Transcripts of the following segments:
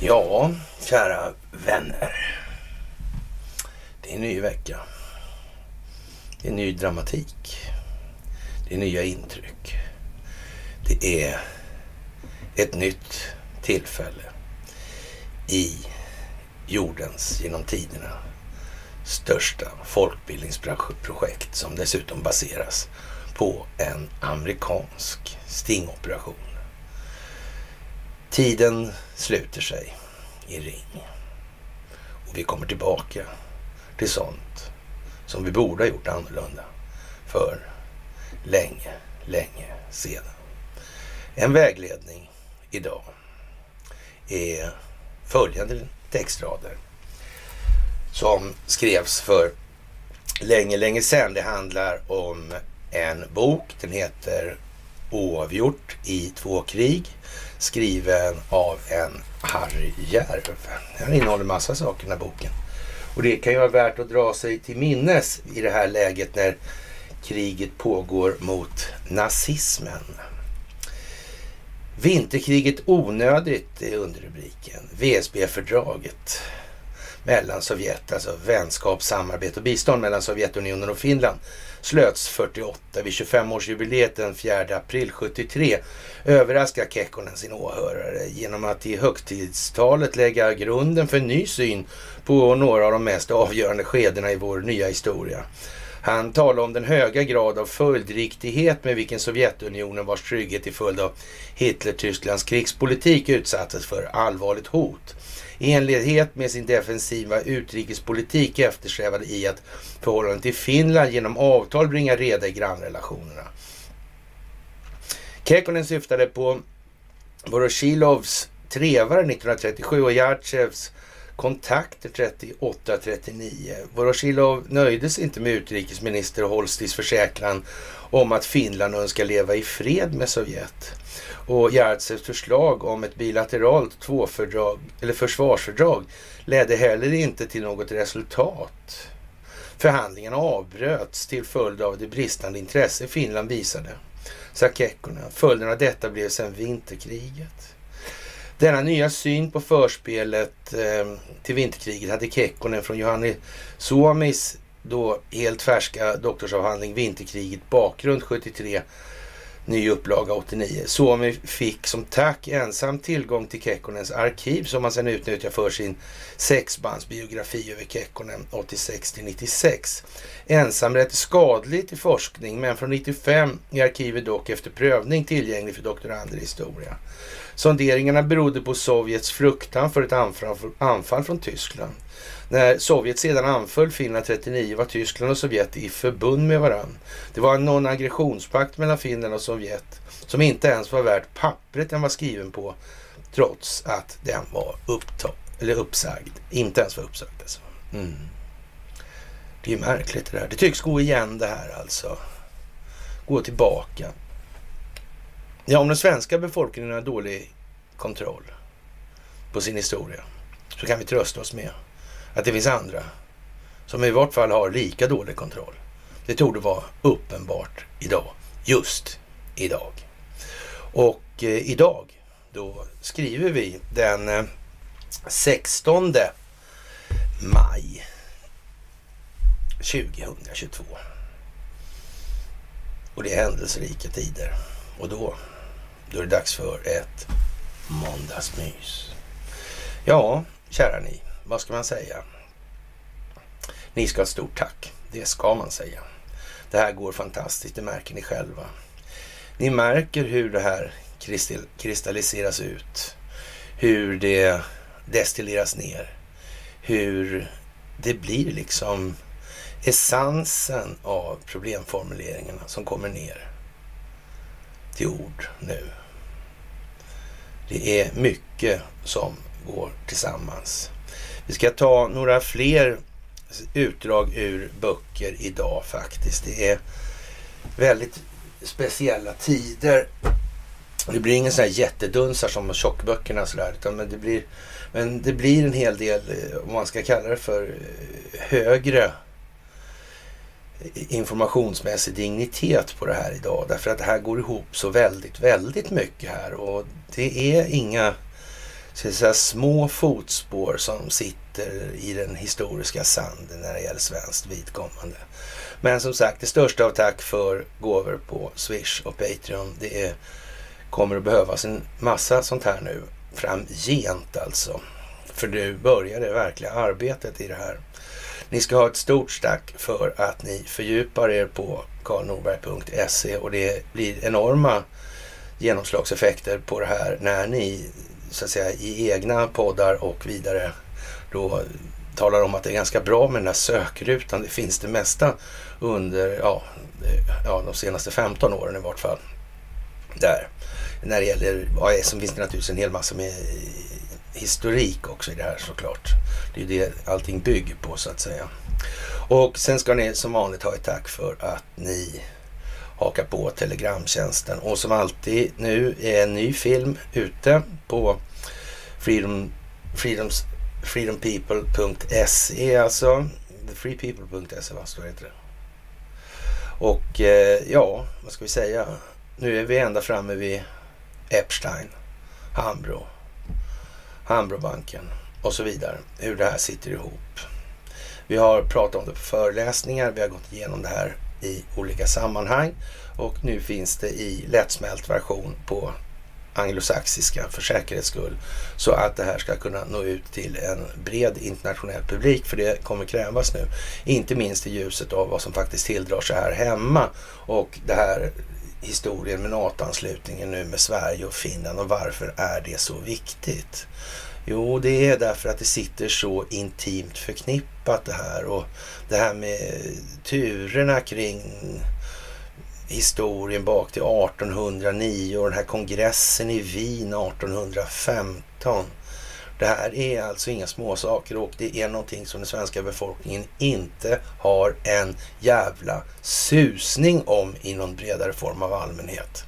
Ja, kära vänner. Det är en ny vecka. Det är ny dramatik. Det är nya intryck. Det är ett nytt tillfälle i jordens genom tiderna största folkbildningsprojekt som dessutom baseras på en amerikansk stingoperation. Tiden sluter sig i ring och vi kommer tillbaka till sånt som vi borde ha gjort annorlunda för länge, länge sedan. En vägledning idag är följande textrader som skrevs för länge, länge sedan. Det handlar om en bok. Den heter Oavgjort i två krig. Skriven av en Harry Järv. Den innehåller massa saker den här boken. Och det kan ju vara värt att dra sig till minnes i det här läget när kriget pågår mot nazismen. Vinterkriget onödigt är underrubriken. VSB-fördraget mellan Sovjet, alltså vänskap, samarbete och bistånd mellan Sovjetunionen och Finland slöts 48 vid 25-årsjubileet den 4 april 73 överraskar Kekkonen sin åhörare genom att i högtidstalet lägga grunden för en ny syn på några av de mest avgörande skedena i vår nya historia. Han talar om den höga grad av följdriktighet med vilken Sovjetunionen vars trygghet till följd av Hitler-Tysklands krigspolitik utsattes för allvarligt hot. I enlighet med sin defensiva utrikespolitik eftersträvade i att förhållandet till Finland genom avtal bringa reda i grannrelationerna. Kekkonen syftade på Voroshilovs trevare 1937 och Jartsevs kontakter 38-39. Voroshilov nöjde sig inte med utrikesminister Holstis försäkran om att Finland önskar leva i fred med Sovjet. Och Jartsevs förslag om ett bilateralt tvåfördrag, eller försvarsfördrag ledde heller inte till något resultat. Förhandlingarna avbröts till följd av det bristande intresse Finland visade, sa Kekkonen. Följden av detta blev sedan vinterkriget. Denna nya syn på förspelet eh, till vinterkriget hade Kekkonen från Johanni Suomis då helt färska doktorsavhandling Vinterkriget bakgrund 73 ny upplaga 89. Suomi fick som tack ensam tillgång till Kekkonens arkiv som han sedan utnyttjar för sin sexbandsbiografi över Kekkonen 86 till 96. Ensamrätt är skadligt i forskning men från 95 är arkivet dock efter prövning tillgänglig för doktorander i historia. Sonderingarna berodde på Sovjets fruktan för ett anfall från Tyskland. När Sovjet sedan anföll Finland 39 var Tyskland och Sovjet i förbund med varann. Det var en non-aggressionspakt mellan Finland och Sovjet som inte ens var värt pappret den var skriven på trots att den var upptag, eller uppsagd. Inte ens var uppsagd alltså. Mm. Det är märkligt det där. Det tycks gå igen det här alltså. Gå tillbaka. Ja, om den svenska befolkningen har dålig kontroll på sin historia så kan vi trösta oss med att det finns andra som i vart fall har lika dålig kontroll. Det torde vara uppenbart idag. Just idag. Och eh, idag, då skriver vi den eh, 16 maj 2022. Och det är händelserika tider. Och då, då är det dags för ett måndagsmys. Ja, kära ni, vad ska man säga? Ni ska ha ett stort tack. Det ska man säga. Det här går fantastiskt, det märker ni själva. Ni märker hur det här kristalliseras ut. Hur det destilleras ner. Hur det blir liksom essensen av problemformuleringarna som kommer ner till ord nu. Det är mycket som går tillsammans. Vi ska ta några fler utdrag ur böcker idag faktiskt. Det är väldigt speciella tider. Det blir ingen sån här jättedunsar som tjockböckerna sådär, utan men det blir, men det blir en hel del, eh, om man ska kalla det för eh, högre eh, informationsmässig dignitet på det här idag. Därför att det här går ihop så väldigt, väldigt mycket här. Och det är inga ska säga, små fotspår som sitter i den historiska sanden när det gäller svenskt vidkommande. Men som sagt, det största av tack för gåvor på Swish och Patreon. Det är, kommer att behövas en massa sånt här nu framgent alltså. För nu börjar det verkliga arbetet i det här. Ni ska ha ett stort tack för att ni fördjupar er på karlnorberg.se och det blir enorma genomslagseffekter på det här när ni så att säga i egna poddar och vidare då talar om att det är ganska bra med den här sökrutan. Det finns det mesta under ja, ja, de senaste 15 åren i vart fall. Där. När det gäller AES så finns det naturligtvis en hel massa med historik också i det här såklart. Det är ju det allting bygger på så att säga. Och sen ska ni som vanligt ha ett tack för att ni hakar på Telegramtjänsten. Och som alltid nu är en ny film ute på Freedom, Freedoms, freedompeople.se alltså. Freepeople.se va, står det det? Och eh, ja, vad ska vi säga? Nu är vi ända framme vid Epstein, Hambro, Hambrobanken och så vidare. Hur det här sitter ihop. Vi har pratat om det på föreläsningar. Vi har gått igenom det här i olika sammanhang och nu finns det i lättsmält version på anglosaxiska för säkerhets skull. Så att det här ska kunna nå ut till en bred internationell publik. För det kommer krävas nu. Inte minst i ljuset av vad som faktiskt tilldrar sig här hemma. Och det här historien med NATO-anslutningen nu med Sverige och Finland. Och varför är det så viktigt? Jo, det är därför att det sitter så intimt förknippat det här. Och det här med turerna kring historien bak till 1809 och den här kongressen i Wien 1815. Det här är alltså inga småsaker och det är någonting som den svenska befolkningen inte har en jävla susning om i någon bredare form av allmänhet.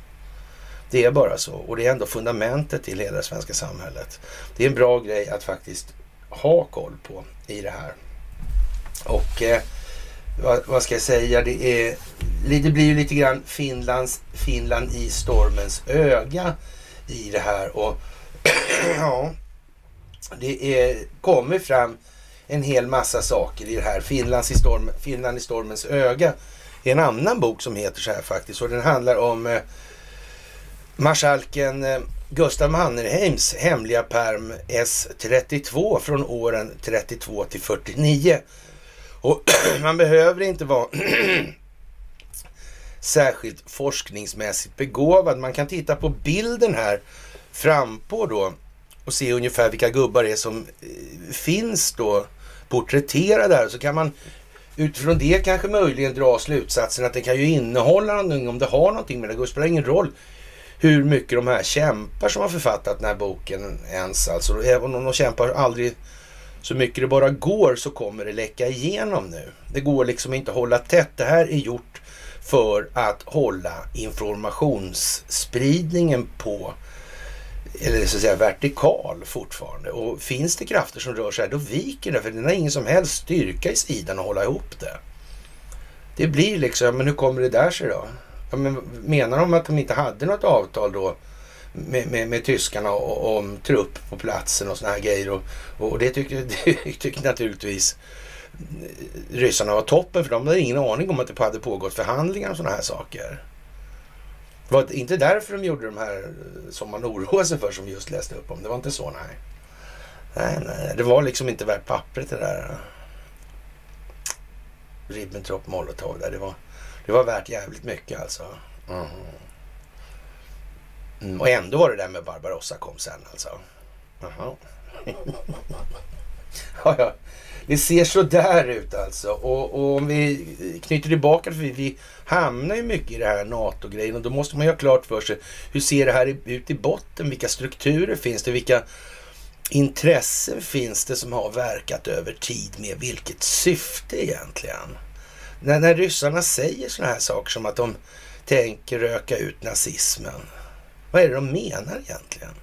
Det är bara så och det är ändå fundamentet till hela det svenska samhället. Det är en bra grej att faktiskt ha koll på i det här. Och eh, vad, vad, ska jag säga, det, är, det blir ju lite grann Finlands, Finland i stormens öga i det här. Och ja, det är, kommer fram en hel massa saker i det här. Finlands i storm, Finland i stormens öga är en annan bok som heter så här faktiskt. Och den handlar om eh, marskalken eh, Gustav Mannerheims hemliga perm S32 från åren 32 till 49. Och man behöver inte vara särskilt forskningsmässigt begåvad. Man kan titta på bilden här frampå då och se ungefär vilka gubbar det är som eh, finns då porträtterade här. Så kan man utifrån det kanske möjligen dra slutsatsen att det kan ju innehålla någonting om det har någonting med det. Det spelar ingen roll hur mycket de här kämpar som har författat den här boken ens. Alltså, även om de kämpar aldrig så mycket det bara går så kommer det läcka igenom nu. Det går liksom inte att hålla tätt. Det här är gjort för att hålla informationsspridningen på eller så att säga vertikal fortfarande. Och finns det krafter som rör sig här, då viker det. För den har ingen som helst styrka i sidan att hålla ihop det. Det blir liksom, men hur kommer det där sig då? Ja, men menar de att de inte hade något avtal då med, med, med tyskarna och, om trupp på platsen och såna här grejer. Och, och det tycker, tyck naturligtvis ryssarna var toppen för de hade ingen aning om att det hade pågått förhandlingar och sådana här saker. Det var inte därför de gjorde de här som man oroade sig för som vi just läste upp om. Det var inte så, nej. Nej, nej, det var liksom inte värt pappret det där. Ribbentrop Molotov där. Det var, det var värt jävligt mycket alltså. Mm. Mm, och ändå var det där med Barbarossa kom sen alltså. Jaha. ja, ja. Det ser så där ut alltså. Och, och, om vi knyter tillbaka, för vi, vi hamnar ju mycket i det här NATO-grejen och då måste man ju ha klart för sig hur ser det här ut i botten? Vilka strukturer finns det? Vilka intressen finns det som har verkat över tid med vilket syfte egentligen? När, när ryssarna säger sådana här saker som att de tänker röka ut nazismen. Vad är det de menar egentligen?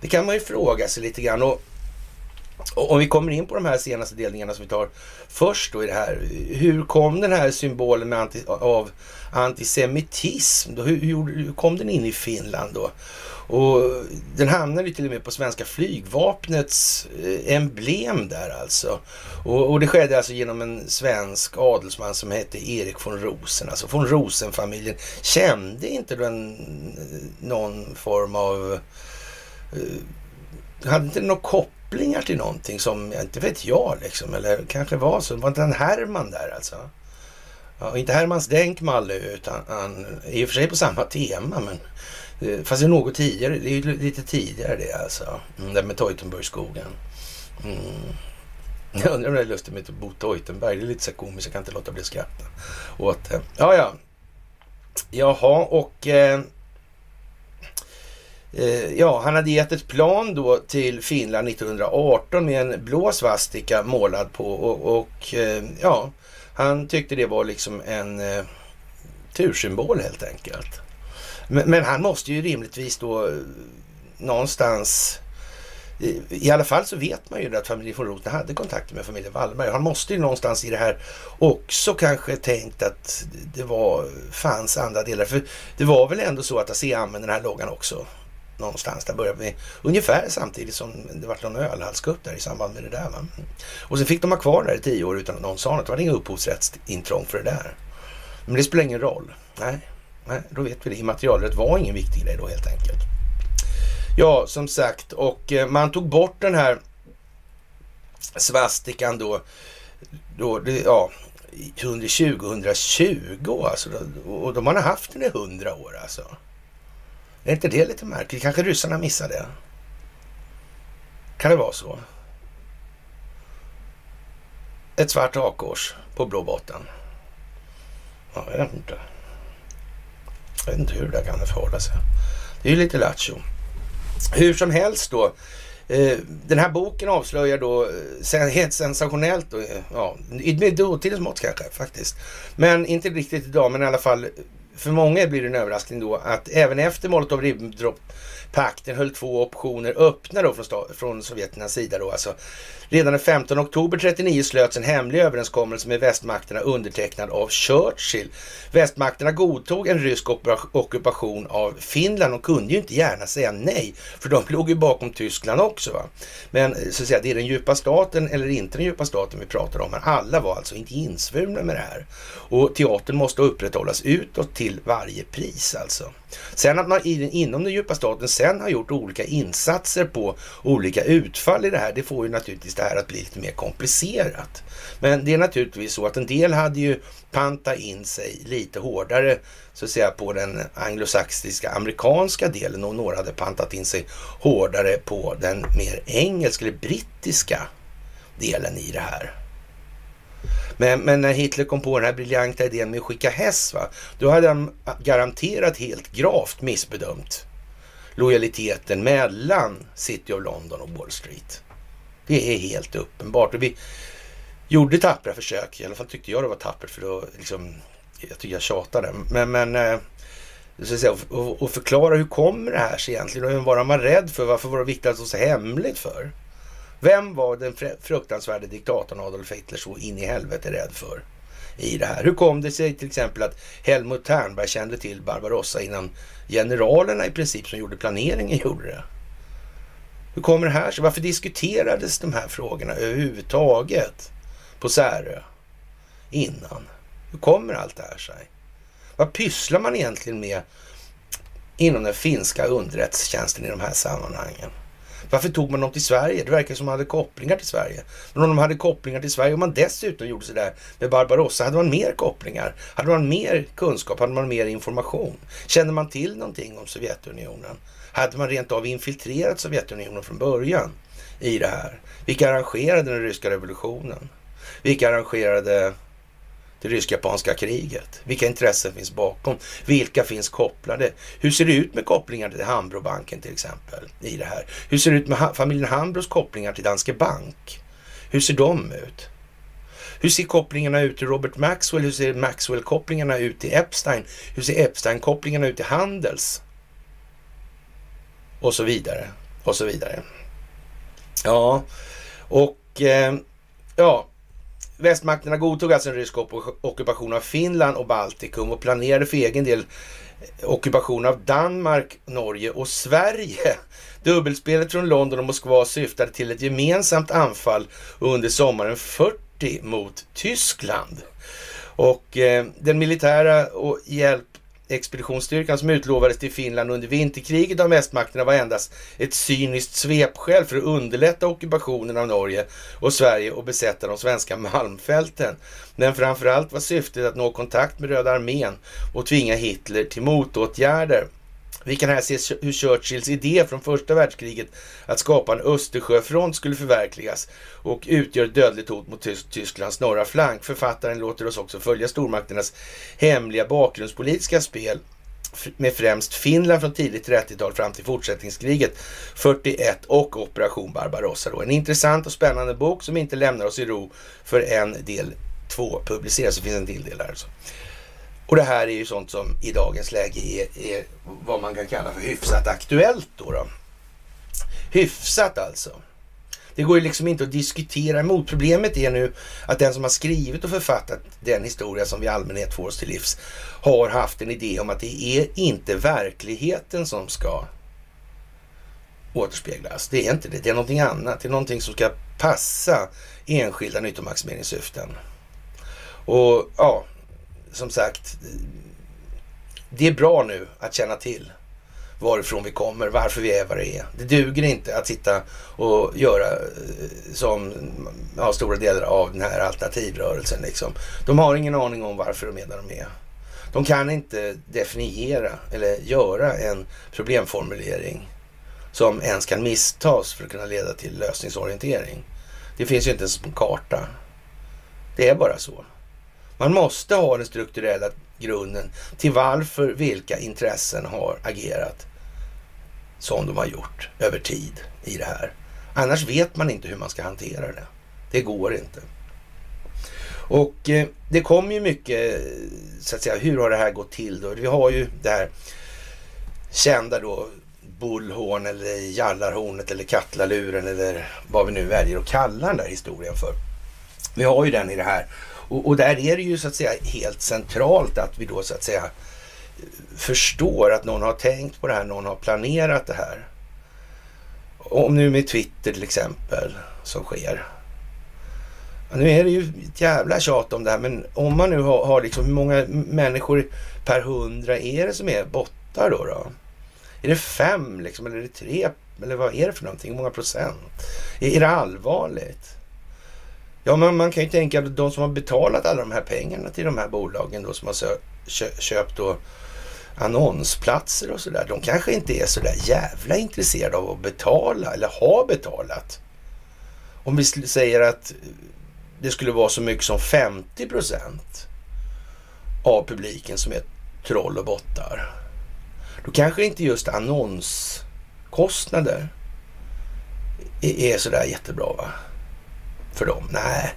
Det kan man ju fråga sig lite grann. Och Och om vi kommer in på de här senaste delningarna som vi tar först då i det här. Hur kom den här symbolen anti, av antisemitism? Då? Hur, hur, kom den in i Finland då? Och den hamnade till och med på svenska flygvapnets eh, emblem där alltså. Och, och, det skedde alltså genom en svensk adelsman som hette Erik von Rosen. Alltså von Rosen-familjen kände inte den eh, någon form av... Eh, hade inte någon kopplingar till någonting som, inte vet jag liksom. Eller kanske var så. Var inte en Herman där alltså? Ja, inte Hermans Denkmalle utan han, i och för sig på samma tema men Eh, fast det är något tidigare. Det är ju lite tidigare det alltså. Mm, det med Teutenbergskogen. Mm. Jag undrar om det är lustigt med Bo Teutenberg. Det är lite så komiskt. Jag kan inte låta bli att skratta åt det. Ja, ja. Jaha, och... Eh, eh ja, han hade gett ett plan då till Finland 1918 med en blå svastika målad på och, och eh, ja, han tyckte det var liksom en eh, tursymbol helt enkelt. Men, men, han måste ju rimligtvis då eh, någonstans i alla fall så vet man ju att familjen von Rothen hade kontakter med familjen Wallberg. Han måste ju någonstans i det här också kanske tänkt att det var, fanns andra delar. För det var väl ändå så att ASEA använde den här loggan också någonstans. Där började vi ungefär samtidigt som det var någon ölhalskupp där i samband med det där. Va? Och sen fick de ha kvar det i tio år utan att någon sa något. Det var inga upphovsrättsintrång för det där. Men det spelar ingen roll. Nej. Nej, då vet vi det. Immaterialrätt var ingen viktig grej då helt enkelt. Ja, som sagt, och eh, man tog bort den här svastikan då, då det, ja, under 2020 alltså. Och de har haft den i 100 år alltså. Är inte det lite märkligt? Kanske ryssarna missade det? Kan det vara så? Ett svart hakkors på blå botten. Ja, jag vet inte. Jag vet inte hur det där kan förhålla sig. Det är ju lite lattjo. Hur som helst då. Eh, den här boken avslöjar då eh, helt sensationellt, då, eh, ja, med dåtidens mått kanske faktiskt. Men inte riktigt idag, men i alla fall för många blir det en överraskning då att även efter Molotov-Ribbentrop Pakten höll två optioner öppna då från, från Sovjeternas sida. Då, alltså. Redan den 15 oktober 39 slöts en hemlig överenskommelse med västmakterna undertecknad av Churchill. Västmakterna godtog en rysk ockupation av Finland och kunde ju inte gärna säga nej, för de låg ju bakom Tyskland också. Va? Men eh, så att säga, det är den djupa staten eller inte den djupa staten vi pratar om. Men alla var alltså inte insvurna med det här. Och teatern måste upprätthållas utåt till varje pris alltså. Sen att man inom den djupa staten sen har gjort olika insatser på olika utfall i det här, det får ju naturligtvis det här att bli lite mer komplicerat. Men det är naturligtvis så att en del hade ju pantat in sig lite hårdare så att säga på den anglosaxiska amerikanska delen och några hade pantat in sig hårdare på den mer engelska eller brittiska delen i det här. Men, men, när Hitler kom på den här briljanta idén med att skicka häst, va, då hade han garanterat helt gravt missbedömt lojaliteten mellan City of London och Wall Street. Det är helt uppenbart. Och vi gjorde tappra försök, i alla fall tyckte jag det var tappert för då liksom, jag tycker jag tjatade. Men, men eh, så säga, och, och förklara hur kommer det här sig egentligen? Och vem var man rädd för? Varför var det viktigt att det så hemligt för? Vem var den fruktansvärde diktatorn Adolf Hitler så in i helvete rädd för i det här? Hur kom det sig till exempel att Helmut Ternberg kände till Barbarossa innan generalerna i princip som gjorde planeringen gjorde det? Hur kommer det här sig? Varför diskuterades de här frågorna överhuvudtaget på Särö innan? Hur kommer allt det här sig? Vad pysslar man egentligen med inom den finska underrättelsetjänsten i de här sammanhangen? Varför tog man dem till Sverige? Det verkar som att de hade kopplingar till Sverige. Men om de hade kopplingar till Sverige, om man dessutom gjorde sådär med Barbarossa, hade man mer kopplingar? Hade man mer kunskap? Hade man mer information? Kände man till någonting om Sovjetunionen? Hade man rent av infiltrerat Sovjetunionen från början i det här? Vilka arrangerade den ryska revolutionen? Vilka arrangerade det rysk-japanska kriget? Vilka intressen finns bakom? Vilka finns kopplade? Hur ser det ut med kopplingar till Hambrobanken till exempel i det här? Hur ser det ut med familjen Hambros kopplingar till Danske Bank? Hur ser de ut? Hur ser kopplingarna ut till Robert Maxwell? Hur ser Maxwell-kopplingarna ut till Epstein? Hur ser Epstein-kopplingarna ut till Handels? Och så vidare. Och så vidare. Ja, Och eh, ja, västmakterna godtog alltså en rysk ockupation av Finland och Baltikum och planerade för egen del eh, ockupation av Danmark, Norge och Sverige. Dubbelspelet från London och Moskva syftade till ett gemensamt anfall under sommaren 40 mot Tyskland. Och eh, den militära och hjälp expeditionsstyrkan som utlovades till Finland under vinterkriget av västmakterna var endast ett cyniskt svepskäl för att underlätta ockupationen av Norge och Sverige och besätta de svenska malmfälten. Men framförallt var syftet att nå kontakt med Röda armén och tvinga Hitler till motåtgärder. Vi kan här se hur Churchills idé från första världskriget att skapa en Östersjöfront skulle förverkligas och utgör ett dödligt hot mot Tysklands norra flank. Författaren låter oss också följa stormakternas hemliga bakgrundspolitiska spel med främst Finland från tidigt 30-tal fram till fortsättningskriget 41 och Operation Barbarossa. Då. En intressant och spännande bok som inte lämnar oss i ro för en del två publiceras. Det finns en till del där alltså. Och det här är ju sånt som i dagens läge är, är vad man kan kalla för hyfsat aktuellt då, då. Hyfsat alltså. Det går ju liksom inte att diskutera emot. Problemet är nu att den som har skrivit och författat den historia som vi i allmänhet får oss till livs har haft en idé om att det är inte verkligheten som ska återspeglas. Det är inte det. Det är någonting annat. Det är någonting som ska passa enskilda nyttomaximeringssyften. Och ja, som sagt, det är bra nu att känna till varifrån vi kommer, varför vi är vad det är. Det duger inte att sitta och göra eh, som ja, stora delar av den här alternativrörelsen. Liksom. De har ingen aning om varför de är där de är. De kan inte definiera eller göra en problemformulering som ens kan misstas för att kunna leda till lösningsorientering. Det finns ju inte ens en karta. Det är bara så. Man måste ha den strukturella grunden till varför vilka intressen har agerat som de har gjort över tid i det här. Annars vet man inte hur man ska hantera det. Det går inte. Och eh, det kommer ju mycket, eh, så att säga, hur har det här gått till då? Vi har ju det här kända då bullhorn eller jallarhornet eller kattlaluren eller vad vi nu väljer att kalla den där historien för. Vi har ju den i det här och, och, där är det ju så att säga helt centralt att vi då så att säga eh, förstår att någon har tänkt på det här, någon har planerat det här. Om nu med Twitter till exempel som sker. Nu är det ju ett jävla tjat om det här, men om man nu har, har liksom, hur många människor per hundra är det som är bottar då? då? Är det fem liksom, eller är det tre? Eller vad är det för någonting? Hur många procent? Är, är det allvarligt? Ja, men man kan ju tänka att de som har betalat alla de här pengarna till de här bolagen då som har köpt då annonsplatser och sådär. De kanske inte är sådär jävla intresserade av att betala eller ha betalat. Om vi säger att det skulle vara så mycket som 50 procent av publiken som är troll och bottar. Då kanske inte just annonskostnader är sådär jättebra va? För dem. Nej,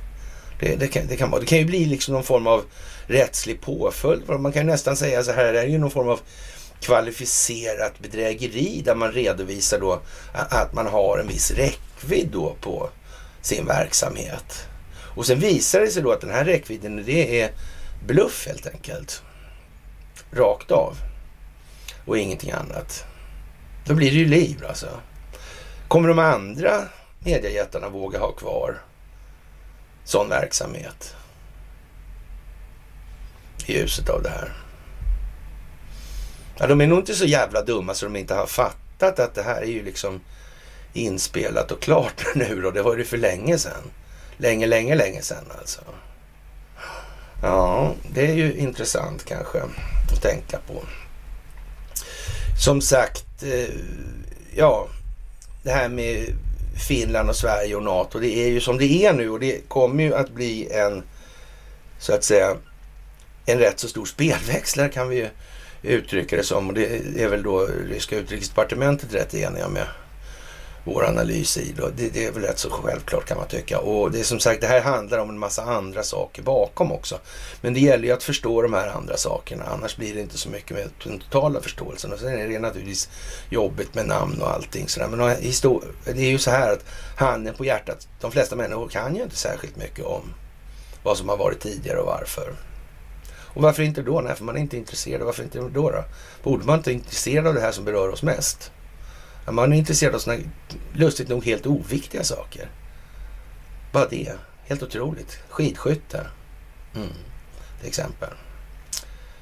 det, det, kan, det, kan, det kan ju bli liksom någon form av rättslig påföljd. Man kan nästan säga så här, det är ju någon form av kvalificerat bedrägeri där man redovisar då att man har en viss räckvidd då på sin verksamhet. Och sen visar det sig då att den här räckvidden det är bluff helt enkelt. Rakt av. Och ingenting annat. Då blir det ju liv alltså. Kommer de andra mediejättarna våga ha kvar sån verksamhet i ljuset av det här. Ja, de är nog inte så jävla dumma så de inte har fattat att det här är ju liksom inspelat och klart nu då. Det var ju för länge sedan. Länge, länge, länge sedan alltså. Ja, det är ju intressant kanske att tänka på. Som sagt, eh, ja, det här med Finland och Sverige och NATO. Det är ju som det är nu och det kommer ju att bli en, så att säga, en rätt så stor spelväxlare kan vi ju uttrycka det som. Och det är väl då ryska utrikesdepartementet rätt eniga med vår analys i. Då. Det, det, är väl rätt så självklart kan man tycka. Och det är som sagt, det här handlar om en massa andra saker bakom också. Men det gäller ju att förstå de här andra sakerna. Annars blir det inte så mycket med den totala förståelsen. Och sen är det naturligtvis jobbigt med namn och allting sådär. Men det är ju så här att handen på hjärtat, de flesta människor kan ju inte särskilt mycket om vad som har varit tidigare och varför. Och varför inte då? Nej, för man är inte intresserad. Varför inte då? då? Borde man inte vara intresserad av det här som berör oss mest? Man är intresserad av sådana, lustigt nog, helt oviktiga saker. Bara det. Helt otroligt. Skidskytte. Mm. Till exempel.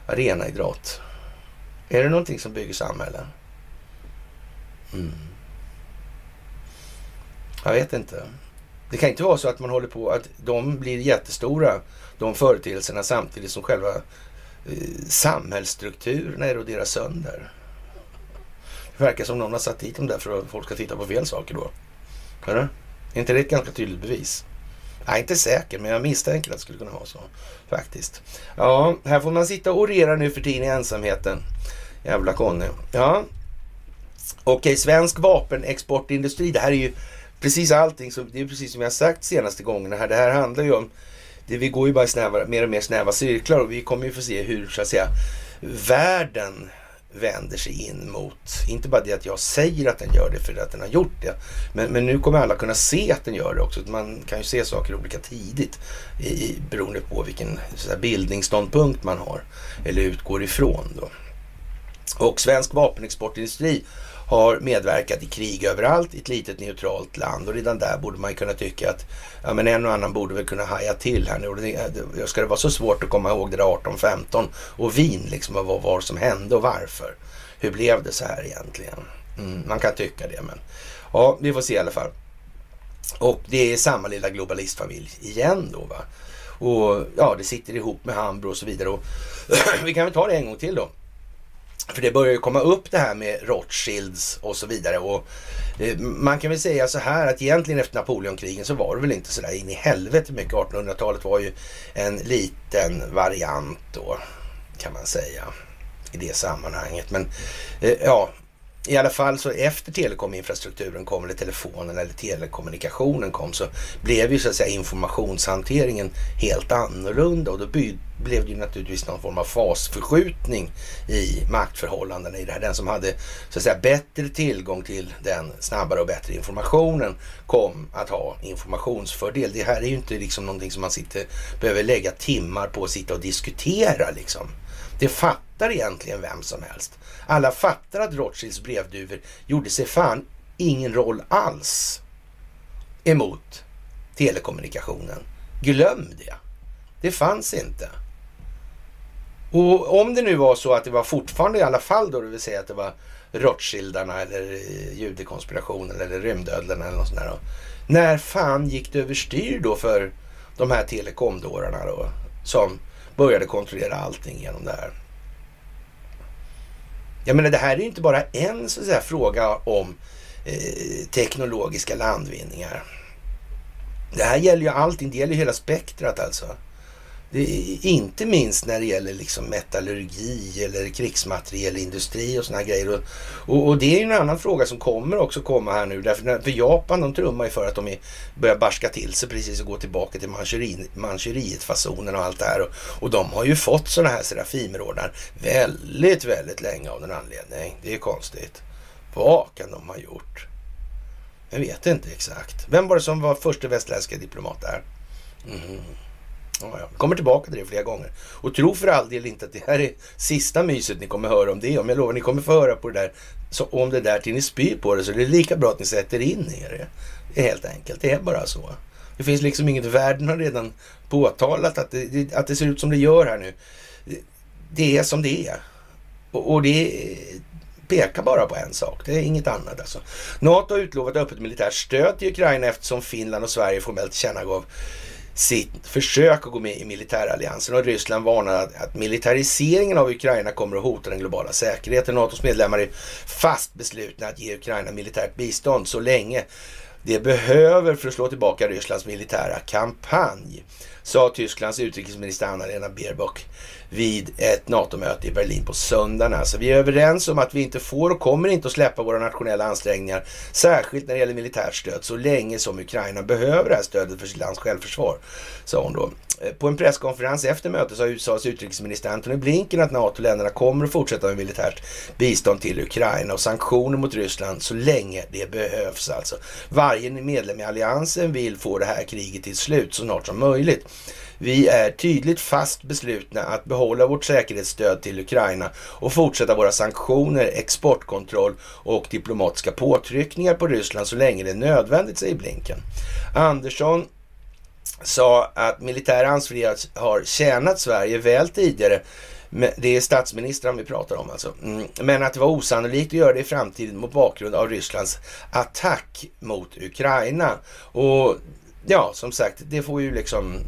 Arenaidrott. Är det någonting som bygger samhällen? Mm. Jag vet inte. Det kan inte vara så att man håller på att de blir jättestora, de företeelserna, samtidigt som själva eh, samhällsstrukturerna eroderar sönder. Det verkar som någon har satt dit dem där för att folk ska titta på fel saker då. Eller? Är inte det ett ganska tydligt bevis? Jag är inte säker, men jag misstänker att det skulle kunna vara så. Faktiskt. Ja, här får man sitta och orera nu för tiden i ensamheten. Jävla Conny. Ja. Okej, svensk vapenexportindustri. Det här är ju precis allting. Som, det är precis som jag sagt senaste gångerna här. Det här handlar ju om det, vi går ju bara i snäva, mer och mer snäva cirklar och vi kommer ju få se hur så att säga världen vänder sig in mot, inte bara det att jag säger att den gör det för att den har gjort det, men, men nu kommer alla kunna se att den gör det också. Man kan ju se saker olika tidigt i, beroende på vilken så bildningsståndpunkt man har eller utgår ifrån. Då. Och svensk vapenexportindustri har medverkat i krig överallt i ett litet neutralt land och redan där borde man ju kunna tycka att ja, men en och annan borde väl kunna haja till här nu. Och det, ska det vara så svårt att komma ihåg det där 1815 och Wien liksom och vad var som hände och varför? Hur blev det så här egentligen? Mm, man kan tycka det men ja, vi får se i alla fall. Och det är samma lilla globalistfamilj igen då va. Och ja, det sitter ihop med Hambro och så vidare. Och vi kan väl ta det en gång till då. För det börjar ju komma upp det här med Rothschilds och så vidare. Och eh, man kan väl säga så här att egentligen efter Napoleonkrigen så var det väl inte så där in i helvete mycket. 1800-talet var ju en liten variant då kan man säga i det sammanhanget. Men eh, ja, i alla fall så efter telekominfrastrukturen kom, eller telefonen eller telekommunikationen kom, så blev ju så att säga informationshanteringen helt annorlunda och då blev det ju naturligtvis någon form av fasförskjutning i maktförhållandena i det här. Den som hade så att säga bättre tillgång till den snabbare och bättre informationen kom att ha informationsfördel. Det här är ju inte liksom någonting som man sitter, behöver lägga timmar på att sitta och diskutera liksom. Det fattar egentligen vem som helst. Alla fattar att Rothschilds brevduvor gjorde sig fan ingen roll alls emot telekommunikationen. Glöm det. Det fanns inte. Och om det nu var så att det var fortfarande i alla fall då, det vill säga att det var Rothschildarna eller eh, judekonspirationen eller rymdödlorna eller något sånt där. Då. När fan gick det överstyr då för de här telekomdårarna då? Som började kontrollera allting genom det här. Jag menar, det här är ju inte bara en så att säga, fråga om eh, teknologiska landvinningar. Det här gäller ju allting, det gäller ju hela spektrat alltså. Inte minst när det gäller liksom metallurgi eller krigsmaterielindustri och såna här grejer. Och, och, och, det är ju en annan fråga som kommer också komma här nu. Därför när, för Japan de trummar ju för att de är, börjar barska till sig precis och gå tillbaka till Manchuriet-fasonen och allt det här. Och, och de har ju fått sådana här Serafimerordnar väldigt, väldigt länge av någon anledning. Det är konstigt. Vad kan de ha gjort? Jag vet inte exakt. Vem var det som var första västländska diplomat där? Mm. Ja, ja. Kommer tillbaka till det flera gånger. Och tro för all del inte att det här är sista myset ni kommer höra om det. Om jag lovar, ni kommer få höra på det där, så om det där till ni spyr på det. Så det är lika bra att ni sätter in er det. är helt enkelt. Det är bara så. Det finns liksom inget, världen har redan påtalat att det, att det ser ut som det gör här nu. Det är som det är. Och, och det pekar bara på en sak. Det är inget annat alltså. NATO har utlovat öppet militärt stöd till Ukraina eftersom Finland och Sverige formellt tillkännagav sitt försök att gå med i militäralliansen och Ryssland varnar att, militariseringen av Ukraina kommer att hota den globala säkerheten. NATOs medlemmar är fast beslutna att ge Ukraina militärt bistånd så länge det behöver för att slå tillbaka Rysslands militära kampanj. sa Tysklands utrikesminister Anna-Lena Baerbock vid ett NATO-möte i Berlin på söndagen. Alltså, vi är överens om att vi inte får och kommer inte att släppa våra nationella ansträngningar, särskilt när det gäller militärt stöd, så länge som Ukraina behöver det här stödet för sitt lands självförsvar, sa hon då. Eh, på en presskonferens efter mötet sa USAs utrikesminister Antony Blinken att NATO-länderna kommer att fortsätta med militärt bistånd till Ukraina och sanktioner mot Ryssland så länge det behövs alltså. Varje medlem i alliansen vill få det här kriget till slut så snart som möjligt. Vi är tydligt fast beslutna att behålla vårt säkerhetsstöd till Ukraina och fortsätta våra sanktioner, exportkontroll och diplomatiska påtryckningar på Ryssland så länge det är nödvändigt, säger Blinken. Andersson sa att militär ansvarighet har tjänat Sverige väl tidigare. Det är statsministern vi pratar om alltså. Mm. Men att det var osannolikt att göra det i framtiden mot bakgrund av Rysslands attack mot Ukraina. Och ja, som sagt, det får ju liksom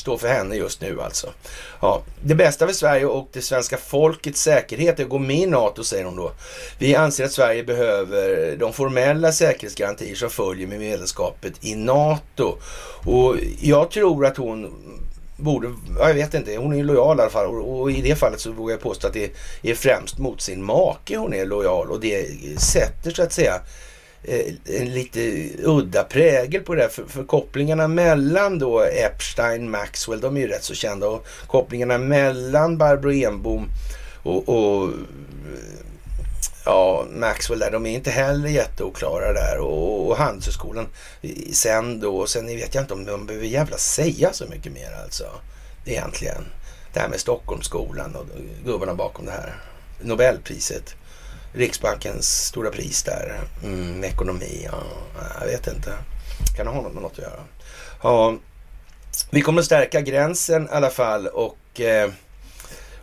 Står för henne just nu alltså. Ja, det bästa för Sverige och det svenska folkets säkerhet är att gå med i NATO, säger hon då. Vi anser att Sverige behöver de formella säkerhetsgarantier som följer med medlemskapet i NATO. Och jag tror att hon borde, jag vet inte, hon är lojal i alla fall och, i det fallet så vågar jag påstå att det är främst mot sin make hon är lojal och det sätter så att säga Eh, en lite udda prägel på det. För, för, kopplingarna mellan då Epstein, Maxwell, de är ju rätt så kända. Och kopplingarna mellan Barbro Enbom och, och ja, Maxwell där, de är inte heller jätteoklara där. Och, och Handelshögskolan sen då, sen vet jag inte om de behöver jävla säga så mycket mer alltså. Egentligen. Det här med Stockholmsskolan och gubbarna bakom det här. Nobelpriset. Riksbankens stora pris där. Mm, ekonomi, ja, jag vet inte. Kan ha något med något att göra. Ja, vi kommer att stärka gränsen i alla fall och eh,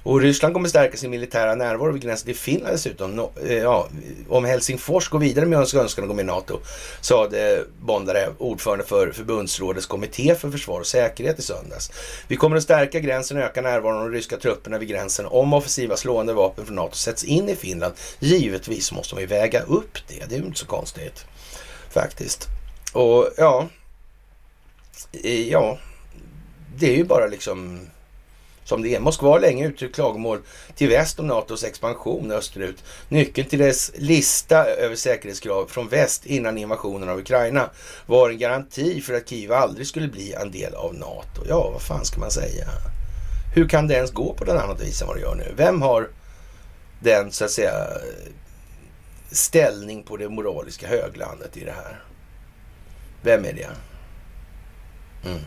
och Ryssland kommer stärka sin militära närvaro vid gränsen till Finland dessutom. No, eh, ja, om Helsingfors går vidare med önskan att gå med i NATO, sade Bondarev, ordförande för förbundsrådets kommitté för försvar och säkerhet i söndags. Vi kommer att stärka gränsen och öka närvaron av de ryska trupperna vid gränsen om offensiva slående vapen från NATO sätts in i Finland. Givetvis måste man ju väga upp det. Det är ju inte så konstigt faktiskt. Och ja, eh, ja, det är ju bara liksom som det är. Moskva har länge uttryckt klagomål till väst om NATOs expansion österut. Nyckeln till dess lista över säkerhetskrav från väst innan invasionen av Ukraina var en garanti för att Kiev aldrig skulle bli en del av NATO. Ja, vad fan ska man säga? Hur kan det ens gå på den annat vis än vad det gör nu? Vem har den, så att säga, ställning på det moraliska höglandet i det här? Vem är det? Mm.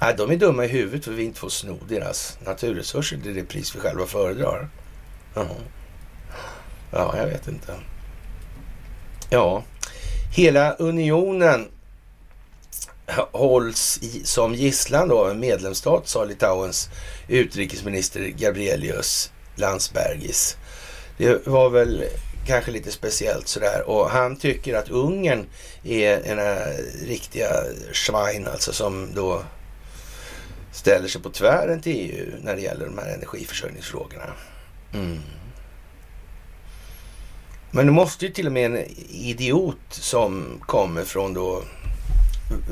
Nej, de är dumma i huvudet för vi inte får sno deras naturresurser till det pris vi själva föredrar. Ja, ja jag vet inte. Ja, hela unionen hålls i, som gisslan då av en medlemsstat, sa Litauens utrikesminister Gabrielius Landsbergis. Det var väl kanske lite speciellt sådär. Och han tycker att Ungern är en riktiga Schwein, alltså som då ställer sig på tvären till EU när det gäller de här energiförsörjningsfrågorna. Mm. Men det måste ju till och med en idiot som kommer från då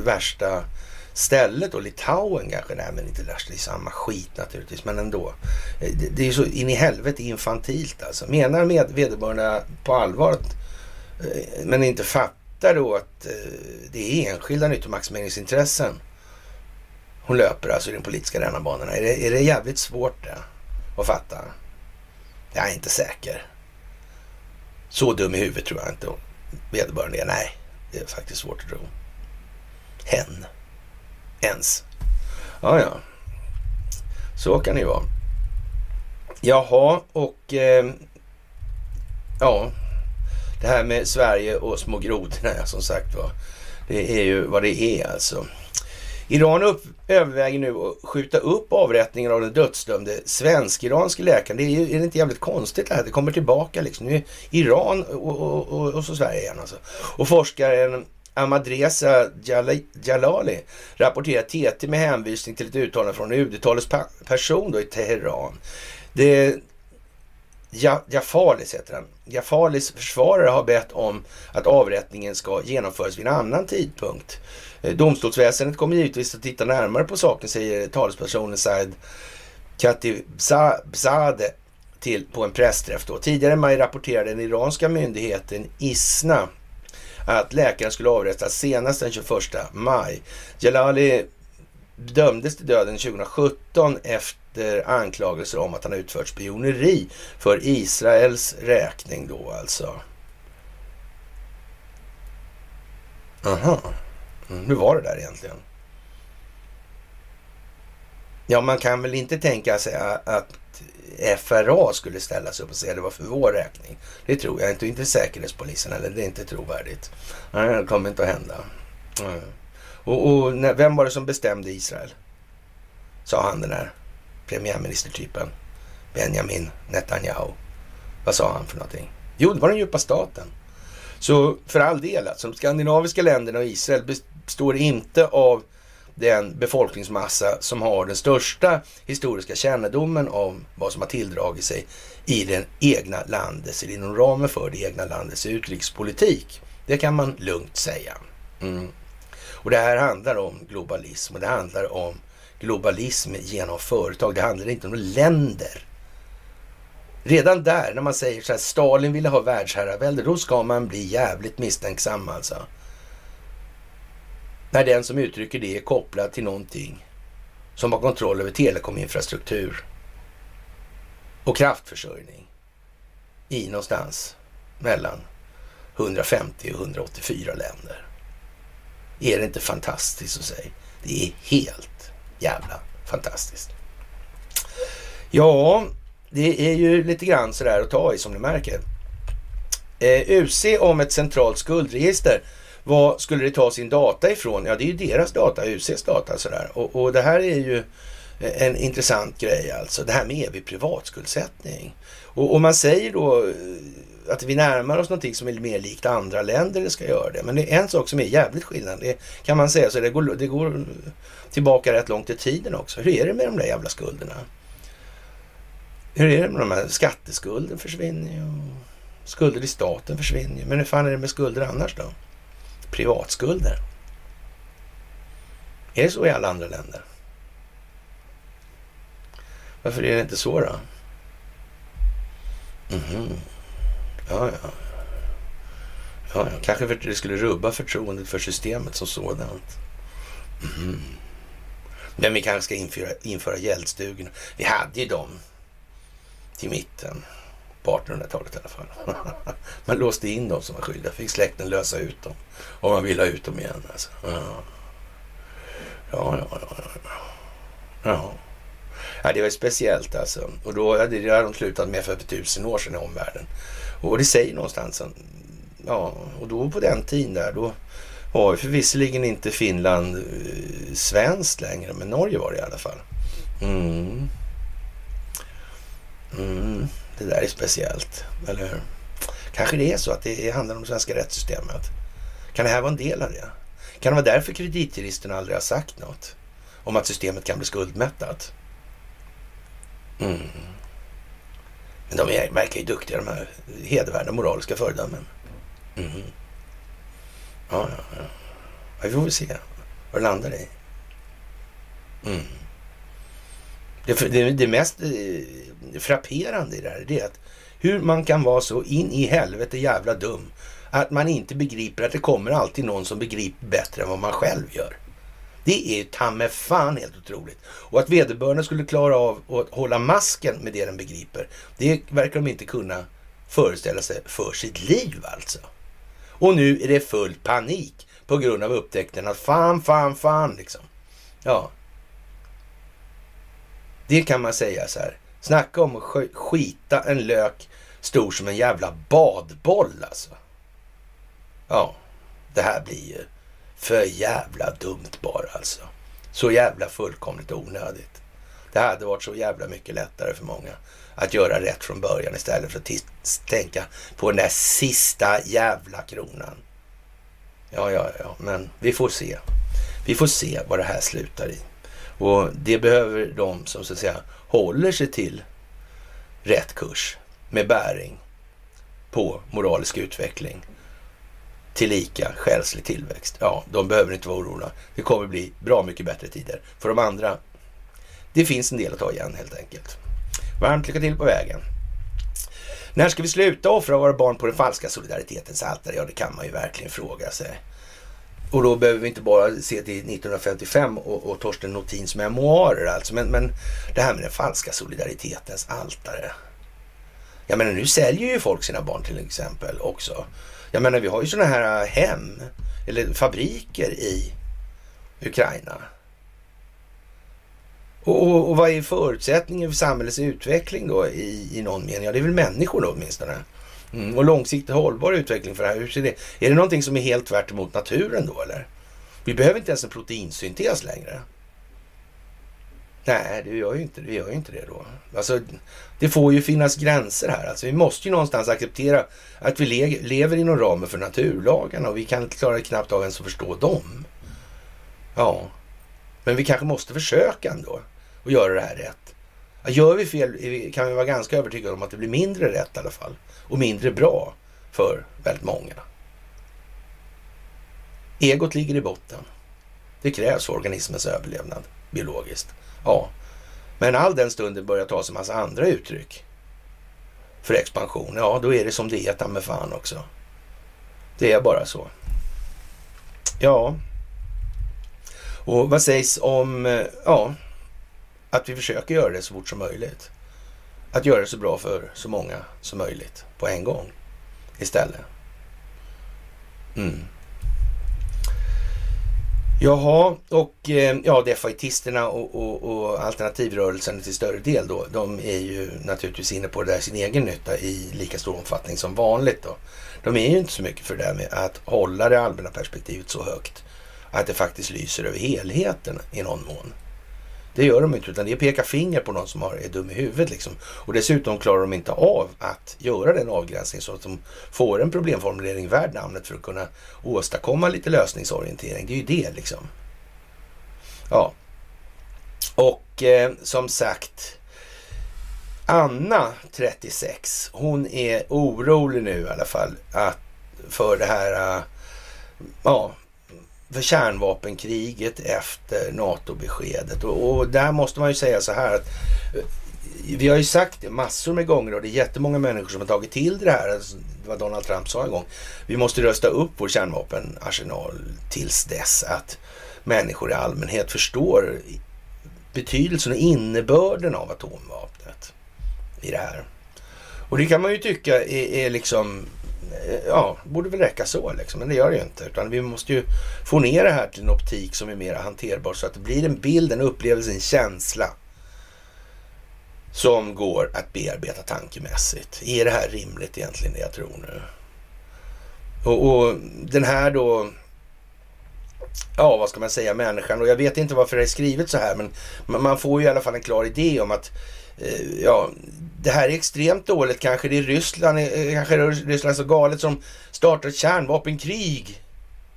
värsta stället då, Litauen kanske, nej men inte värsta, det är samma skit naturligtvis, men ändå. Eh, det, det är så in i helvete infantilt alltså. Menar med vederbörande på allvar att, eh, men inte fattar då att eh, det är enskilda nyttomaximeringsintressen hon löper alltså i den politiska rännarbanorna. Är det, är det jävligt svårt det att fatta? Jag är inte säker. Så dum i huvudet tror jag inte vederbörande är. Nej, det är faktiskt svårt att tro. Hen. Ens. Ja, ja. Så kan det ju vara. Jaha, och eh, ja, det här med Sverige och små grodorna som sagt var. Det är ju vad det är alltså. Iran upp, överväger nu att skjuta upp avrättningen av den dödsdömde svensk-iranske läkaren. Det är, ju, är det inte jävligt konstigt det här? Det kommer tillbaka liksom. Nu är Iran och, och, och, och så Sverige igen alltså. Och forskaren Ahmadreza Jalali rapporterar TT med hänvisning till ett uttalande från UD-talets person då i Teheran. Det Jafalis heter han. Jafalis försvarare har bett om att avrättningen ska genomföras vid en annan tidpunkt. Eh, domstolsväsendet kommer givetvis att titta närmare på saken, säger talespersonen Said Katibzadeh till, på en pressträff. Då. Tidigare i maj rapporterade den iranska myndigheten ISNA att läkaren skulle avrättas senast den 21 maj. Jalali dömdes till döden 2017 efter anklagelser om att han utfört spioneri för Israels räkning då alltså. Aha. Mm, hur var det där egentligen? Ja, man kan väl inte tänka sig att FRA skulle ställa sig upp och säga att det var för vår räkning. Det tror jag inte. Inte Säkerhetspolisen eller Det är inte trovärdigt. Nej, det kommer inte att hända. Mm. Och, och när, vem var det som bestämde Israel? Sa han den där premiärministertypen. Benjamin Netanyahu. Vad sa han för någonting? Jo, det var den djupa staten. Så för all del, alltså, de skandinaviska länderna och Israel består inte av den befolkningsmassa som har den största historiska kännedomen om vad som har tilldragit sig i den egna landets, eller inom ramen för det egna landets utrikespolitik. Det kan man lugnt säga. Mm. Och det här handlar om globalism och det handlar om globalism genom företag. Det handlar inte om länder. Redan där, när man säger så här, Stalin ville ha världsherravälde, då ska man bli jävligt misstänksam alltså. När den som uttrycker det är kopplad till någonting som har kontroll över telekominfrastruktur och kraftförsörjning i någonstans mellan 150 och 184 länder. Är det inte fantastiskt att säga? Det är helt jävla fantastiskt. Ja, det är ju lite grann sådär att ta i som ni märker. Eh, UC om ett centralt skuldregister vad skulle det ta sin data ifrån? Ja, det är ju deras data, UCs data sådär. Och, och det här är ju en intressant grej alltså. Det här med evig privatskuldsättning. Och, och man säger då eh, att vi närmar oss någonting som är mer likt andra länder det ska göra det. Men det är en sak som är jävligt skillnad. Det kan man säga så det går, det går tillbaka rätt långt i tiden också. Hur är det med de där jävla skulderna? Hur är det med de här skatteskulden försvinner ju. Skulder i staten försvinner ju. Men hur fan är det med skulder annars då? Privatskulder. Är det så i alla andra länder? Varför är det inte så då? Mm -hmm. Ja, ja. Ja, ja. Kanske för att det skulle rubba förtroendet för systemet som sådant. Mm -hmm. Men vi kanske ska införa, införa gäldstugorna. Vi hade ju dem till mitten 1800-talet i alla fall. man låste in dem som var skyldiga. Fick släkten lösa ut dem. Om man ville ha ut dem igen. Alltså. Ja. Ja, ja, ja, ja. ja. Det var speciellt alltså. Och då hade det de slutat med för tusen år sedan i omvärlden. Och det säger någonstans, ja, och då på den tiden där, då var ju förvisserligen inte Finland eh, svenskt längre, men Norge var det i alla fall. Mm. Mm. Det där är speciellt, eller hur? Kanske det är så att det handlar om det svenska rättssystemet. Kan det här vara en del av det? Kan det vara därför kreditjuristerna aldrig har sagt något om att systemet kan bli skuldmättat? Mm. Men de är, verkar ju duktiga, de här hedervärda moraliska föredömen. Mm. Ja, ja, ja. Vi får väl se vad det landar i. Mm. Det, det, det mest eh, frapperande i det här är att hur man kan vara så in i helvete jävla dum att man inte begriper att det kommer alltid någon som begriper bättre än vad man själv gör. Det är ju ta med fan helt otroligt. Och att vederbörande skulle klara av att hålla masken med det den begriper, det verkar de inte kunna föreställa sig för sitt liv alltså. Och nu är det full panik på grund av upptäckten att fan, fan, fan liksom. Ja, det kan man säga så här. Snacka om att skita en lök stor som en jävla badboll alltså. Ja, det här blir ju för jävla dumt bara alltså. Så jävla fullkomligt onödigt. Det hade varit så jävla mycket lättare för många att göra rätt från början istället för att tänka på den där sista jävla kronan. Ja, ja, ja, men vi får se. Vi får se vad det här slutar i. Och det behöver de som så att säga håller sig till rätt kurs med bäring på moralisk utveckling tillika själslig tillväxt. Ja, de behöver inte vara oroliga. Det kommer bli bra mycket bättre tider. För de andra, det finns en del att ta igen helt enkelt. Varmt lycka till på vägen. När ska vi sluta offra våra barn på den falska solidaritetens altare? Ja, det kan man ju verkligen fråga sig. Och då behöver vi inte bara se till 1955 och, och Torsten Notins memoarer alltså. Men, men det här med den falska solidaritetens altare. Jag menar nu säljer ju folk sina barn till exempel också. Jag menar vi har ju sådana här hem eller fabriker i Ukraina. Och, och, och, vad är förutsättningen för samhällets utveckling då i, i någon mening? Ja, det är väl människor då åtminstone. Mm. Och långsiktigt hållbar utveckling för det här. Hur ser det? Är det någonting som är helt tvärt emot naturen då eller? Vi behöver inte ens en proteinsyntes längre. Nej, det gör ju inte, det gör ju inte det då. Alltså, det får ju finnas gränser här. Alltså, vi måste ju någonstans acceptera att vi le lever inom ramen för naturlagarna och vi kan klara knappt av ens att förstå dem. Ja, men vi kanske måste försöka ändå och göra det här rätt. Gör vi fel kan vi vara ganska övertygade om att det blir mindre rätt i alla fall och mindre bra för väldigt många. Egot ligger i botten. Det krävs för organismens överlevnad biologiskt. Ja, men all den stunden börjar ta sig en massa andra uttryck för expansion. Ja, då är det som det är ta med fan också. Det är bara så. Ja, och vad sägs om eh, ja, att vi försöker göra det så fort som möjligt? Att göra det så bra för så många som möjligt på en gång istället. Mm. Jaha, och eh, ja, defaitisterna och, och, och alternativrörelsen till större del då, de är ju naturligtvis inne på det där sin egen nytta i lika stor omfattning som vanligt då. De är ju inte så mycket för det där med att hålla det allmänna perspektivet så högt att det faktiskt lyser över helheten i någon mån. Det gör de inte, utan det är peka finger på någon som har, är dum i huvudet. Liksom. Och dessutom klarar de inte av att göra den avgränsningen så att de får en problemformulering värd namnet för att kunna åstadkomma lite lösningsorientering. Det är ju det liksom. Ja. Och eh, som sagt, Anna, 36, hon är orolig nu i alla fall att för det här, eh, ja, för kärnvapenkriget efter NATO-beskedet. Och, och, där måste man ju säga så här att eh, vi har ju sagt det massor med gånger och det är jättemånga människor som har tagit till det här. Alltså, det var Donald Trump sa en gång. Vi måste rösta upp vår kärnvapenarsenal tills dess att människor i allmänhet förstår betydelsen och innebörden av atomvapnet i det här. Och det kan man ju tycka är, är liksom Eh, ja, borde väl räcka så liksom. Men det gör det ju inte. Utan vi måste ju få ner det här till en optik som är mer hanterbar så att det blir en bild, en upplevelse, en känsla som går att bearbeta tankemässigt. Är det här rimligt egentligen det jag tror nu? Och, och den här då, ja vad ska man säga, människan. Och jag vet inte varför det är skrivet så här men man får ju i alla fall en klar idé om att Eh, ja, det här är extremt dåligt. Kanske det är Ryssland, eh, kanske det är Ryssland så galet som startar ett kärnvapenkrig.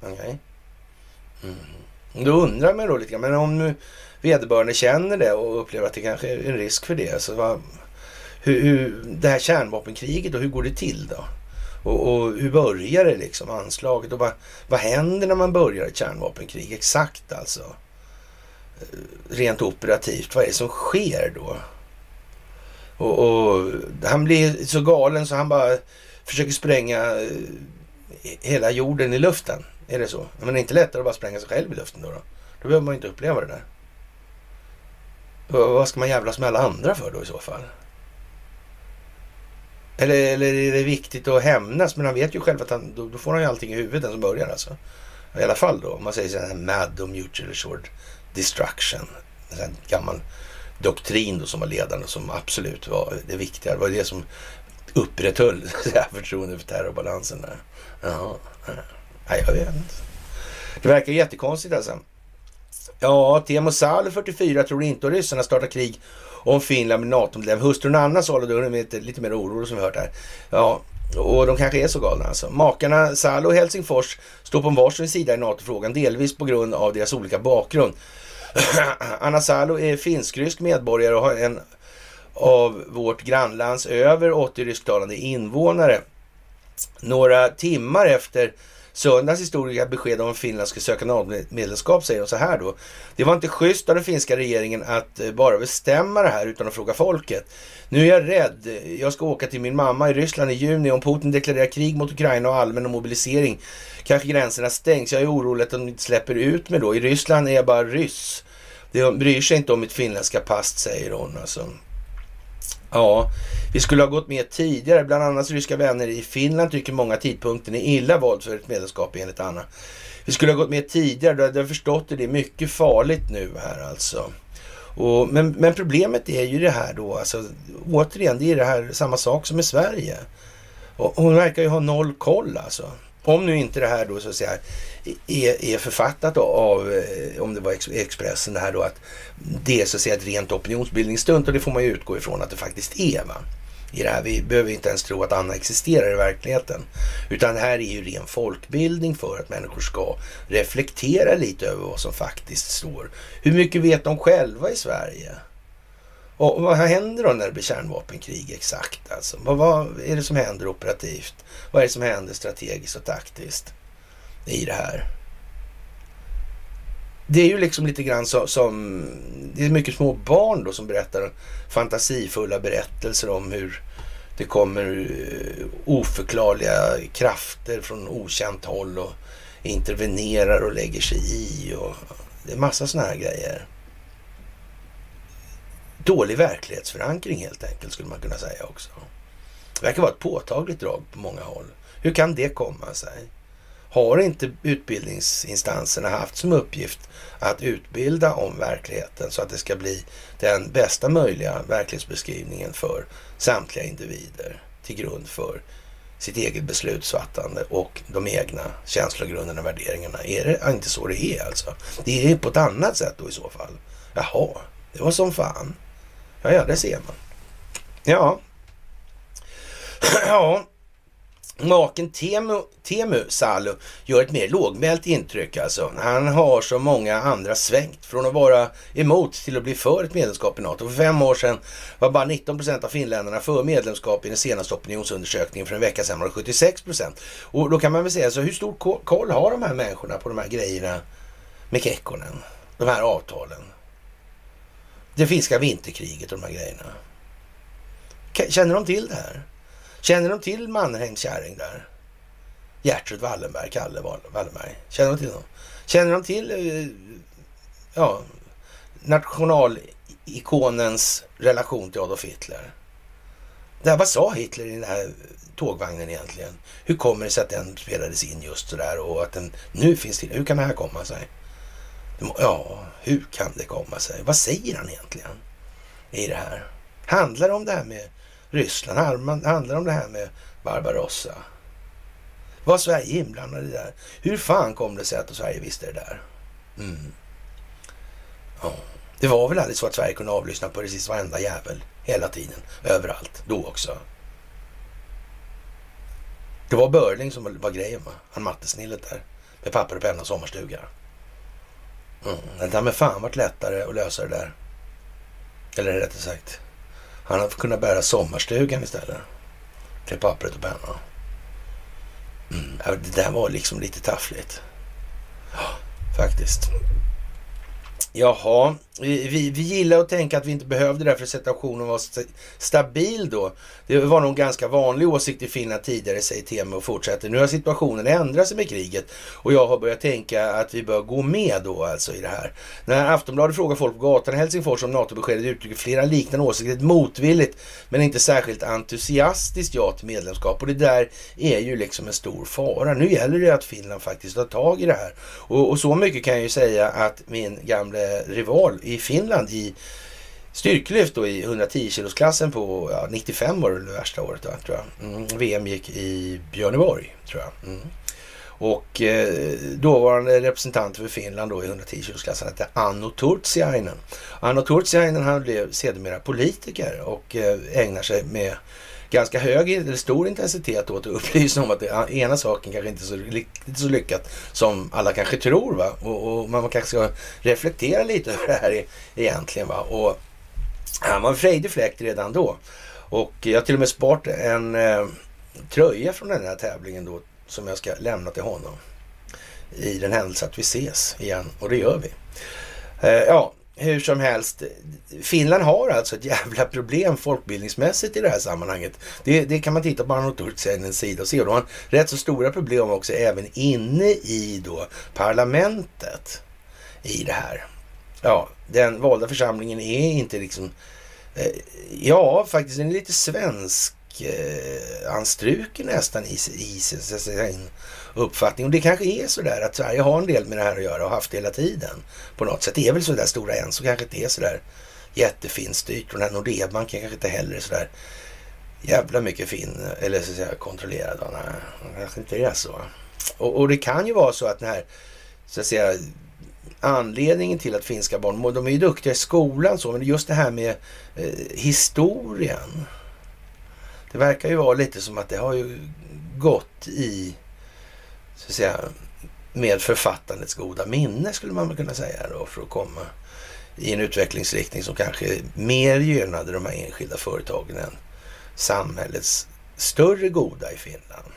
Okay. Mm. Då undrar man då lite grann, men om nu vederbörande känner det och upplever att det kanske är en risk för det. Så vad, hur, hur, det här kärnvapenkriget då, hur går det till då? Och, och hur börjar det liksom, anslaget? Och vad, vad händer när man börjar ett kärnvapenkrig? Exakt alltså. Eh, rent operativt, vad är det som sker då? Och, och, han blir så galen så han bara försöker spränga eh, hela jorden i luften. Är det så? Men det är inte lättare att bara spränga sig själv i luften då? Då, då behöver man inte uppleva det där. Och vad ska man jävlas med alla andra för då i så fall? Eller, eller är det viktigt att hämnas? Men han vet ju själv att han, då, då får han ju allting i huvudet den som börjar alltså. I alla fall då, om man säger så här mad och mutual assured destruction. En gammal doktrin då som var ledande som absolut var det viktiga. Det var det som upprätthöll förtroendet för terrorbalansen. Där. Jaha. Nej, jag vet inte. Det verkar jättekonstigt alltså. Ja, Teemu Salo 44 tror inte att ryssarna startar krig om Finland med NATO-medlem. Hustrun Anna Salo, då är lite, lite mer orolig som vi hört här. Ja, och de kanske är så galna alltså. Makarna Salo och Helsingfors står på varsin sida i NATO-frågan, delvis på grund av deras olika bakgrund. Anna Salo är finsk-rysk medborgare och har en av vårt grannlands över 80 rysktalande invånare. Några timmar efter söndagens historiska besked om att Finland ska söka NATO-medlemskap säger de så här då. Det var inte schysst av den finska regeringen att eh, bara bestämma det här utan att fråga folket. Nu är jag rädd. Jag ska åka till min mamma i Ryssland i juni. Om Putin deklarerar krig mot Ukraina och allmän mobilisering kanske gränserna stängs. Jag är orolig att de inte släpper ut mig då. I Ryssland är jag bara ryss. De bryr sig inte om mitt finländska pass, säger hon. Alltså. Ja, vi skulle ha gått med tidigare. Bland annat ryska vänner i Finland tycker många tidpunkten är illa vald för ett medlemskap enligt Anna. Vi skulle ha gått med tidigare. Du hade förstått det. Det är mycket farligt nu här alltså. Och, men, men problemet är ju det här då, alltså återigen, det är det här samma sak som i Sverige. Och hon verkar ju ha noll koll alltså. Om nu inte det här då så att säga är, är författat av, eh, om det var Expressen det här då, att det är så att säga ett rent opinionsbildningsstunt och det får man ju utgå ifrån att det faktiskt är. Va? I det här. Vi behöver inte ens tro att Anna existerar i verkligheten. Utan det här är ju ren folkbildning för att människor ska reflektera lite över vad som faktiskt står. Hur mycket vet de själva i Sverige? Och vad händer då när det blir kärnvapenkrig exakt? Alltså? Vad, vad är det som händer operativt? Vad är det som händer strategiskt och taktiskt i det här? Det är ju liksom lite grann så, som, det är mycket små barn då som berättar fantasifulla berättelser om hur det kommer eh, oförklarliga krafter från okänt håll och intervenerar och lägger sig i och det är massa sådana här grejer dålig verklighetsförankring helt enkelt skulle man kunna säga också. Det verkar vara ett påtagligt drag på många håll. Hur kan det komma sig? Har inte utbildningsinstanserna haft som uppgift att utbilda om verkligheten så att det ska bli den bästa möjliga verklighetsbeskrivningen för samtliga individer till grund för sitt eget beslutsfattande och de egna känslogrunderna och värderingarna. Är det inte så det är alltså? Det är på ett annat sätt då i så fall. Jaha, det var som fan. Ja, ja, det ser man. Ja. ja. Maken Temu, Temu Salu gör ett mer lågmält intryck alltså. Han har som många andra svängt från att vara emot till att bli för ett medlemskap i NATO. För fem år sedan var bara 19 procent av finländarna för medlemskap i den senaste opinionsundersökningen. För en vecka sedan var det 76 procent. Och då kan man väl säga så, hur stor koll har de här människorna på de här grejerna med Kekkonen? De här avtalen? Det finska vinterkriget och de här grejerna. Känner de till det här? Känner de till Mannerheims kärring där? Gertrud Wallenberg, Kalle Wallenberg. Känner de till dem? Känner de till eh, ja, nationalikonens relation till Adolf Hitler? Det här, vad sa Hitler i den här tågvagnen egentligen? Hur kommer det sig att den spelades in just sådär och att den nu finns till? Hur kan det här komma sig? Ja, hur kan det komma sig? Vad säger han egentligen i det här? Handlar det om det här med Ryssland? Handlar det om det här med Barbarossa? Var Sverige inblandade i det där? Hur fan kom det sig att Sverige visste det där? Mm. Ja. Det var väl aldrig så att Sverige kunde avlyssna på precis varenda jävel hela tiden, överallt, då också. Det var Börling som var grejen va? Han mattesnillet där. Med papper och penna och sommarstuga. Mm. Det hade med fan varit lättare att lösa det där. Eller rättare sagt, han hade kunnat bära sommarstugan istället. Till pappret och pennan. Mm. Det där var liksom lite taffligt. Ja, faktiskt. Jaha, vi, vi, vi gillar att tänka att vi inte behövde det för att situationen var stabil då. Det var nog en ganska vanlig åsikt i Finland tidigare, säger Temo och fortsätter. Nu har situationen ändrat sig med kriget och jag har börjat tänka att vi bör gå med då alltså i det här. När Aftonbladet frågar folk på gatan i Helsingfors om NATO-beskedet uttrycker flera liknande åsikter. Ett motvilligt men inte särskilt entusiastiskt ja till medlemskap och det där är ju liksom en stor fara. Nu gäller det att Finland faktiskt tar tag i det här och, och så mycket kan jag ju säga att min gamle rival i Finland i styrkelyft då i 110 kilosklassen på ja, 95 var det värsta året då, tror jag. Mm, VM gick i Björneborg tror jag. Mm. Och eh, dåvarande representant för Finland då i 110 kilosklassen hette Anno Turtsiainen. Anno Turtsiainen han blev sedermera politiker och eh, ägnar sig med ganska hög eller stor intensitet åt att upplysa om att det ena saken kanske inte är så, riktigt så lyckat som alla kanske tror. Va? Och, och, man kanske ska reflektera lite över det här e-, egentligen. Va? Och Han var en frejdig fläkt redan då. Och jag har till och med sparat en eh, tröja från den här tävlingen då som jag ska lämna till honom. I den händelse att vi ses igen och det gör vi. Eh, ja, hur som helst. Finland har alltså ett jävla problem folkbildningsmässigt i det här sammanhanget. Det, det kan man titta på Arno Turtsenens sida och se. De har rätt så stora problem också även inne i då parlamentet i det här. Ja, den valda församlingen är inte liksom eh, ja, faktiskt den är lite svensk eh, anstruken nästan i, i sin uppfattning. Och det kanske är så där att Sverige har en del med det här att göra och haft det hela tiden. På något sätt. Det är väl så där stora än så kanske inte är så där jättefint styrt. Och den här Nordeabanken kanske inte heller är så där jävla mycket fin eller så att säga kontrollerad. Nej, kanske inte är så. Och, och, det kan ju vara så att den här så att säga anledningen till att finska barn, de är ju duktiga i skolan så, men just det här med eh, historien. Det verkar ju vara lite som att det har ju gått i, så att säga, med författandets goda minne skulle man väl kunna säga då, för att komma i en utvecklingsriktning som kanske mer gynnade de här enskilda företagen än samhällets större goda i Finland.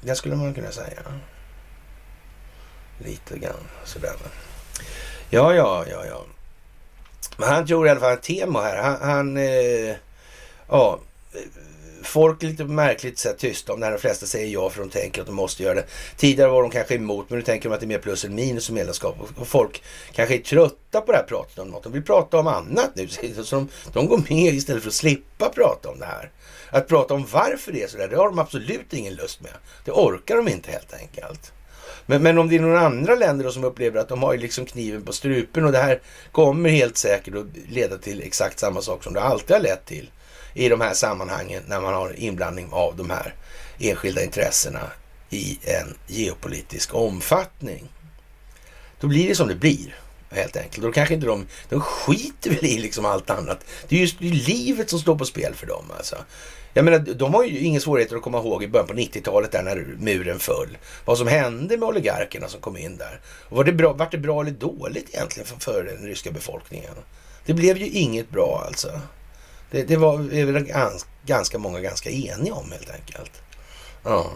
Det skulle man kunna säga. Lite grann sådär. Ja, ja, ja, ja. Men han tror i alla fall att Temo här, han, han eh, ja, folk är lite märkligt så tysta om det här. De flesta säger ja för de tänker att de måste göra det. Tidigare var de kanske emot, men nu tänker de att det är mer plus än minus som medlemskap. Och folk kanske är trötta på det här pratet om något. De vill prata om annat nu. Så de, de går med istället för att slippa prata om det här. Att prata om varför det är så där, det har de absolut ingen lust med. Det orkar de inte helt enkelt. Men, men om det är några andra länder som upplever att de har liksom kniven på strupen och det här kommer helt säkert att leda till exakt samma sak som det alltid har lett till i de här sammanhangen när man har inblandning av de här enskilda intressena i en geopolitisk omfattning. Då blir det som det blir helt enkelt. Då kanske inte de, de skiter väl i liksom allt annat. Det är just livet som står på spel för dem alltså. Jag menar, de har ju inga svårigheter att komma ihåg i början på 90-talet där när muren föll. Vad som hände med oligarkerna som kom in där. Och var det bra, var det bra eller dåligt egentligen för, för den ryska befolkningen? Det blev ju inget bra alltså. Det, det var är väl gans, ganska många ganska eniga om helt enkelt. Ja.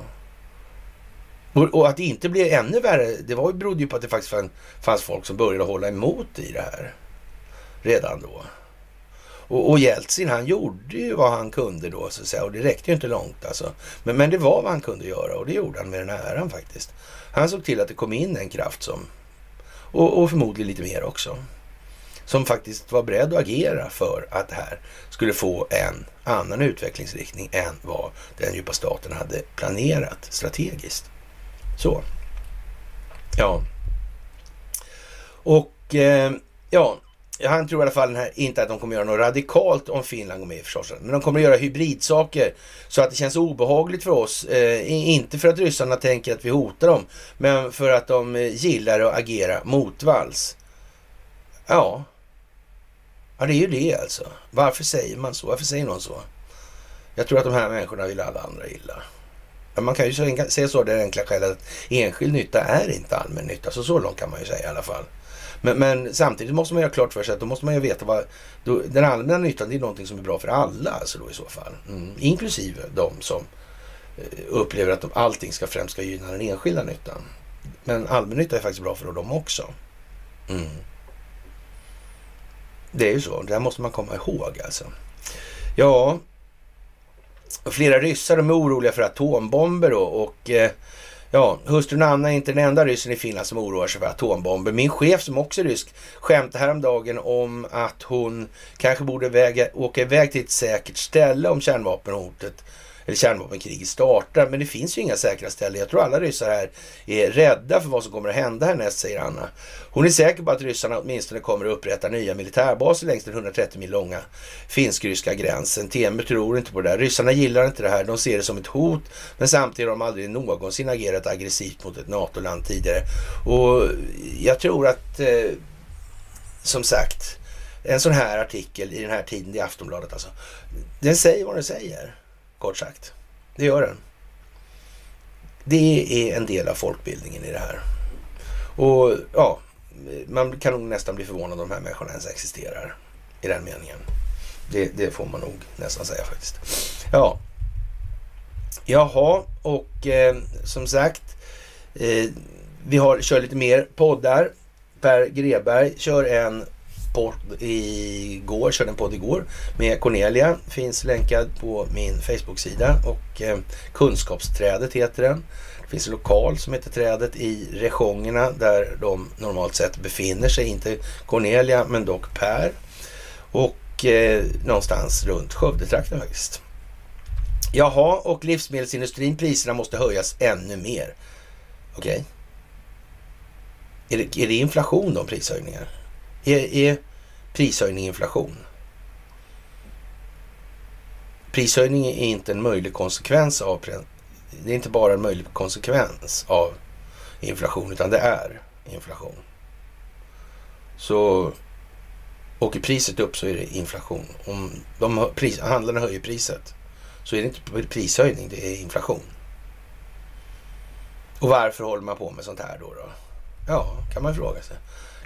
Och, och, att det inte blev ännu värre, det var, berodde ju på att det faktiskt fann, fanns folk som började hålla emot i det här. Redan då. Och, och Jeltsin han gjorde ju vad han kunde då så att säga och det räckte ju inte långt alltså. Men, men det var vad han kunde göra och det gjorde han med den här äran faktiskt. Han såg till att det kom in en kraft som, och, och förmodligen lite mer också, som faktiskt var beredd att agera för att det här skulle få en annan utvecklingsriktning än vad den djupa staten hade planerat strategiskt. Så. Ja. Och eh, ja, han tror i alla fall här, inte att de kommer göra något radikalt om Finland går med i försvarssamarbetet. Men de kommer göra hybridsaker så att det känns obehagligt för oss. Eh, inte för att ryssarna tänker att vi hotar dem, men för att de eh, gillar att agera motvalls. Ja. Ja, det är ju det alltså. Varför säger man så? Varför säger någon så? Jag tror att de här människorna vill alla andra illa. Men man kan ju säga så, det enkla skälet att enskild nytta är inte allmän nytta. Så så långt kan man ju säga i alla fall. Men, men, samtidigt måste man göra klart för sig att då måste man ju veta vad då, den allmänna nyttan det är någonting som är bra för alla alltså då i så fall. Mm. Inklusive de som eh, upplever att de, allting ska främst ska gynna den enskilda nyttan. Men allmännytta är faktiskt bra för dem också. Mm. Det är ju så. Det här måste man komma ihåg alltså. Ja, flera ryssar de är oroliga för atombomber då, och eh, Ja, hustrun Anna är inte den enda ryssen i Finland som oroar sig för atombomber. Min chef som också är rysk skämtade häromdagen om att hon kanske borde väga, åka iväg till ett säkert ställe om kärnvapenhotet eller kärnvapenkriget startar. Men det finns ju inga säkra ställen. Jag tror alla ryssar här är rädda för vad som kommer att hända härnäst, säger Anna. Hon är säker på att ryssarna åtminstone kommer att upprätta nya militärbaser längs den 130 mil långa finsk-ryska gränsen. TM tror inte på det där. Ryssarna gillar inte det här. De ser det som ett hot, men samtidigt har de aldrig någonsin agerat aggressivt mot ett NATO-land tidigare. Och jag tror att, eh, som sagt, en sån här artikel i den här tiden i Aftonbladet alltså. Den säger vad den säger. Kort sagt. Det gör den. Det är en del av folkbildningen i det här. Och ja, man kan nog nästan bli förvånad om de här människorna ens existerar. I den meningen. Det, det får man nog nästan säga faktiskt. Ja. Jaha, och eh, som sagt. Eh, vi har, kör lite mer poddar. Per Greberg kör en podd igår, körde en podd igår med Cornelia. Finns länkad på min Facebook-sida och eh, Kunskapsträdet heter den. Det finns en lokal som heter Trädet i Rejongerna där de normalt sett befinner sig. Inte Cornelia men dock Per. Och eh, någonstans runt Skövdetrakten faktiskt. Jaha, och livsmedelsindustrin, priserna måste höjas ännu mer. Okej. Okay. Är det, är det inflation då, prishöjningar? Är, är prishöjning inflation? Prishöjning är inte en möjlig konsekvens av... Det är inte bara en möjlig konsekvens av inflation, utan det är inflation. Så åker priset upp så är det inflation. Om de pris, handlarna höjer priset så är det inte prishöjning, det är inflation. Och varför håller man på med sånt här då? då? Ja, kan man fråga sig.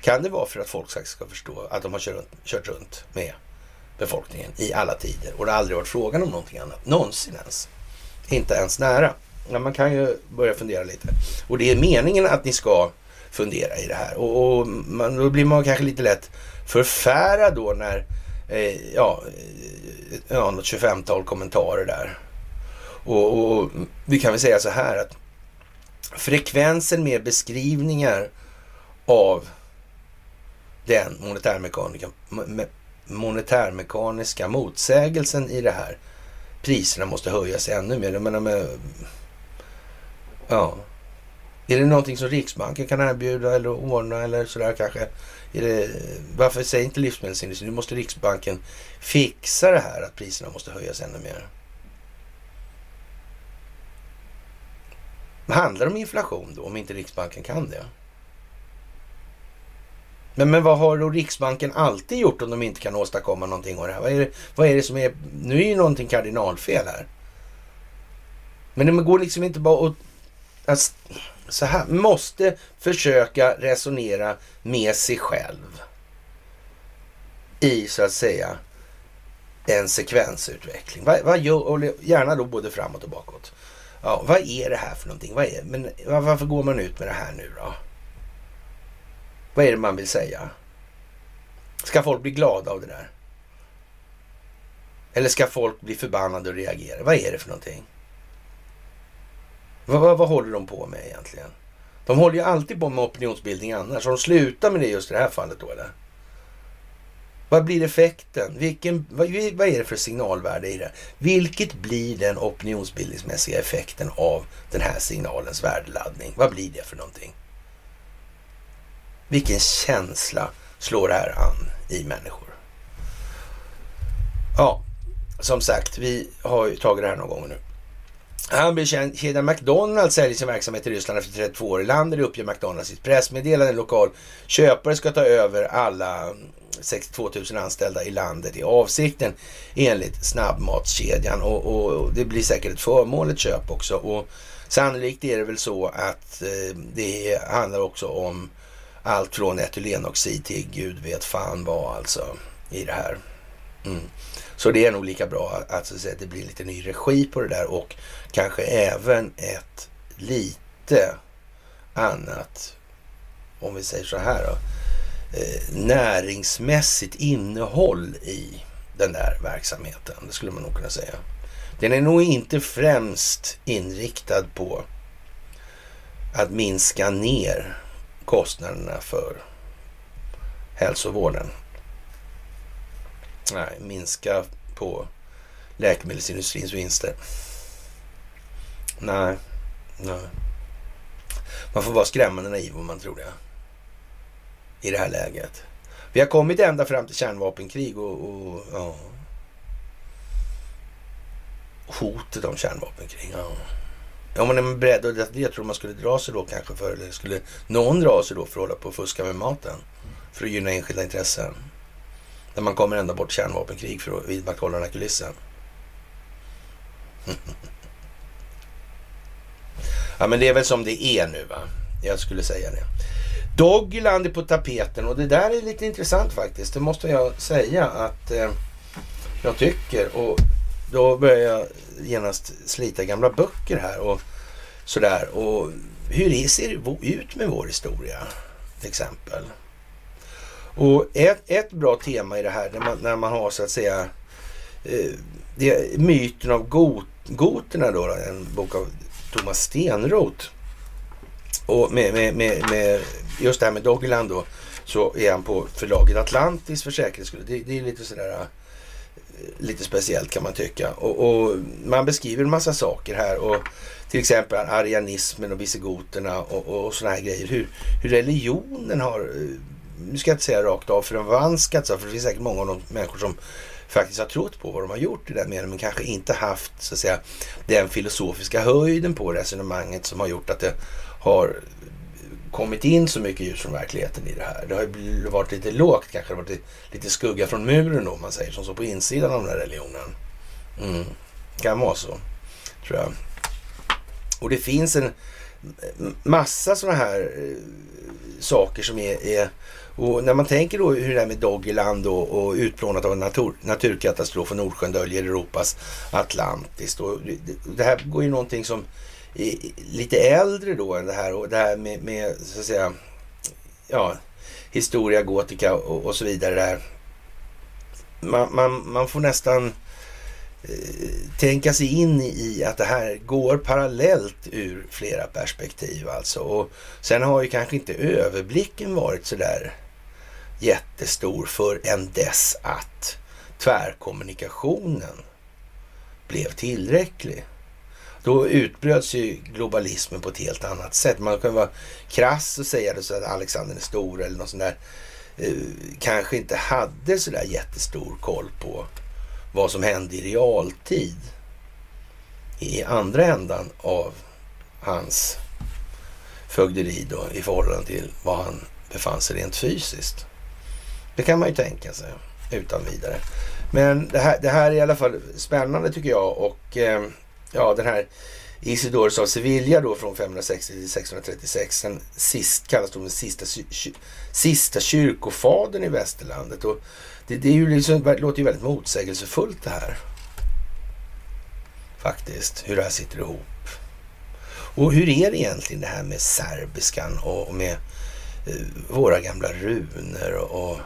Kan det vara för att folk ska förstå att de har kört runt, kört runt med befolkningen i alla tider och det har aldrig varit frågan om någonting annat. Någonsin ens. Inte ens nära. Ja, man kan ju börja fundera lite. Och det är meningen att ni ska fundera i det här. Och, och man, då blir man kanske lite lätt förfärad då när, eh, ja, eh, ja, något 25-tal kommentarer där. Och, och vi kan väl säga så här att frekvensen med beskrivningar av den monetärmekaniska, monetärmekaniska motsägelsen i det här. Priserna måste höjas ännu mer. Jag menar med, ja. Är det någonting som Riksbanken kan erbjuda eller ordna eller sådär kanske? Är det, varför säger inte livsmedelsindustrin, nu måste Riksbanken fixa det här att priserna måste höjas ännu mer? Handlar det om inflation då, om inte Riksbanken kan det? Men, men vad har då Riksbanken alltid gjort om de inte kan åstadkomma någonting av det här? Vad är det, vad är det som är... Nu är ju någonting kardinalfel här. Men det går liksom inte bara att... Alltså, så här, måste försöka resonera med sig själv. I så att säga en sekvensutveckling. Vad, vad gör, och gärna då både framåt och bakåt. Ja, vad är det här för någonting? Vad är, men varför går man ut med det här nu då? Vad är det man vill säga? Ska folk bli glada av det där? Eller ska folk bli förbannade och reagera? Vad är det för någonting? Vad, vad, vad håller de på med egentligen? De håller ju alltid på med opinionsbildning annars. Har de slutat med det just i det här fallet då eller? Vad blir effekten? Vilken, vad, vad är det för signalvärde i det? Vilket blir den opinionsbildningsmässiga effekten av den här signalens värdeladdning? Vad blir det för någonting? Vilken känsla slår det här an i människor? Ja, som sagt, vi har ju tagit det här någon gång nu. Hamburgerkedjan McDonalds säljer sin verksamhet i Ryssland efter 32 år i landet. Det uppger McDonalds i ett pressmeddelande. En lokal köpare ska ta över alla 62 000 anställda i landet i avsikten enligt snabbmatskedjan. Och, och det blir säkert ett förmånligt köp också. Och sannolikt är det väl så att eh, det handlar också om allt från etylenoxid till gud vet fan vad alltså i det här. Mm. Så det är nog lika bra att, så att, säga, det blir lite ny regi på det där och kanske även ett lite annat, om vi säger så här då, eh, näringsmässigt innehåll i den där verksamheten. Det skulle man nog kunna säga. Den är nog inte främst inriktad på att minska ner kostnaderna för hälsovården. Nej, minska på läkemedelsindustrins vinster. Nej, nej. Man får vara skrämmande naiv om man tror det. I det här läget. Vi har kommit ända fram till kärnvapenkrig och, och ja. hotet om kärnvapenkrig. Ja. Om man är beredd, och det, jag tror man skulle dra sig då kanske för, eller skulle någon dra sig då för att hålla på och fuska med maten. För att gynna enskilda intressen. När man kommer ända bort kärnvapenkrig för att vidmakthålla den här kulissen. ja men det är väl som det är nu va. Jag skulle säga det. Doggyland är på tapeten och det där är lite intressant faktiskt. Det måste jag säga att eh, jag tycker. Och då börjar jag genast slita gamla böcker här och sådär. Och hur ser det ut med vår historia till exempel? Och ett, ett bra tema i det här när man, när man har så att säga eh, det, myten av got, goterna då, en bok av Thomas Stenroth. Och med, med, med, med just det här med Doggerland då så är han på förlaget Atlantis för säkerhets skull. Det, det, är lite sådär lite speciellt kan man tycka. Och, och, man beskriver en massa saker här och till exempel arianismen och visigoterna och, och sådana här grejer. Hur, hur religionen har, nu ska jag inte säga rakt av förvanskats, för det finns säkert många av de människor som faktiskt har trott på vad de har gjort i den meningen men kanske inte haft så att säga den filosofiska höjden på resonemanget som har gjort att det har kommit in så mycket ljus från verkligheten i det här. Det har varit lite lågt kanske, det har varit lite skugga från muren då, om man säger, som så på insidan av den här religionen. Mm. Kan vara så, tror jag. Och det finns en massa sådana här eh, saker som är, är och när man tänker då hur det är med Doggerland och, och utplånat av en natur, naturkatastrof och Nordsjön döljer Europas Atlantis. Då, det, det här går ju någonting som lite äldre då än det här och det här med, med så att säga, ja, historia, gotika och, och så vidare. Där. Man, man, man får nästan eh, tänka sig in i att det här går parallellt ur flera perspektiv alltså. Och sen har ju kanske inte överblicken varit så där jättestor förrän dess att tvärkommunikationen blev tillräcklig. Då utbröts ju globalismen på ett helt annat sätt. Man kan vara krass och säga det så att Alexander den store eller något sånt där eh, kanske inte hade så där jättestor koll på vad som hände i realtid i andra ändan av hans fögderi då i förhållande till var han befann sig rent fysiskt. Det kan man ju tänka sig utan vidare. Men det här, det här är i alla fall spännande tycker jag och eh, ja, den här Isidorus av Sevilla då från 560 till 636. Den sist, kallas då den sista, sista kyrkofadern i västerlandet. Och det, det, är ju liksom, det låter ju väldigt motsägelsefullt det här. Faktiskt, hur det här sitter ihop. Och hur är det egentligen det här med serbiskan och med eh, våra gamla runor? och, och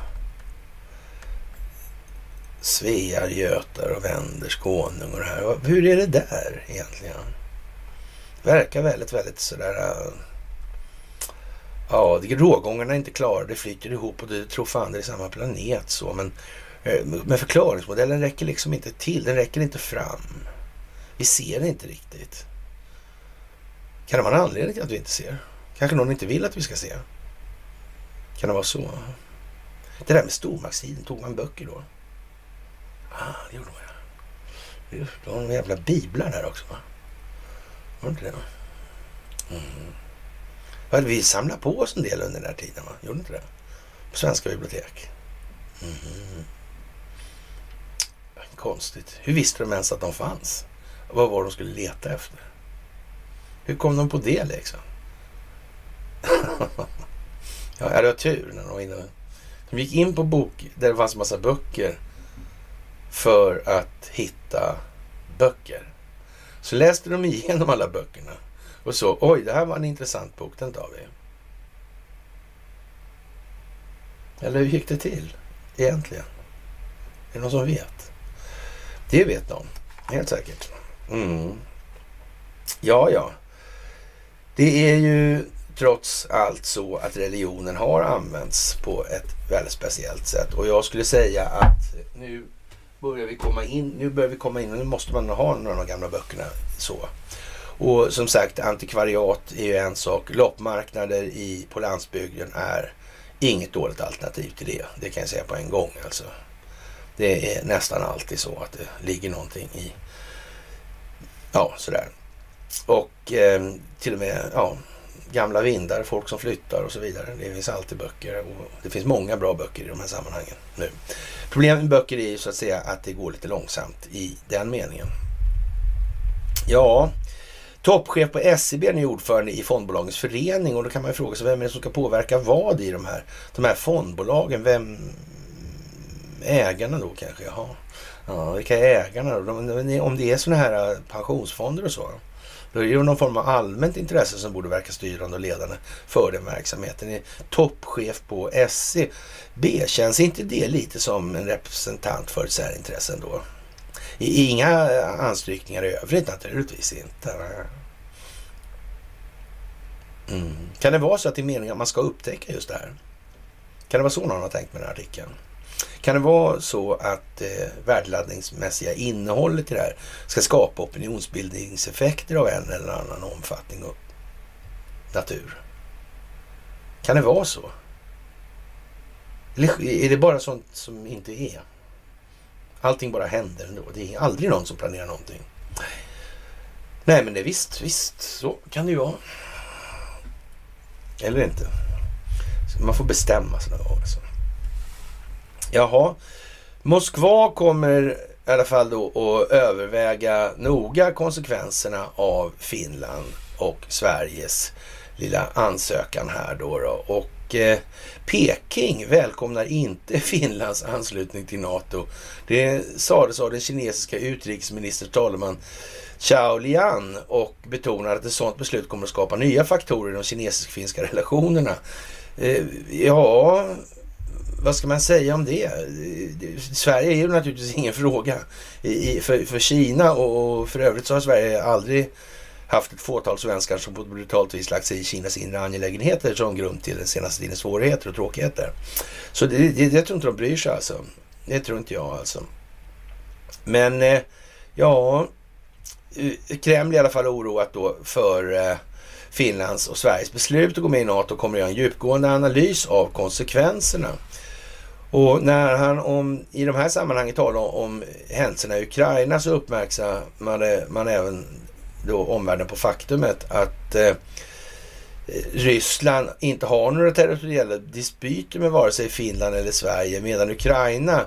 Svear, Götar och Vänders konung och det här. Hur är det där egentligen? Verkar väldigt, väldigt sådär... Äh, ja, rågångarna är inte klara, det flyter ihop och du tror fan det är samma planet så. Men, äh, men förklaringsmodellen räcker liksom inte till, den räcker inte fram. Vi ser det inte riktigt. Kan det vara en anledning till att vi inte ser? Kanske någon inte vill att vi ska se? Kan det vara så? Det där med stormaktstiden, tog man böcker då? Ah, det gjorde man ja. Just det, var några jävla biblar där också va? Var det inte det? Mm. Vi samlade på oss en del under den här tiden va? Gjorde inte det? På svenska bibliotek. Mm. Konstigt. Hur visste de ens att de fanns? Vad var de skulle leta efter? Hur kom de på det liksom? ja, det var tur när de var inne. De gick in på bok där det fanns en massa böcker för att hitta böcker. Så läste de igenom alla böckerna och så, oj, det här var en intressant bok, den tar vi. Eller hur gick det till egentligen? Är det någon som vet? Det vet de, helt säkert. Mm. Ja, ja. Det är ju trots allt så att religionen har använts på ett väldigt speciellt sätt. Och jag skulle säga att nu börjar vi komma in, nu börjar vi komma in och nu måste man ha några av de gamla böckerna så. Och som sagt, antikvariat är ju en sak. Loppmarknader i, på landsbygden är inget dåligt alternativ till det. Det kan jag säga på en gång alltså. Det är nästan alltid så att det ligger någonting i, ja sådär. Och eh, till och med, ja, gamla vindar, folk som flyttar och så vidare. Det finns alltid böcker och det finns många bra böcker i de här sammanhangen nu. Problemet med böcker är ju så att säga att det går lite långsamt i den meningen. Ja, toppchef på SEB är ordförande i fondbolagens förening och då kan man ju fråga sig vem är det som ska påverka vad i de här, de här fondbolagen? Vem ägarna då kanske? Jaha. Ja, vilka är ägarna då? Om det är sådana här pensionsfonder och så. Då är det ju någon form av allmänt intresse som borde verka styrande och ledande för den verksamheten. Är toppchef på SCB, känns inte det lite som en representant för ett särintresse ändå? Inga anstrykningar i övrigt naturligtvis inte. Mm. Kan det vara så att det är meningen att man ska upptäcka just det här? Kan det vara så någon har tänkt med den här artikeln? Kan det vara så att eh, värdeladdningsmässiga innehållet i det här ska skapa opinionsbildningseffekter av en eller annan omfattning och natur? Kan det vara så? Eller är det bara sånt som inte är? Allting bara händer ändå. Det är aldrig någon som planerar någonting. Nej, men det är visst, visst, så kan det ju vara. Eller inte. Man får bestämma sig någon gång. Alltså. Jaha, Moskva kommer i alla fall då att överväga noga konsekvenserna av Finland och Sveriges lilla ansökan här då. då. Och eh, Peking välkomnar inte Finlands anslutning till NATO. Det sades av den kinesiska utrikesminister talman Chao Lian och betonar att ett sådant beslut kommer att skapa nya faktorer i de kinesisk-finska relationerna. Eh, ja, vad ska man säga om det? Sverige är ju naturligtvis ingen fråga för, för Kina och för övrigt så har Sverige aldrig haft ett fåtal svenskar som på ett brutalt vis lagt sig i Kinas inre angelägenheter som grund till den senaste tidens svårigheter och tråkigheter. Så det, det, det tror inte de bryr sig alltså. Det tror inte jag alltså. Men eh, ja, eh, Kreml är i alla fall oroat då för eh, Finlands och Sveriges beslut att gå med i NATO kommer att göra en djupgående analys av konsekvenserna. Och när han om, i de här sammanhangen talar om händelserna i Ukraina så uppmärksammade man även då omvärlden på faktumet att eh, Ryssland inte har några territoriella dispyter med vare sig Finland eller Sverige medan Ukraina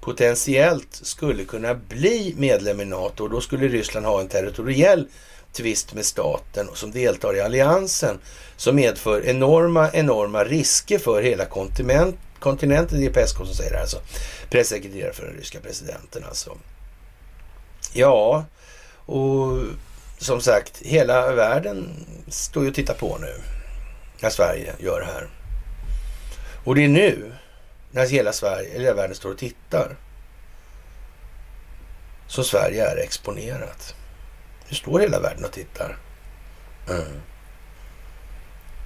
potentiellt skulle kunna bli medlem i NATO. Och då skulle Ryssland ha en territoriell tvist med staten som deltar i alliansen som medför enorma, enorma risker för hela kontinenten kontinenten. Det är Peskov som säger det här alltså. Pressekreterare för den ryska presidenten alltså. Ja, och som sagt, hela världen står ju och tittar på nu när Sverige gör det här. Och det är nu, när hela Sverige, eller hela världen står och tittar, som Sverige är exponerat. Nu står hela världen och tittar. Mm.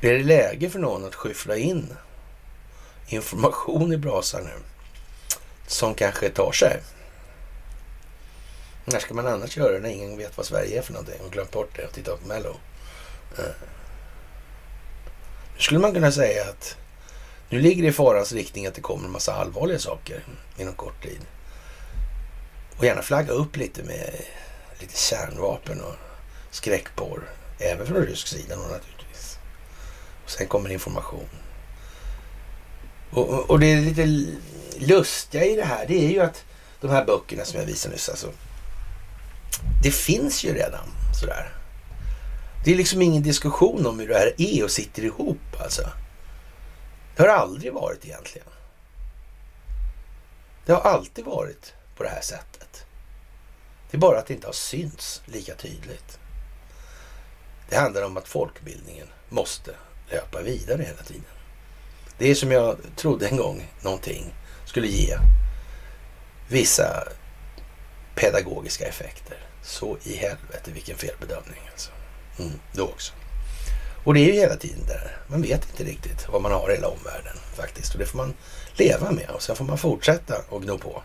Är det läge för någon att skyffla in information i brasan nu som kanske tar sig? När ska man annars göra det när ingen vet vad Sverige är för någonting och glömt bort det och tittat på Mello? Mm. Nu skulle man kunna säga att nu ligger det i farans riktning att det kommer en massa allvarliga saker inom kort tid. Och gärna flagga upp lite med lite kärnvapen och skräckporr. Även från rysk sida naturligtvis. Och sen kommer information. Och, och, och, det är lite lustiga i det här, det är ju att de här böckerna som jag visade nyss, alltså. Det finns ju redan sådär. Det är liksom ingen diskussion om hur det här är och sitter ihop alltså. Det har aldrig varit egentligen. Det har alltid varit på det här sättet. Det är bara att det inte har synts lika tydligt. Det handlar om att folkbildningen måste löpa vidare hela tiden. Det är som jag trodde en gång någonting skulle ge vissa pedagogiska effekter. Så i helvete vilken felbedömning alltså. Mm, då också. Och det är ju hela tiden där. Man vet inte riktigt vad man har i hela omvärlden faktiskt. Och det får man leva med och sen får man fortsätta och gno på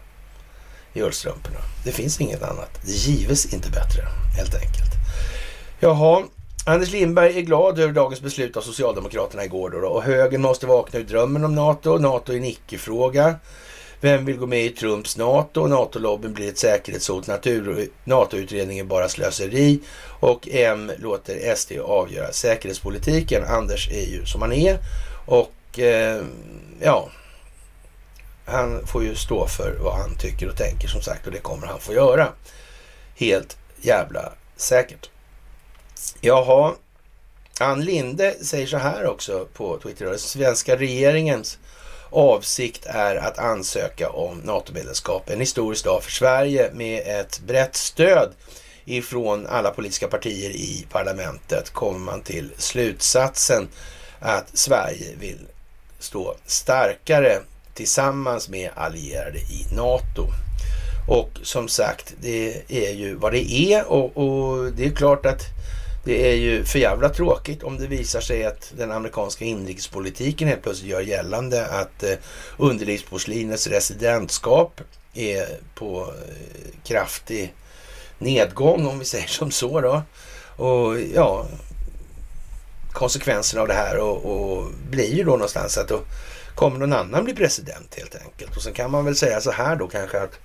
i ullstrumporna. Det finns inget annat. Det gives inte bättre helt enkelt. Jaha, Anders Lindberg är glad över dagens beslut av Socialdemokraterna igår då, då och högern måste vakna ur drömmen om NATO. NATO är en icke-fråga. Vem vill gå med i Trumps NATO? NATO-lobbyn blir ett säkerhetshot. NATO-utredningen bara slöseri. Och M låter SD avgöra säkerhetspolitiken. Anders är ju som han är. Och eh, ja, han får ju stå för vad han tycker och tänker som sagt och det kommer han få göra. Helt jävla säkert. Jaha, Ann Linde säger så här också på Twitter. Den svenska regeringens avsikt är att ansöka om NATO-medlemskap. En historisk dag för Sverige med ett brett stöd ifrån alla politiska partier i parlamentet kommer man till slutsatsen att Sverige vill stå starkare tillsammans med allierade i NATO. Och som sagt, det är ju vad det är och, och det är klart att det är ju för jävla tråkigt om det visar sig att den amerikanska inrikespolitiken helt plötsligt gör gällande att eh, underlivsporslinets residentskap är på eh, kraftig nedgång om vi säger som så då. Och ja, konsekvenserna av det här och, och blir ju då någonstans att då kommer någon annan bli president helt enkelt. Och sen kan man väl säga så här då kanske att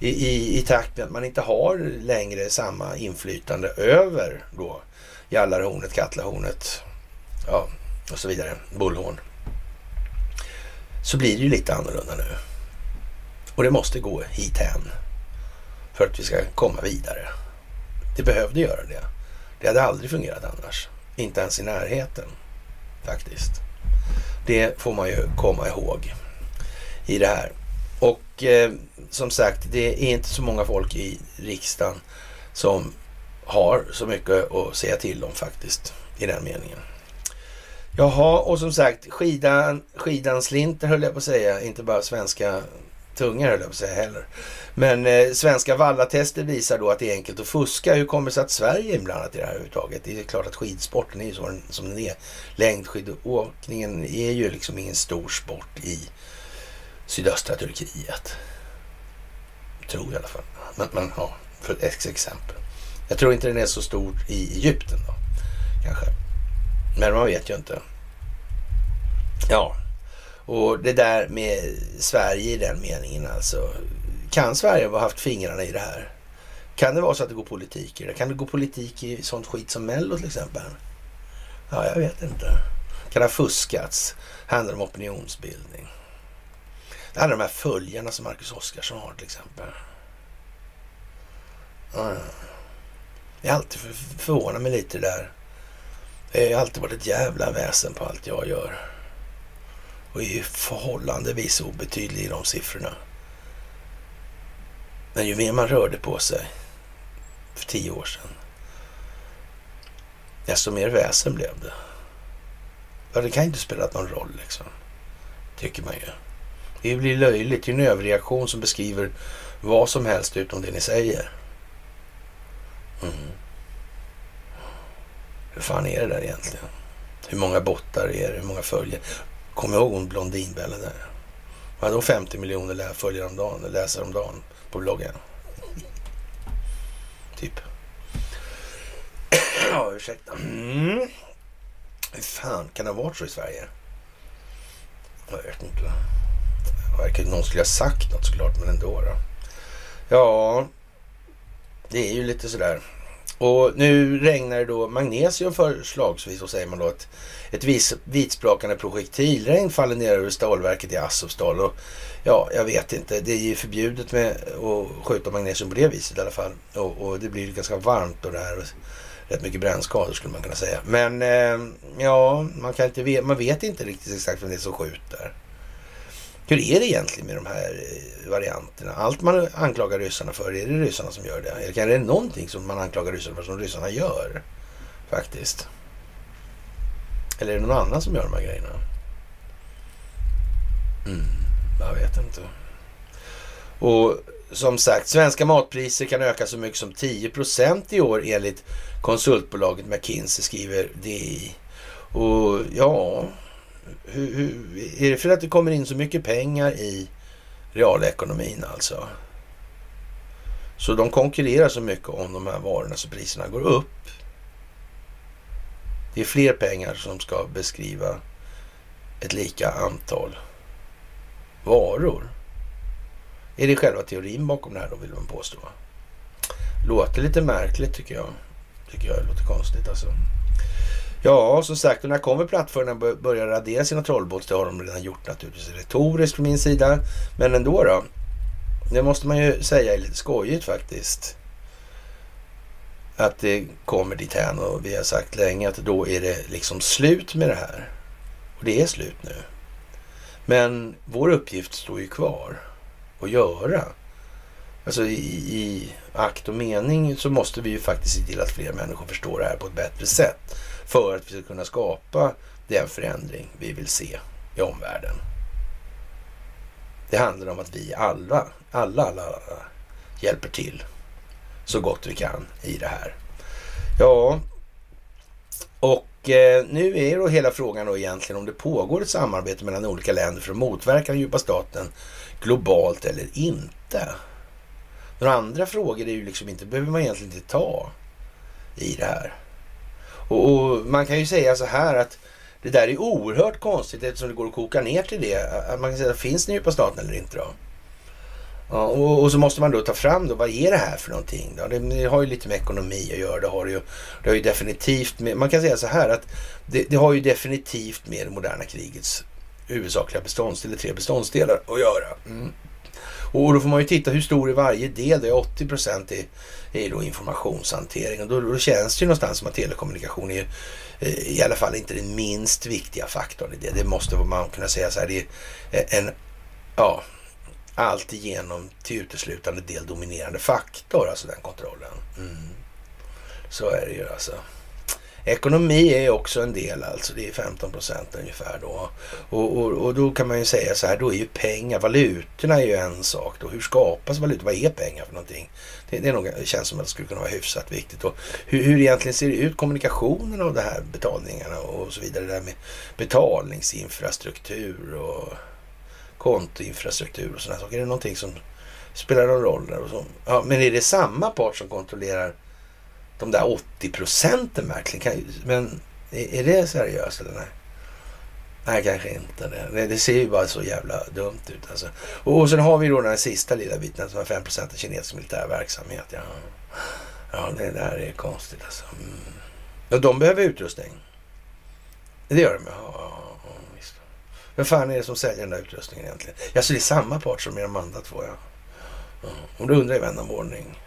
i, i, i takt med att man inte har längre samma inflytande över då Jallarhornet, Katlahornet ja, och så vidare, Bullhorn. Så blir det ju lite annorlunda nu. Och det måste gå hithän för att vi ska komma vidare. Det behövde göra det. Det hade aldrig fungerat annars. Inte ens i närheten faktiskt. Det får man ju komma ihåg i det här. Och eh, som sagt, det är inte så många folk i riksdagen som har så mycket att säga till om faktiskt i den meningen. Jaha, och som sagt, skidan, slinter höll jag på att säga, inte bara svenska tunga höll jag på att säga heller. Men eh, svenska vallatester visar då att det är enkelt att fuska. Hur kommer det sig att Sverige är inblandat i det här överhuvudtaget? Det är klart att skidsporten är ju som, som den är. Längdskidåkningen är ju liksom ingen stor sport i sydöstra Turkiet. Tror jag i alla fall. Men, men ja, för ett exempel. Jag tror inte den är så stor i Egypten då, kanske. Men man vet ju inte. Ja, och det där med Sverige i den meningen alltså. Kan Sverige ha haft fingrarna i det här? Kan det vara så att det går politik i det? Kan det gå politik i sånt skit som Mello till exempel? Ja, jag vet inte. Kan det ha fuskats? Handlar om opinionsbildning? Det handlar om de här följarna som Marcus Oskarsson har till exempel. Mm jag har alltid förvånat mig lite där. Eh, det har alltid varit ett jävla väsen på allt jag gör och är förhållandevis obetydlig i de siffrorna. Men ju mer man rörde på sig för tio år sedan, desto mer väsen blev det. Ja, det kan ju inte spela någon roll liksom, tycker man ju. Det blir löjligt. Det är en överreaktion som beskriver vad som helst utom det ni säger. Mm. Hur fan är det där egentligen? Hur många bottar är det? Hur många följer? Kommer ihåg hon Blondinbella där? Hon hade 50 miljoner följare om dagen, läsare om dagen på bloggen. Typ. ja, ursäkta. Mm. Hur fan kan det ha varit så i Sverige? Jag vet inte. Det verkar någon skulle ha sagt något såklart, men ändå. Då. Ja, det är ju lite sådär. Och nu regnar det då magnesium förslagsvis och säger man då att ett vitsprakande projektilregn faller ner över stålverket i Assupsdal. Och ja, jag vet inte. Det är ju förbjudet med att skjuta magnesium på det viset i alla fall. Och, och det blir ganska varmt och det här. Rätt mycket brännskador skulle man kunna säga. Men eh, ja, man, kan inte, man vet inte riktigt exakt vem det är som skjuter. Hur är det egentligen med de här eh, varianterna? Allt man anklagar ryssarna för, är det ryssarna som gör det? Eller är det någonting som man anklagar ryssarna för som ryssarna gör? Faktiskt. Eller är det någon annan som gör de här grejerna? Mm, jag vet inte. Och som sagt, svenska matpriser kan öka så mycket som 10 procent i år enligt konsultbolaget McKinsey, skriver DI. Och ja, hur, hur, är det för att det kommer in så mycket pengar i realekonomin alltså? Så de konkurrerar så mycket om de här varorna så priserna går upp. Det är fler pengar som ska beskriva ett lika antal varor. Är det själva teorin bakom det här då, vill man påstå? Låter lite märkligt tycker jag. Tycker jag låter konstigt alltså. Ja, som sagt, när kommer plattformarna börja radera sina trollbots? Det har de redan gjort naturligtvis retoriskt från min sida. Men ändå då. Det måste man ju säga är lite skojigt faktiskt. Att det kommer dithän och vi har sagt länge att då är det liksom slut med det här. Och det är slut nu. Men vår uppgift står ju kvar att göra. Alltså i, i akt och mening så måste vi ju faktiskt se till att fler människor förstår det här på ett bättre sätt. För att vi ska kunna skapa den förändring vi vill se i omvärlden. Det handlar om att vi alla, alla, alla, alla hjälper till så gott vi kan i det här. Ja, och eh, nu är då hela frågan då egentligen om det pågår ett samarbete mellan olika länder för att motverka den djupa staten globalt eller inte. Några andra frågor är ju liksom inte, behöver man egentligen inte ta i det här. Och, och, man kan ju säga så här att det där är oerhört konstigt eftersom det går att koka ner till det. Att man kan säga, finns den djupa staten eller inte då? Ja, och, och, så måste man då ta fram då, vad är det här för någonting? Då? Det, det har ju lite med ekonomi att göra. Det har ju, det har ju definitivt med, man kan säga så här att det, det har ju definitivt med det moderna krigets huvudsakliga beståndsdelar, tre beståndsdelar att göra. Mm. Och då får man ju titta hur stor är varje del. Det är 80 procent i är då informationshantering. Och då, då känns det ju någonstans som att telekommunikation är eh, i alla fall inte den minst viktiga faktorn i det. Det måste man kunna säga så här. Det är eh, en, ja, alltigenom till uteslutande del dominerande faktor, alltså den kontrollen. Mm. Så är det ju alltså. Ekonomi är också en del alltså, det är 15 procent ungefär då. Och, och, och, då kan man ju säga så här, då är ju pengar, valutorna är ju en sak då. Hur skapas valutor? Vad är pengar för någonting? Det, det, är nog, det känns som att det skulle kunna vara hyfsat viktigt. Och hur, hur egentligen ser det ut, kommunikationen av det här betalningarna och så vidare. Det där med betalningsinfrastruktur och kontoinfrastruktur och sådana saker. Är det någonting som spelar någon roll där? Och så? Ja, men är det samma part som kontrollerar de där 80 procenten verkligen? men är, det seriöst eller nej? Nej, kanske inte. Det, det ser ju bara så jävla dumt ut. Alltså. Och, och sen har vi då den här sista lilla biten som är 5 procent av kinesisk militär verksamhet. Ja. ja, det där är konstigt alltså. Mm. Och de behöver utrustning. Det gör de. Ja. Vem fan är det som säljer den där utrustningen egentligen? Ja, så det är samma part som i de andra två, ja. ja. Och då undrar jag vän av ordning.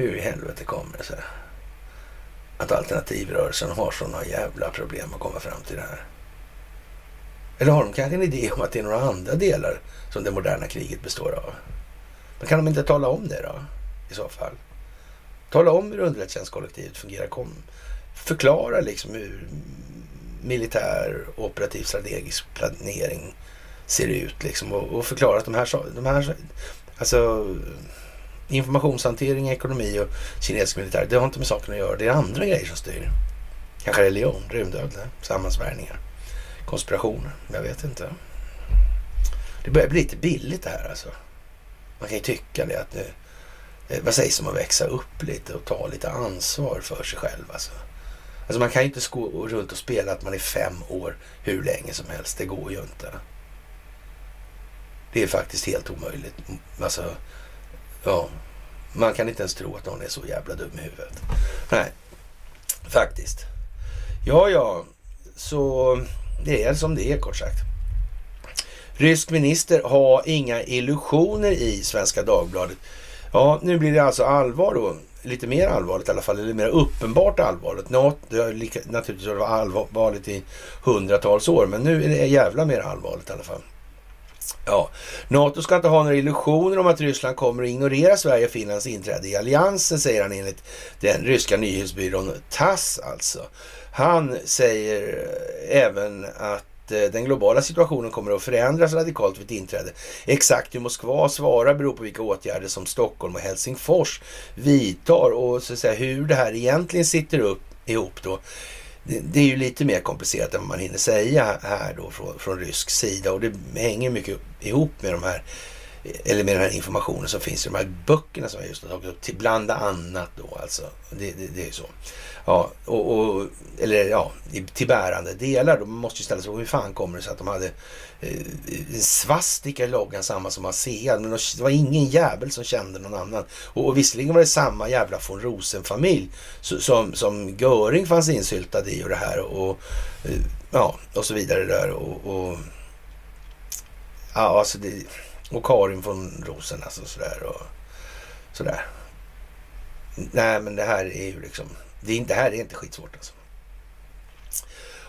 Hur i helvete kommer det sig att alternativrörelsen har sådana jävla problem att komma fram till det här? Eller har de kanske en idé om att det är några andra delar som det moderna kriget består av? Men kan de inte tala om det då, i så fall? Tala om hur underrättelsetjänstkollektivet fungerar. Kom, förklara liksom hur militär operativ strategisk planering ser ut liksom och, och förklara att de här, de här alltså informationshantering, ekonomi och kinesisk militär, det har inte med saken att göra. Det är andra grejer som styr. Kanske religion, rymdödlor, sammansvärjningar, konspirationer. Jag vet inte. Det börjar bli lite billigt det här alltså. Man kan ju tycka det att nu, eh, vad sägs om att växa upp lite och ta lite ansvar för sig själv alltså. Alltså man kan ju inte gå runt och spela att man är fem år hur länge som helst. Det går ju inte. Det är faktiskt helt omöjligt. Alltså, Ja, man kan inte ens tro att någon är så jävla dum i huvudet. Nej, faktiskt. Ja, ja, så det är som det är kort sagt. Rysk minister har inga illusioner i Svenska Dagbladet. Ja, nu blir det alltså allvar då. Lite mer allvarligt i alla fall, eller mer uppenbart allvarligt. Något, det har lika, naturligtvis varit allvarligt i hundratals år, men nu är det jävla mer allvarligt i alla fall. Ja, NATO ska inte ha några illusioner om att Ryssland kommer att ignorera Sverige och Finlands inträde i alliansen, säger han enligt den ryska nyhetsbyrån TASS alltså. Han säger eh, även att eh, den globala situationen kommer att förändras radikalt vid ett inträde. Exakt hur Moskva svarar beror på vilka åtgärder som Stockholm och Helsingfors vidtar och så att säga, hur det här egentligen sitter upp ihop då det, är ju lite mer komplicerat än vad man hinner säga här då från, från rysk sida och det hänger mycket ihop med de här eller med den här informationen som finns i de här böckerna som jag just har tagit upp till bland annat då alltså. Det, det, det är så. Ja, och, och, eller ja, till bärande delar. Man måste ju ställa sig frågan hur fan kommer det sig att de hade Eh, svastika i loggan samma som ASEA. Men det var ingen jävel som kände någon annan. Och, och visserligen var det samma jävla von Rosen-familj som, som Göring fanns insyltad i och det här och eh, ja, och så vidare där och, och ja, alltså det, och Karin von Rosen alltså sådär och sådär. Nej, men det här är ju liksom det, det här är inte skitsvårt alltså.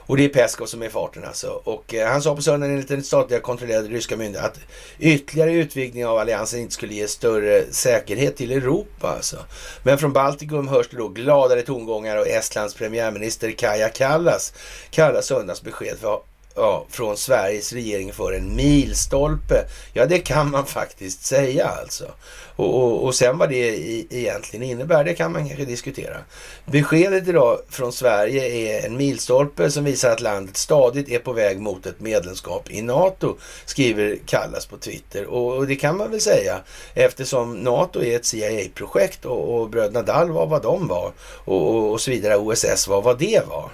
Och det är Peskov som är i farten alltså. Och eh, han sa på söndagen enligt den statliga kontrollerade ryska myndigheten att ytterligare utvidgning av alliansen inte skulle ge större säkerhet till Europa alltså. Men från Baltikum hörs det då gladare tongångar och Estlands premiärminister Kaja Kallas kallar söndagens besked för ja, från Sveriges regering för en milstolpe. Ja, det kan man faktiskt säga alltså. Och, och, och sen vad det i, egentligen innebär, det kan man kanske diskutera. Beskedet idag från Sverige är en milstolpe som visar att landet stadigt är på väg mot ett medlemskap i NATO, skriver Kallas på Twitter. Och, och det kan man väl säga eftersom NATO är ett CIA-projekt och, och bröderna Dall var vad de var och, och så vidare. OSS var vad det var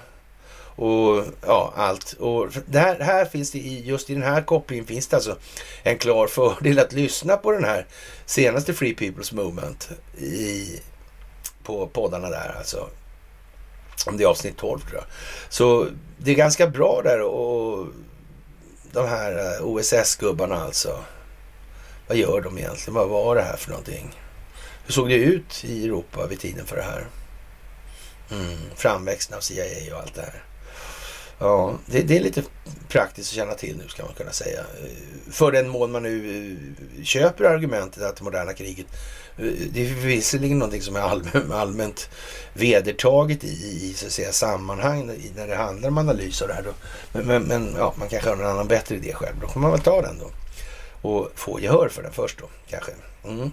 och ja, allt. Och där, här finns det, just i den här kopplingen finns det alltså en klar fördel att lyssna på den här senaste Free People's Movement i, på poddarna där alltså. Om det är avsnitt 12 tror jag. Så det är ganska bra där och de här eh, OSS-gubbarna alltså. Vad gör de egentligen? Vad var det här för någonting? Hur såg det ut i Europa vid tiden för det här? Mm, framväxten av CIA och allt det här. Ja, det, det, är lite praktiskt att känna till nu ska man kunna säga. För den mån man nu eh, köper argumentet att det moderna kriget, eh, det är visserligen någonting som är allmänt, allmänt vedertaget i, i så att säga, sammanhang när det handlar om analys av det här. Då. Men, men, men ja, man kanske har en annan bättre idé själv. Då får man väl ta den då och få gehör för den först då kanske. Mm.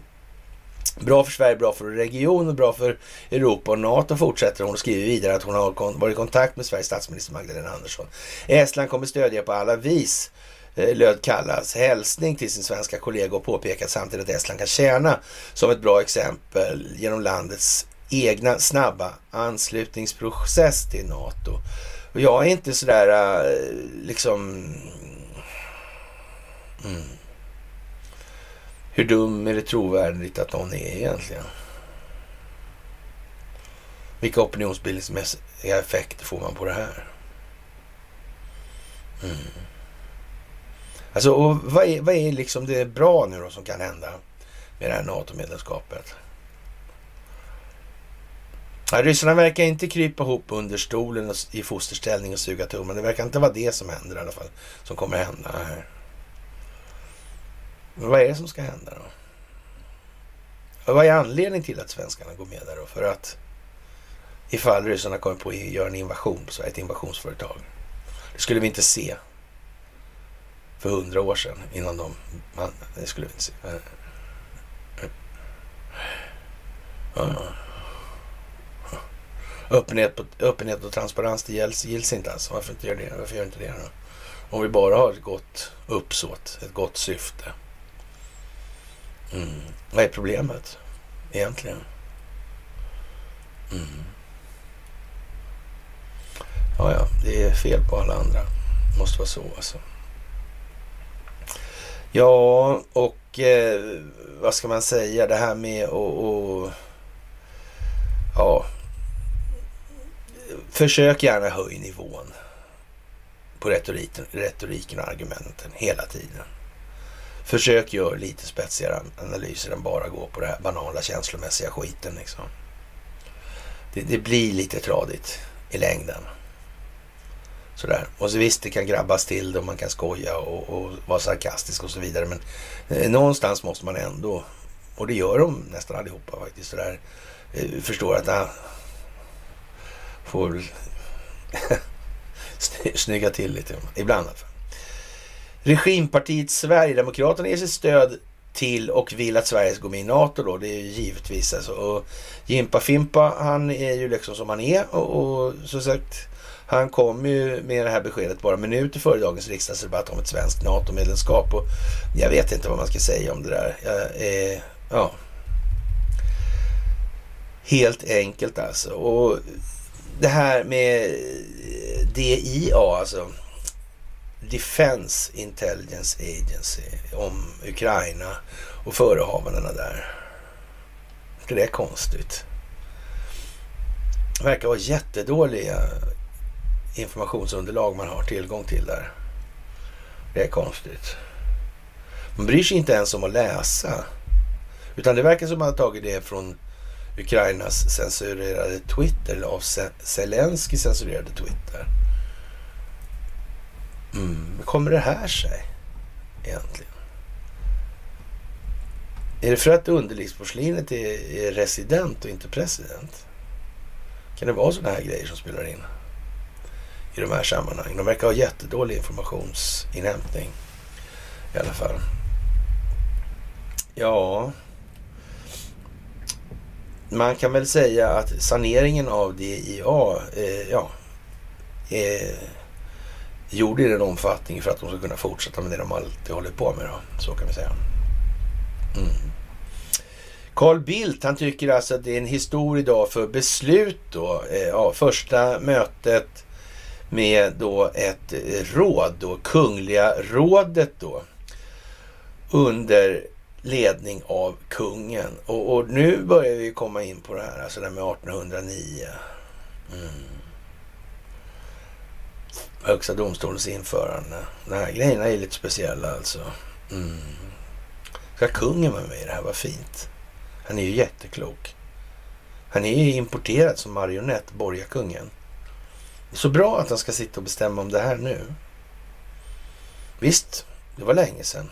Bra för Sverige, bra för regionen, bra för Europa och NATO fortsätter hon och skriver vidare att hon har varit i kontakt med Sveriges statsminister Magdalena Andersson. Estland kommer stödja på alla vis eh, löd Kallas hälsning till sin svenska kollega och påpekat samtidigt att Estland kan tjäna som ett bra exempel genom landets egna snabba anslutningsprocess till NATO. Och jag är inte sådär eh, liksom... Mm. Hur dum är det trovärdigt att någon är egentligen? Vilka opinionsbildningsmässiga effekter får man på det här? Mm. Alltså, och vad är, vad är liksom det bra nu då som kan hända med det här NATO-medlemskapet? Ja, ryssarna verkar inte krypa ihop under stolen och, i fosterställning och suga tummen. Det verkar inte vara det som händer i alla fall, som kommer hända här. Men vad är det som ska hända då? Och vad är anledningen till att svenskarna går med där då? För att ifall ryssarna kommer på att göra en invasion på Sverige, ett invasionsföretag. Det skulle vi inte se för hundra år sedan innan de... Man, det skulle vi inte se. Ja. Öppenhet, på, öppenhet och transparens det gills, gills inte alls. Varför inte gör det? Varför gör inte det då? Om vi bara har ett gott uppsåt, ett gott syfte. Mm. Vad är problemet egentligen? Mm. Ja, ja, det är fel på alla andra. Det måste vara så alltså. Ja, och eh, vad ska man säga? Det här med att... Ja. Försök gärna höja nivån på retoriken, retoriken och argumenten hela tiden. Försök göra lite spetsigare analyser än bara gå på det här banala känslomässiga skiten. Liksom. Det, det, blir lite tradigt i längden. Sådär. Och så visst, det kan grabbas till det och man kan skoja och, och vara sarkastisk och så vidare. Men eh, någonstans måste man ändå, och det gör de nästan allihopa faktiskt, sådär, eh, förstår att ah, får snygga till lite ibland. Regimpartiet Sverigedemokraterna ger sitt stöd till och vill att Sverige ska gå med i NATO då. Det är ju givetvis alltså. Och Jimpa Fimpa, han är ju liksom som han är och, och som sagt han kom ju med det här beskedet bara minuter före dagens riksdagsdebatt om ett svenskt NATO-medlemskap. Och jag vet inte vad man ska säga om det där. Jag, eh, ja. Helt enkelt alltså. Och det här med DIA alltså. Defense Intelligence Agency om Ukraina och förehavandena där. Det är konstigt. Det verkar vara jättedåliga informationsunderlag man har tillgång till där. Det är konstigt. Man bryr sig inte ens om att läsa. Utan det verkar som att man har tagit det från Ukrainas censurerade Twitter, eller av Zelensky censurerade Twitter. Mm. Hur kommer det här sig egentligen? Är det för att underlivsporslinet är, är resident och inte president? Kan det vara sådana här grejer som spelar in i de här sammanhangen? De verkar ha jättedålig informationsinhämtning i alla fall. Ja, man kan väl säga att saneringen av DIA, eh, ja, är gjord i den omfattningen för att de ska kunna fortsätta med det de alltid hållit på med. Då. Så kan vi säga. Mm. Carl Bildt, han tycker alltså att det är en historisk dag för beslut då. Eh, ja, första mötet med då ett råd då, Kungliga rådet då. Under ledning av kungen. Och, och, nu börjar vi komma in på det här, alltså det med 1809. Mm. Högsta domstolens införande. De här grejerna är lite speciella alltså. Mm. Ska kungen vara med i det här? Vad fint. Han är ju jätteklok. Han är ju importerad som marionett, borgarkungen. Så bra att han ska sitta och bestämma om det här nu. Visst, det var länge sedan.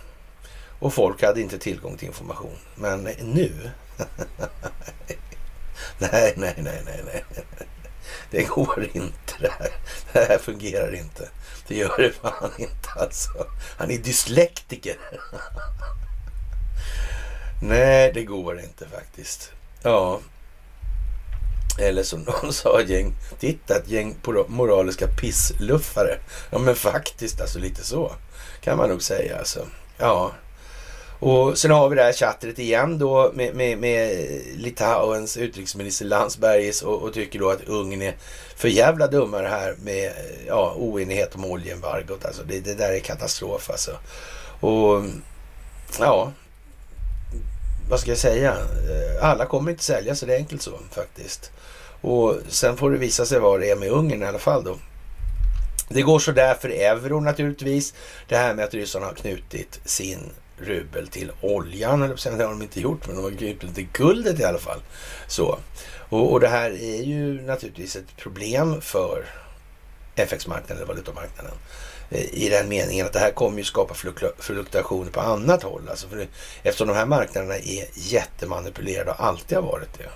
Och folk hade inte tillgång till information. Men nu? nej, nej, nej, nej, nej. Det går inte det här. Det här fungerar inte. Det gör det fan inte alltså. Han är dyslektiker. Nej, det går inte faktiskt. Ja. Eller som någon sa, gäng, titta ett gäng moraliska pissluffare. Ja men faktiskt, alltså lite så kan man nog säga alltså. Ja. Och sen har vi det här chattret igen då med, med, med Litauens utrikesminister Landsbergis och, och, tycker då att Ungern är för jävla dumma det här med ja, oenighet om oljeembargot. Alltså det, det där är katastrof alltså. Och ja, vad ska jag säga? Eh, alla kommer inte sälja så det är enkelt så faktiskt. Och sen får det visa sig vad det är med Ungern i alla fall då. Det går sådär för euro naturligtvis. Det här med att ryssarna har knutit sin rubel till oljan, eller det har de inte gjort, men de har knutit till guldet i alla fall. Så. Och, och det här är ju naturligtvis ett problem för FX-marknaden eller valutamarknaden. Eh, I den meningen att det här kommer ju skapa fluktuationer på annat håll. Alltså för, eftersom de här marknaderna är jättemanipulerade och alltid har varit det.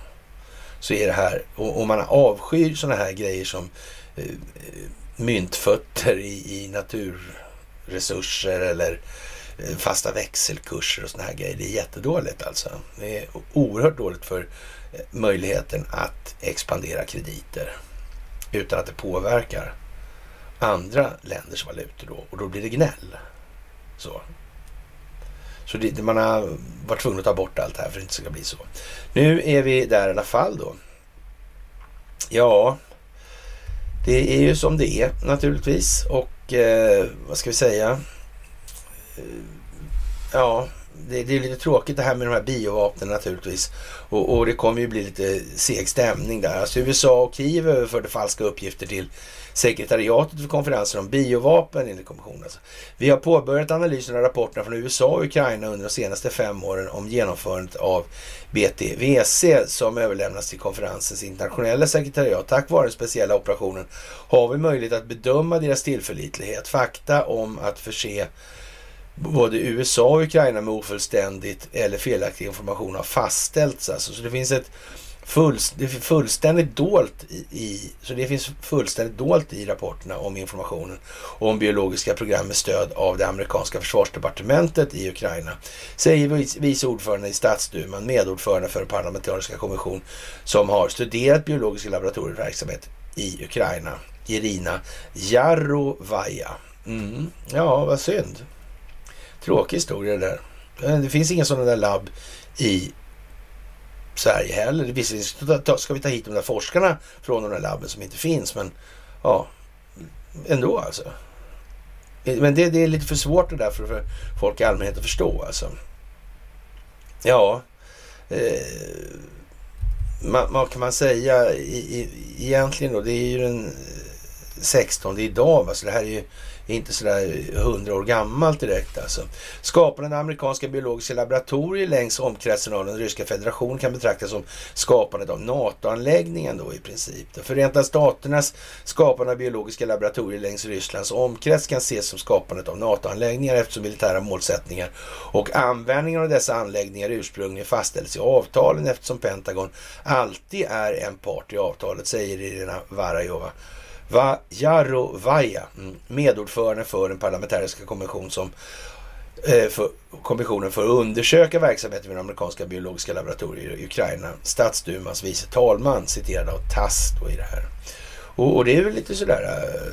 Så är det här, och, och man avskyr sådana här grejer som eh, eh, myntfötter i, i naturresurser eller eh, Eh, fasta växelkurser och sådana här grejer. Det är jättedåligt alltså. Det är oerhört dåligt för eh, möjligheten att expandera krediter utan att det påverkar andra länders valutor då och då blir det gnäll. Så. Så det, man har varit tvungen att ta bort allt det här för att det inte ska bli så. Nu är vi där i alla fall då. Ja, det är ju som det är naturligtvis och eh, vad ska vi säga? Eh, ja, det, det, är lite tråkigt det här med de här biovapnen naturligtvis. Och, och, det kommer ju bli lite seg stämning där. Alltså USA och Kiev överförde falska uppgifter till sekretariatet för konferensen om biovapen enligt kommissionen. Alltså. Vi har påbörjat analysen av rapporterna från USA och Ukraina under de senaste fem åren om genomförandet av BTVC som överlämnas till konferensens internationella sekretariat. Tack vare den speciella operationen har vi möjlighet att bedöma deras tillförlitlighet. Fakta om att förse både USA och Ukraina med ofullständigt eller felaktig information har fastställts. Alltså. Så det finns ett full, det är fullständigt dolt i, så det finns fullständigt dolt i rapporterna om informationen om biologiska program med stöd av det amerikanska försvarsdepartementet i Ukraina. Säger vice ordförande i statsduman, medordförande för den parlamentariska kommission som har studerat biologiska laboratorieverksamhet i Ukraina, Irina Jarovaja. Mm. Ja, vad synd. Tråkig historia det där. Det finns inga sådana där labb i Sverige heller. Visserligen ska vi ta hit de där forskarna från de där labben som inte finns, men ja, ändå alltså. Men det, det är lite för svårt det där för, för folk i allmänhet att förstå alltså. Ja, eh, vad kan man säga i, i, egentligen då? Det är ju den 16 idag, va? så det här är ju inte sådär hundra år gammalt direkt alltså. Skapandet av amerikanska biologiska laboratorier längs omkretsen av den ryska federationen kan betraktas som skapandet av NATO-anläggningen då i princip. Förenta Staternas skapande av biologiska laboratorier längs Rysslands omkrets kan ses som skapandet av NATO-anläggningar eftersom militära målsättningar och användningen av dessa anläggningar ursprungligen fastställdes i avtalen eftersom Pentagon alltid är en part i avtalet, säger Irina Varajova. Jaro Vaja, mm, medordförande för den parlamentariska kommission som eh, för, kommissionen för att undersöka verksamheten vid de amerikanska biologiska laboratorier i Ukraina. Stadsdumans vice talman citerad av TASS då i det här. Och, och, det är väl lite sådär äh,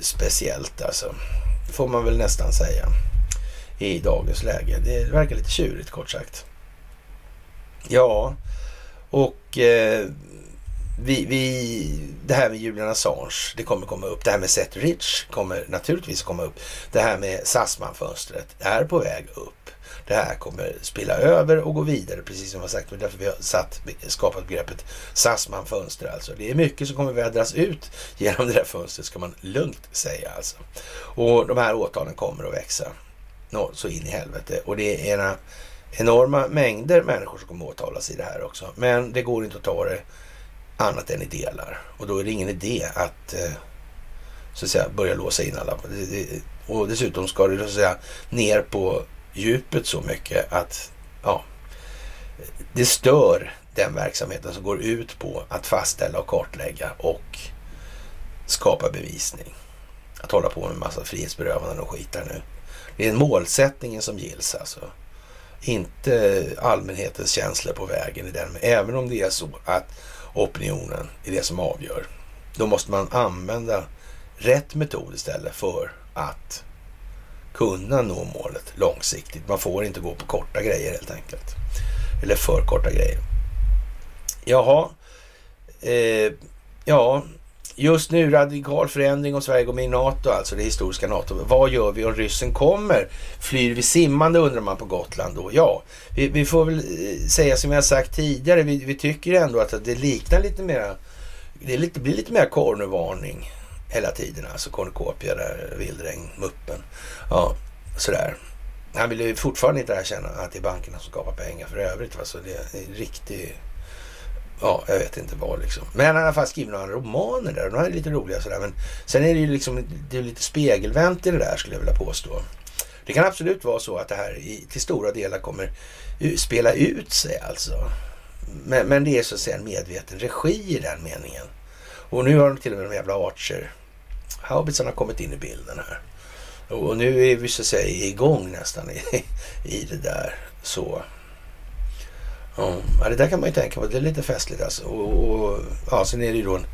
speciellt alltså. Får man väl nästan säga i dagens läge. Det verkar lite tjurigt kort sagt. Ja, och eh, vi, vi, det här med Julian Assange, det kommer komma upp. Det här med Seth Rich kommer naturligtvis komma upp. Det här med Sassman-fönstret är på väg upp. Det här kommer spilla över och gå vidare, precis som jag sagt. Det är därför vi har satt, skapat begreppet Sassman-fönster. Alltså. Det är mycket som kommer vädras ut genom det där fönstret, ska man lugnt säga. Alltså. Och de här åtalen kommer att växa Nå, så in i helvete. Och det är ena enorma mängder människor som kommer att åtalas i det här också. Men det går inte att ta det annat än i delar. Och då är det ingen idé att eh, så att säga börja låsa in alla. Och dessutom ska det så att säga ner på djupet så mycket att ja, det stör den verksamheten som går ut på att fastställa och kartlägga och skapa bevisning. Att hålla på med en massa frihetsberövanden och skit där nu. Det är målsättningen som gills alltså. Inte allmänhetens känslor på vägen i den. Även om det är så att opinionen är det som avgör. Då måste man använda rätt metod istället för att kunna nå målet långsiktigt. Man får inte gå på korta grejer helt enkelt. Eller för korta grejer. Jaha. Eh, ja, Just nu radikal förändring om Sverige går med i NATO, alltså det historiska NATO. Vad gör vi om ryssen kommer? Flyr vi simmande undrar man på Gotland då? Ja, vi, vi får väl eh, säga som jag sagt tidigare, vi, vi tycker ändå att det liknar lite mera, det lite, blir lite mer kornevarning hela tiden. Alltså Cornucopia, där, Vildräng, Muppen. Ja, sådär. Han vill ju fortfarande inte erkänna att det är bankerna som skapar pengar för övrigt. Så det är en riktig Ja, jag vet inte vad liksom. Men han har i alla fall skrivit några romaner där. De är lite roliga sådär. Men sen är det ju liksom det är lite spegelvänt i det där skulle jag vilja påstå. Det kan absolut vara så att det här i, till stora delar kommer spela ut sig alltså. Men, men det är så att säga en medveten regi i den meningen. Och nu har de till och med de jävla Archer haubitsarna kommit in i bilden här. Och nu är vi så att säga igång nästan i, i det där så. Ja, det där kan man ju tänka på. Det är lite festligt alltså. Och, och ja, sen är det ju då en,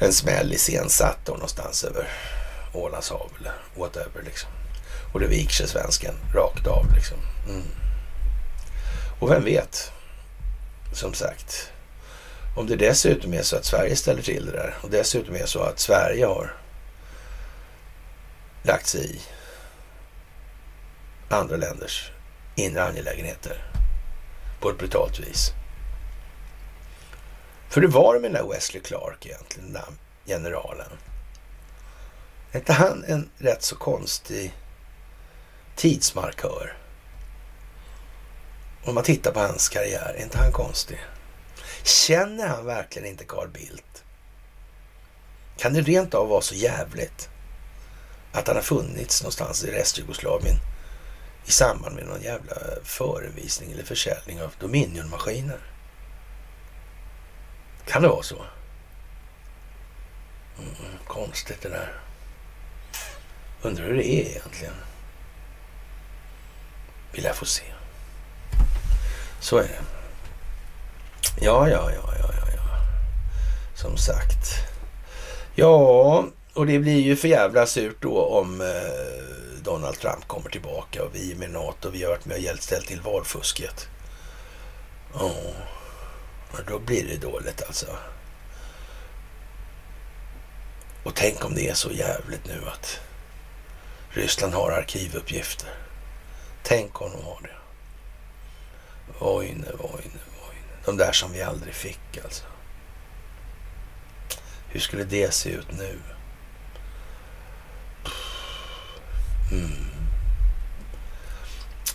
en smäll iscensatt då någonstans över Ålands hav eller whatever liksom. Och det viker sig svensken rakt av liksom. Mm. Och vem vet, som sagt, om det dessutom är så att Sverige ställer till det där och dessutom är så att Sverige har lagt sig i andra länders inre angelägenheter på ett brutalt vis. För det var det med den där Wesley Clark egentligen, den där generalen. Är inte han en rätt så konstig tidsmarkör? Om man tittar på hans karriär, är inte han konstig? Känner han verkligen inte Carl Bildt? Kan det rent av vara så jävligt att han har funnits någonstans i Restjugoslavien i samband med någon jävla förevisning eller försäljning av Dominion-maskiner. Kan det vara så? Mm, konstigt det där. Undrar hur det är egentligen. Vill jag få se. Så är det. Ja, ja, ja, ja, ja, ja. Som sagt. Ja, och det blir ju för jävla surt då om eh, Donald Trump kommer tillbaka och vi är med i NATO. Vi har varit med och hjälpt ställt till valfusket. Ja, då blir det dåligt alltså. Och tänk om det är så jävligt nu att Ryssland har arkivuppgifter. Tänk om de har det. Oj, oj, oj. De där som vi aldrig fick alltså. Hur skulle det se ut nu? Mm.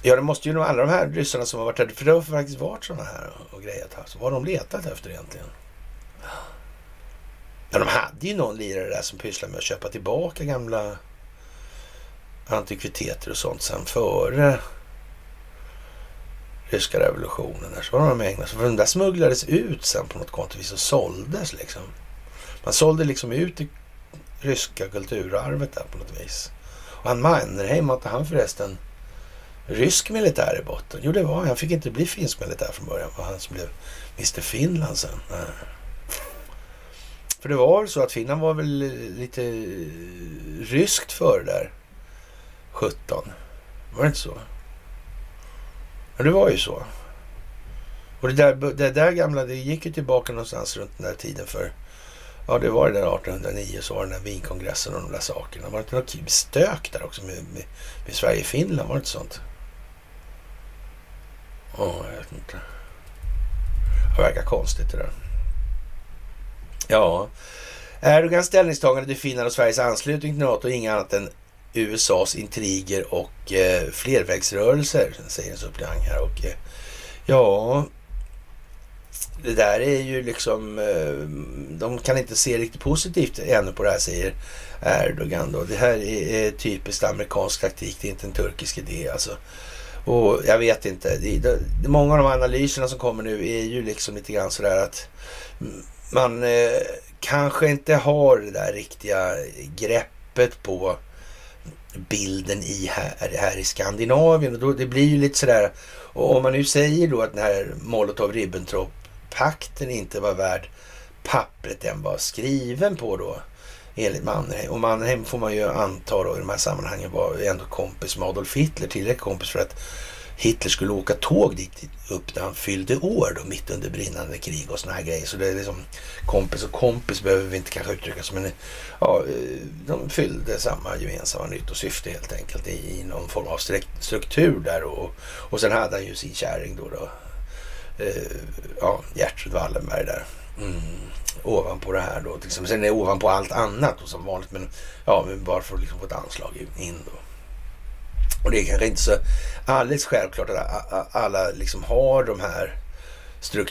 Ja, det måste ju nog alla de här ryssarna som har varit här, för det har faktiskt varit sådana här och grejat här. Så vad har de letat efter egentligen? Ja, de hade ju någon lirare där som pysslade med att köpa tillbaka gamla antikviteter och sånt sen före ryska revolutionen. Där. Så var de ägnade sig. För de där smugglades ut sen på något konstigt vis och såldes liksom. Man sålde liksom ut det ryska kulturarvet där på något vis. Och han Mannerheim, var han förresten rysk militär i botten? Jo, det var han. Han fick inte bli finsk militär från början. Det var han som blev Mr Finland sen. För det var väl så att Finland var väl lite eh, ryskt före där. 17. Var det inte så? Ja, det var ju så. Och det där, det där gamla, det gick ju tillbaka någonstans runt den där tiden för Ja, det var det där 1809 så var det den där Wienkongressen och de där sakerna. Var det inte något stök där också med, med, med Sverige och Finland? Var det inte sånt? Ja, oh, jag vet inte. Det verkar konstigt det där. Ja, Erdogans ställningstagande till Finland och Sveriges anslutning till NATO är inget annat än USAs intriger och eh, flervägsrörelser, säger en suppleant här. Och, eh, ja, det där är ju liksom, eh, de kan inte se riktigt positivt ännu på det här, säger Erdogan. Då. Det här är typiskt amerikansk taktik, det är inte en turkisk idé alltså. Och jag vet inte, det, det, många av de analyserna som kommer nu är ju liksom lite grann sådär att man eh, kanske inte har det där riktiga greppet på bilden i här, här i Skandinavien. Och då, det blir ju lite sådär, och om man nu säger då att den här Molotov-Ribbentrop pakten inte var värd pappret den var skriven på då, enligt Mannerheim. Och Mannerheim får man ju anta då i de här sammanhangen var ändå kompis med Adolf Hitler, tillräckligt kompis för att Hitler skulle åka tåg dit upp när han fyllde år då, mitt under brinnande krig och såna här grejer. Så det är liksom kompis och kompis behöver vi inte kanske uttrycka som men ja, eh, de fyllde samma gemensamma nytt och syfte helt enkelt i, i någon form av struktur där och, och sen hade han ju sin kärring då, då eh, ja, Gertrud Wallenberg där. Mm, ovanpå det här då. Liksom. Sen är det ovanpå allt annat och som vanligt men ja, men bara för att liksom få ett anslag in då. Och det är kanske inte så alldeles självklart att alla liksom har de här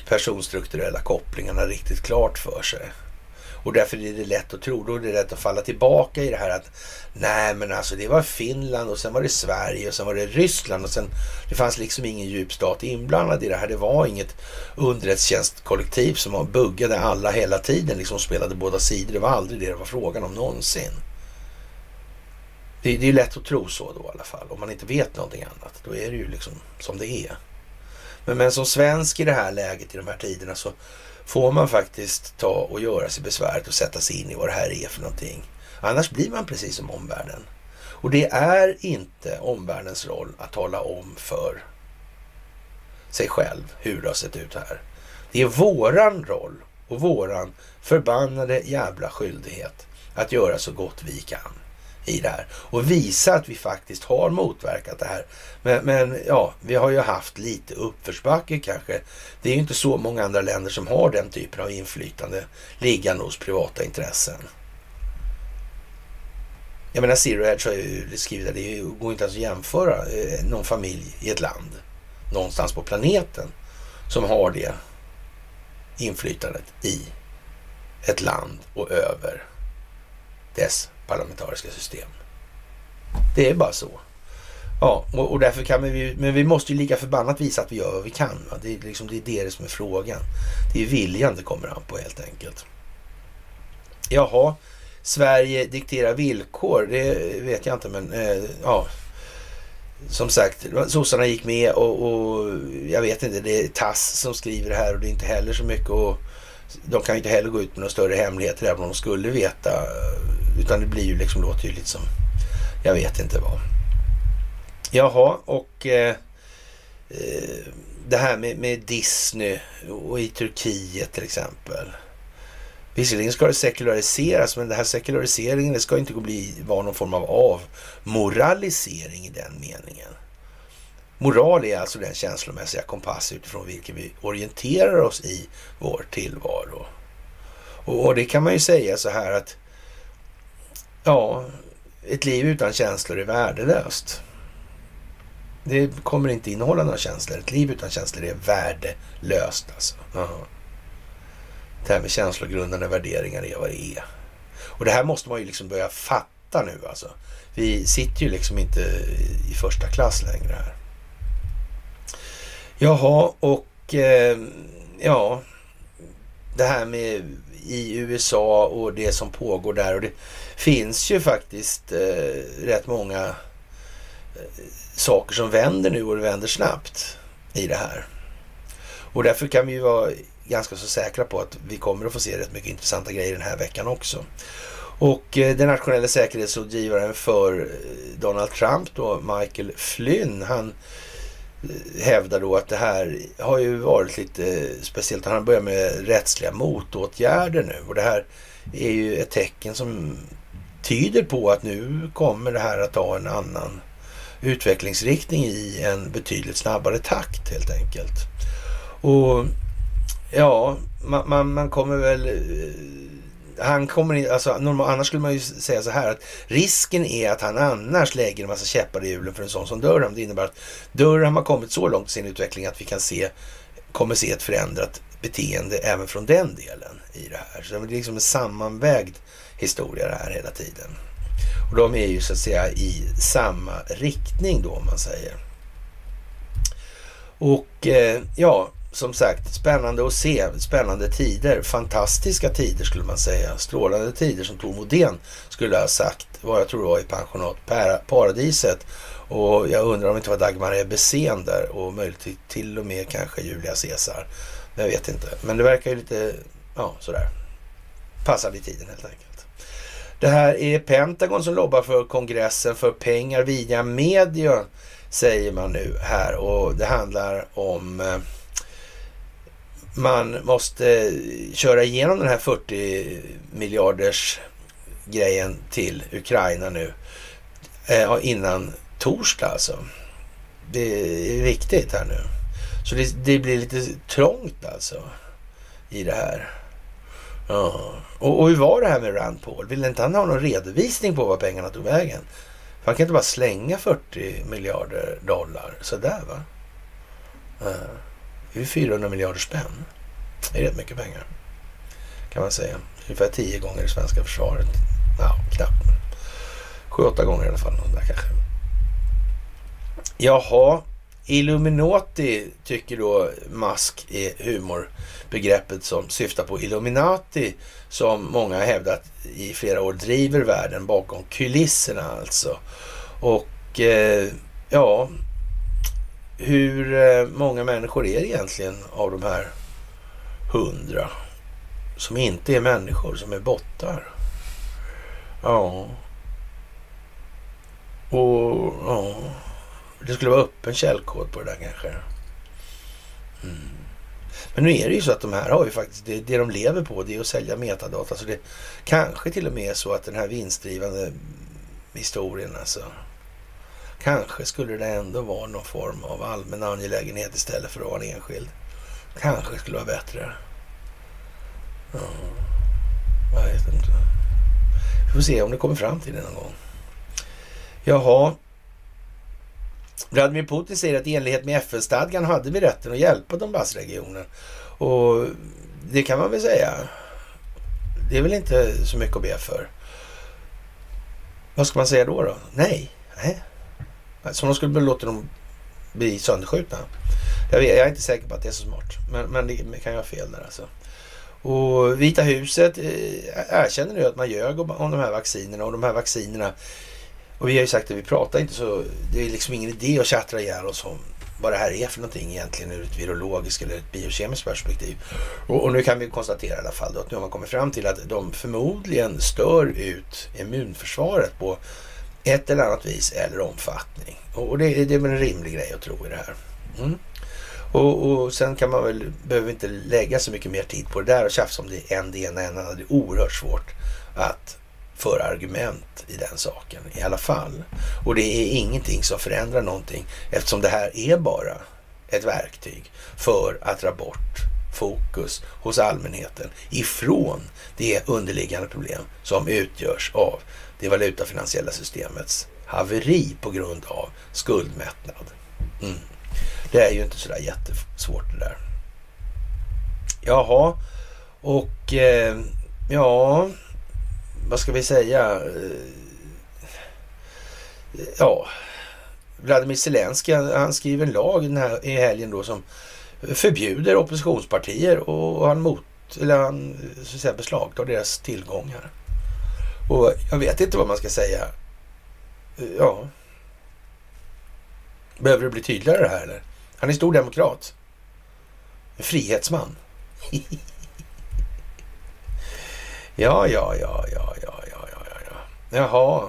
personstrukturella kopplingarna riktigt klart för sig. Och därför är det lätt att tro, då är det lätt att falla tillbaka i det här att nej men alltså det var Finland och sen var det Sverige och sen var det Ryssland och sen det fanns liksom ingen djupstat inblandad i det här. Det var inget underrättelsetjänstkollektiv som buggade alla hela tiden, liksom spelade båda sidor. Det var aldrig det det var frågan om någonsin. Det, det är lätt att tro så då i alla fall. Om man inte vet någonting annat. Då är det ju liksom som det är. Men, men som svensk i det här läget, i de här tiderna, så får man faktiskt ta och göra sig besväret och sätta sig in i vad det här är för någonting. Annars blir man precis som omvärlden. Och det är inte omvärldens roll att tala om för sig själv hur det har sett ut här. Det är våran roll och våran förbannade jävla skyldighet att göra så gott vi kan i det här och visa att vi faktiskt har motverkat det här. Men, men, ja, vi har ju haft lite uppförsbacke kanske. Det är ju inte så många andra länder som har den typen av inflytande liggande hos privata intressen. Jag menar Zero Edge har ju skrivit att det går inte ens att jämföra eh, någon familj i ett land någonstans på planeten som har det inflytandet i ett land och över dess parlamentariska system. Det är bara så. Ja, och, och därför kan vi, men vi måste ju lika förbannat visa att vi gör vad vi kan. Va? Det, är liksom, det är det som är frågan. Det är viljan det kommer an på helt enkelt. Jaha, Sverige dikterar villkor, det vet jag inte men eh, ja. Som sagt, sossarna gick med och, och, jag vet inte, det är TASS som skriver det här och det är inte heller så mycket och de kan ju inte heller gå ut med några större hemligheter även om de skulle veta utan det blir ju liksom låter ju lite som, jag vet inte vad. Jaha, och eh, eh, det här med, med Disney och i Turkiet till exempel. Visserligen ska det sekulariseras, men den här sekulariseringen det ska inte bli vara någon form av avmoralisering i den meningen. Moral är alltså den känslomässiga kompass utifrån vilken vi orienterar oss i vår tillvaro. Och, och det kan man ju säga så här att Ja, ett liv utan känslor är värdelöst. Det kommer inte innehålla några känslor. Ett liv utan känslor är värdelöst alltså. Ja. Det här med känslogrundande värderingar är vad det är. Och det här måste man ju liksom börja fatta nu alltså. Vi sitter ju liksom inte i första klass längre här. Jaha, och eh, ja, det här med i USA och det som pågår där. Och det finns ju faktiskt eh, rätt många eh, saker som vänder nu och det vänder snabbt i det här. Och därför kan vi ju vara ganska så säkra på att vi kommer att få se rätt mycket intressanta grejer den här veckan också. Och eh, den nationella säkerhetsrådgivaren för eh, Donald Trump då, Michael Flynn, han eh, hävdar då att det här har ju varit lite speciellt. Han börjar med rättsliga motåtgärder nu och det här är ju ett tecken som tyder på att nu kommer det här att ta en annan utvecklingsriktning i en betydligt snabbare takt helt enkelt. Och ja, man, man, man kommer väl eh, han kommer in, alltså, normal, annars skulle man ju säga så här att risken är att han annars lägger en massa käppar i hjulen för en sån som Durham. Det innebär att Durham har kommit så långt i sin utveckling att vi kan se, kommer se ett förändrat beteende även från den delen i det här. Så det är liksom en sammanvägd historia det här hela tiden. Och de är ju så att säga i samma riktning då om man säger. Och eh, ja, som sagt, spännande att se. Spännande tider. Fantastiska tider skulle man säga. Strålande tider som Tom Odén skulle ha sagt. Vad jag tror det var i pensionat Paradiset. Och jag undrar om det inte var Dagmar Ebbesen där och möjligtvis till och med kanske Julia Caesar. Jag vet inte. Men det verkar ju lite, ja sådär. Passade i tiden helt enkelt. Det här är Pentagon som lobbar för kongressen för pengar via media säger man nu här och det handlar om eh, man måste köra igenom den här 40 miljarders grejen till Ukraina nu eh, innan torsdag alltså. Det är viktigt här nu. Så det, det, blir lite trångt alltså i det här. Ja. Och, och hur var det här med Rand Paul? Vill inte han ha någon redovisning på vad pengarna tog vägen? Man kan inte bara slänga 40 miljarder dollar sådär va? Ja. Det är 400 miljarder spänn. Det är rätt mycket pengar. Kan man säga. Ungefär tio gånger det svenska försvaret. Ja, knappt. 7-8 gånger i alla fall. Där kanske. Jaha, Illuminati tycker då Musk är humorbegreppet som syftar på Illuminati som många har hävdat i flera år driver världen bakom kulisserna alltså. Och eh, ja, hur eh, många människor är det egentligen av de här hundra som inte är människor, som är bottar? Ja. Och ja, det skulle vara öppen källkod på det där kanske. Mm. Men nu är det ju så att de här har ju faktiskt, det, det de lever på det är att sälja metadata. Så det kanske till och med är så att den här vinstdrivande historien alltså Kanske skulle det ändå vara någon form av allmän angelägenhet istället för att vara en enskild. Kanske skulle vara bättre. Ja, jag vet inte. Vi får se om det kommer fram till det någon gång. Jaha. Vladimir Putin säger att i enlighet med FN-stadgan hade vi rätten att hjälpa Donbassregionen. Och det kan man väl säga. Det är väl inte så mycket att be för. Vad ska man säga då? då? Nej. Nej. Så de skulle låta dem bli sönderskjutna. Jag, vet, jag är inte säker på att det är så smart. Men, men det kan jag ha fel där alltså. Och Vita huset eh, erkänner nu att man ljög om, om de här vaccinerna och de här vaccinerna. Och vi har ju sagt att vi pratar inte så, det är liksom ingen idé att tjattra ihjäl oss om vad det här är för någonting egentligen ur ett virologiskt eller ett biokemiskt perspektiv. Och, och, nu kan vi konstatera i alla fall då att nu har man kommit fram till att de förmodligen stör ut immunförsvaret på ett eller annat vis eller omfattning. Och, det, det är väl en rimlig grej att tro i det här. Mm. Och, och, sen kan man väl, behöver inte lägga så mycket mer tid på det där och tjafsa om det en det ena än Det är oerhört svårt att föra argument i den saken i alla fall. Och det är ingenting som förändrar någonting eftersom det här är bara ett verktyg för att dra bort fokus hos allmänheten ifrån det underliggande problem som utgörs av det valutafinansiella systemets haveri på grund av skuldmättnad. Mm. Det är ju inte sådär jättesvårt det där. Jaha, och eh, ja, vad ska vi säga? Eh, ja, Vladimir Zelensky, han skriver en lag den här, i helgen då som förbjuder oppositionspartier och han mot, eller han så att säga, beslagtar deras tillgångar. Och jag vet inte vad man ska säga. Ja. Behöver det bli tydligare det här eller? Han är stor demokrat. En frihetsman. ja, ja, ja, ja, ja, ja, ja, ja. Jaha.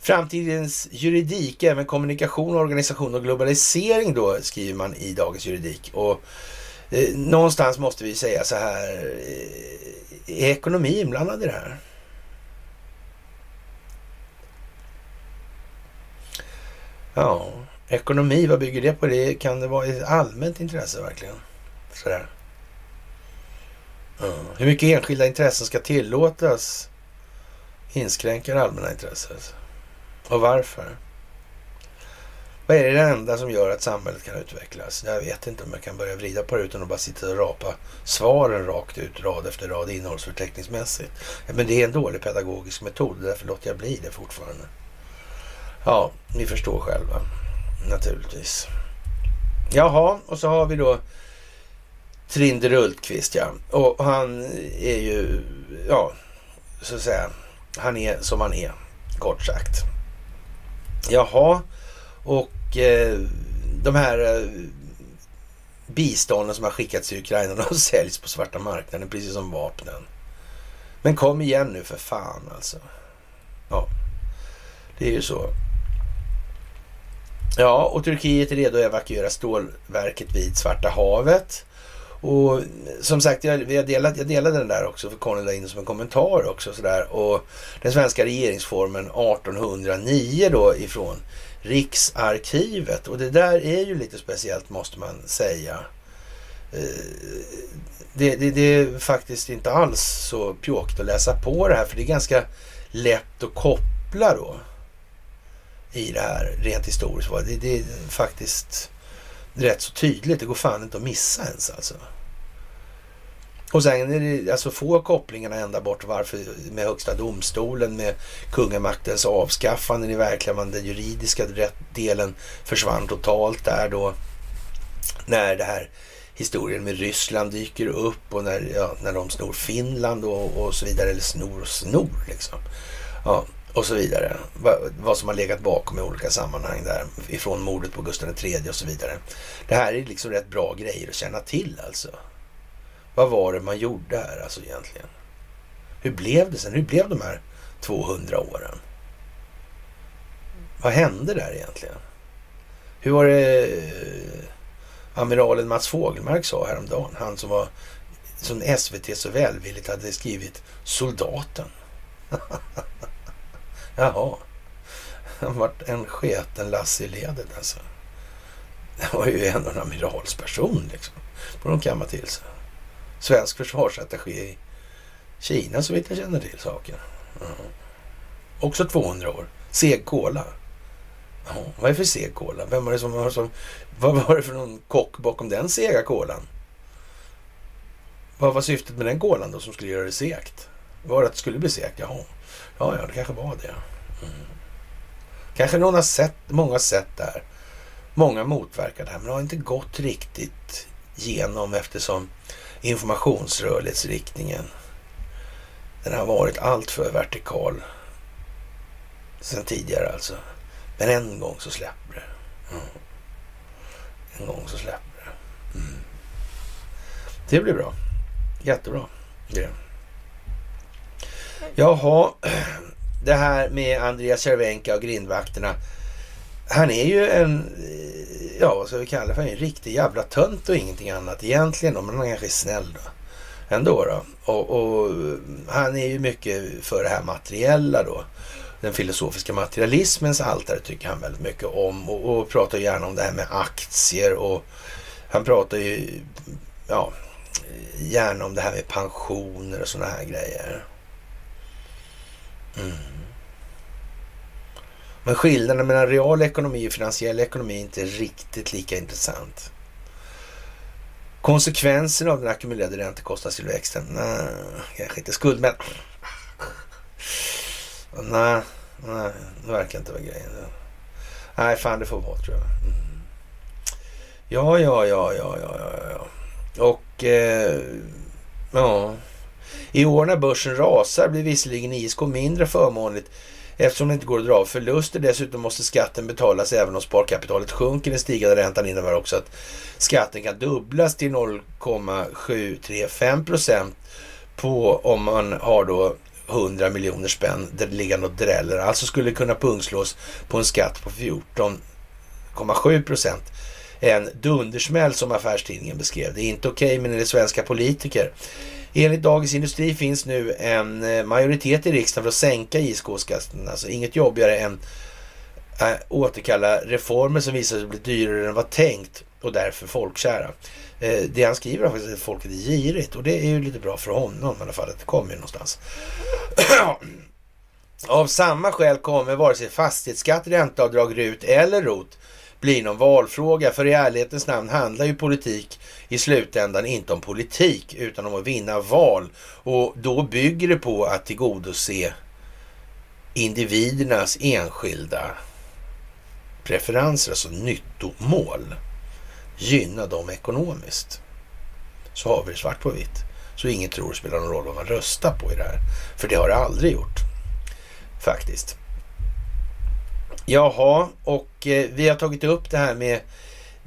Framtidens juridik, även kommunikation, organisation och globalisering då, skriver man i Dagens Juridik. Och eh, någonstans måste vi säga så här, eh, är ekonomi inblandad i det här? Ja, ekonomi, vad bygger det på? Det kan det vara ett allmänt intresse verkligen? Sådär. Ja. Hur mycket enskilda intressen ska tillåtas inskränka det allmänna intresset? Och varför? Vad är det enda som gör att samhället kan utvecklas? Jag vet inte om jag kan börja vrida på det utan att bara sitta och rapa svaren rakt ut, rad efter rad, innehållsförteckningsmässigt. Men det är en dålig pedagogisk metod, därför låter jag bli det fortfarande. Ja, ni förstår själva, naturligtvis. Jaha, och så har vi då Trinder Ultqvist, ja. Och han är ju, ja, så att säga, han är som han är, kort sagt. Jaha, och eh, de här eh, bistånden som har skickats till Ukraina, de säljs på svarta marknaden precis som vapnen. Men kom igen nu för fan alltså. Ja, det är ju så. Ja, och Turkiet är redo att evakuera stålverket vid Svarta havet. Och som sagt, jag, jag, delade, jag delade den där också för Conny la in som en kommentar också. Sådär. Och den svenska regeringsformen 1809 då ifrån Riksarkivet. Och det där är ju lite speciellt måste man säga. Eh, det, det, det är faktiskt inte alls så pjåkigt att läsa på det här för det är ganska lätt att koppla då i det här rent historiskt. Det, det är faktiskt rätt så tydligt. Det går fan inte att missa ens alltså. Och sen är det alltså få kopplingarna ända bort varför med Högsta domstolen, med kungamaktens avskaffande, i verkligen den juridiska delen försvann totalt där då. När det här historien med Ryssland dyker upp och när, ja, när de snor Finland och, och så vidare. Eller snor och snor liksom. Ja, och så vidare. Va, vad som har legat bakom i olika sammanhang där. Ifrån mordet på Gustav III och så vidare. Det här är liksom rätt bra grejer att känna till alltså. Vad var det man gjorde här alltså egentligen? Hur blev det sen? Hur blev de här 200 åren? Vad hände där egentligen? Hur var det eh, amiralen Mats Fogelmark sa häromdagen? Han som var som SVT så välvilligt hade skrivit soldaten. Jaha. Han vart en sketen Lasse i ledet alltså. Det var ju ändå en amiralsperson liksom. Får de kamma till sig svensk försvarsattaché i Kina så vitt jag känner till saken. Ja. Också 200 år. Seg kola. Ja, vad är det för seg kola? Vem var det som, var som, vad var det för någon kock bakom den sega kolan? Vad var syftet med den kolan då som skulle göra det segt? Var det att det skulle bli segt? Jaha. Ja, ja, det kanske var det. Mm. Kanske någon har sett, många har sett det här. Många motverkar det här, men det har inte gått riktigt genom eftersom informationsrörlighetsriktningen Den har varit alltför vertikal sen tidigare alltså. Men en gång så släpper det. Mm. En gång så släpper det. Mm. Det blir bra. Jättebra. Det. Jaha, det här med Andreas Cervenka och grindvakterna. Han är ju en eh, ja vad ska vi kalla det för, en riktig jävla tönt och ingenting annat egentligen. Men han kanske är snäll då. Ändå då. Och, och, han är ju mycket för det här materiella då. Den filosofiska materialismens altare tycker han väldigt mycket om och, och pratar gärna om det här med aktier och han pratar ju ja, gärna om det här med pensioner och sådana här grejer. Mm. Men skillnaden mellan real ekonomi och finansiell ekonomi är inte riktigt lika intressant. Konsekvenserna av den ackumulerade räntekostnadstillväxten? Nej, kanske inte skuld, men... Nej, nej, det verkar inte vara grejen. Nej, fan det får vara tror jag. Mm. Ja, ja, ja, ja, ja, ja, ja. Och eh, ja, i år när börsen rasar blir visserligen ISK mindre förmånligt eftersom det inte går att dra av förluster. Dessutom måste skatten betalas även om sparkapitalet sjunker. Den stigande räntan innebär också att skatten kan dubblas till 0,735 procent på om man har då 100 miljoner spänn liggande och dräller. Alltså skulle kunna pungslås på en skatt på 14,7 procent. En dundersmäll som affärstidningen beskrev. Det är inte okej okay, men det svenska politiker. Enligt Dagens Industri finns nu en eh, majoritet i riksdagen för att sänka ISK-skatten. Alltså inget jobbigare än att äh, återkalla reformer som visar sig bli dyrare än vad tänkt och därför folkkära. Eh, det han skriver är faktiskt att folket är girigt och det är ju lite bra för honom i alla fall, att det kommer någonstans. Av samma skäl kommer vare sig fastighetsskatt, ränteavdrag, RUT eller ROT bli någon valfråga. För i ärlighetens namn handlar ju politik i slutändan inte om politik utan om att vinna val. Och då bygger det på att tillgodose individernas enskilda preferenser, alltså nyttomål gynna dem ekonomiskt. Så har vi det svart på vitt. Så ingen tror det spelar någon roll vad man röstar på i det här. För det har det aldrig gjort. Faktiskt. Jaha, och eh, vi har tagit upp det här med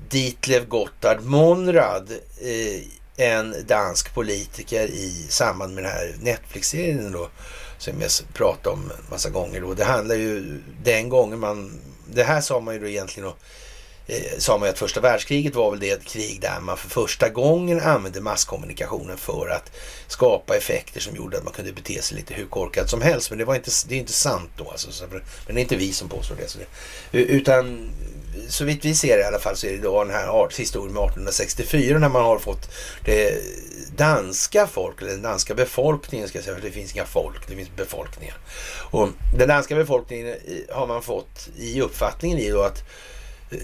Ditlev Gotthard Monrad, eh, en dansk politiker i samband med den här Netflix-serien då, som jag pratade om en massa gånger då. Det handlar ju den gången man, det här sa man ju då egentligen då, Eh, sa man ju att första världskriget var väl det krig där man för första gången använde masskommunikationen för att skapa effekter som gjorde att man kunde bete sig lite hur korkat som helst. Men det, var inte, det är inte sant då alltså. Men det är inte vi som påstår det. Så det utan så vitt vi ser det i alla fall så är det då den här historien med 1864 när man har fått det danska folk, eller den danska befolkningen ska jag säga, för det finns inga folk, det finns befolkningar. Och den danska befolkningen eh, har man fått i uppfattningen i då att eh,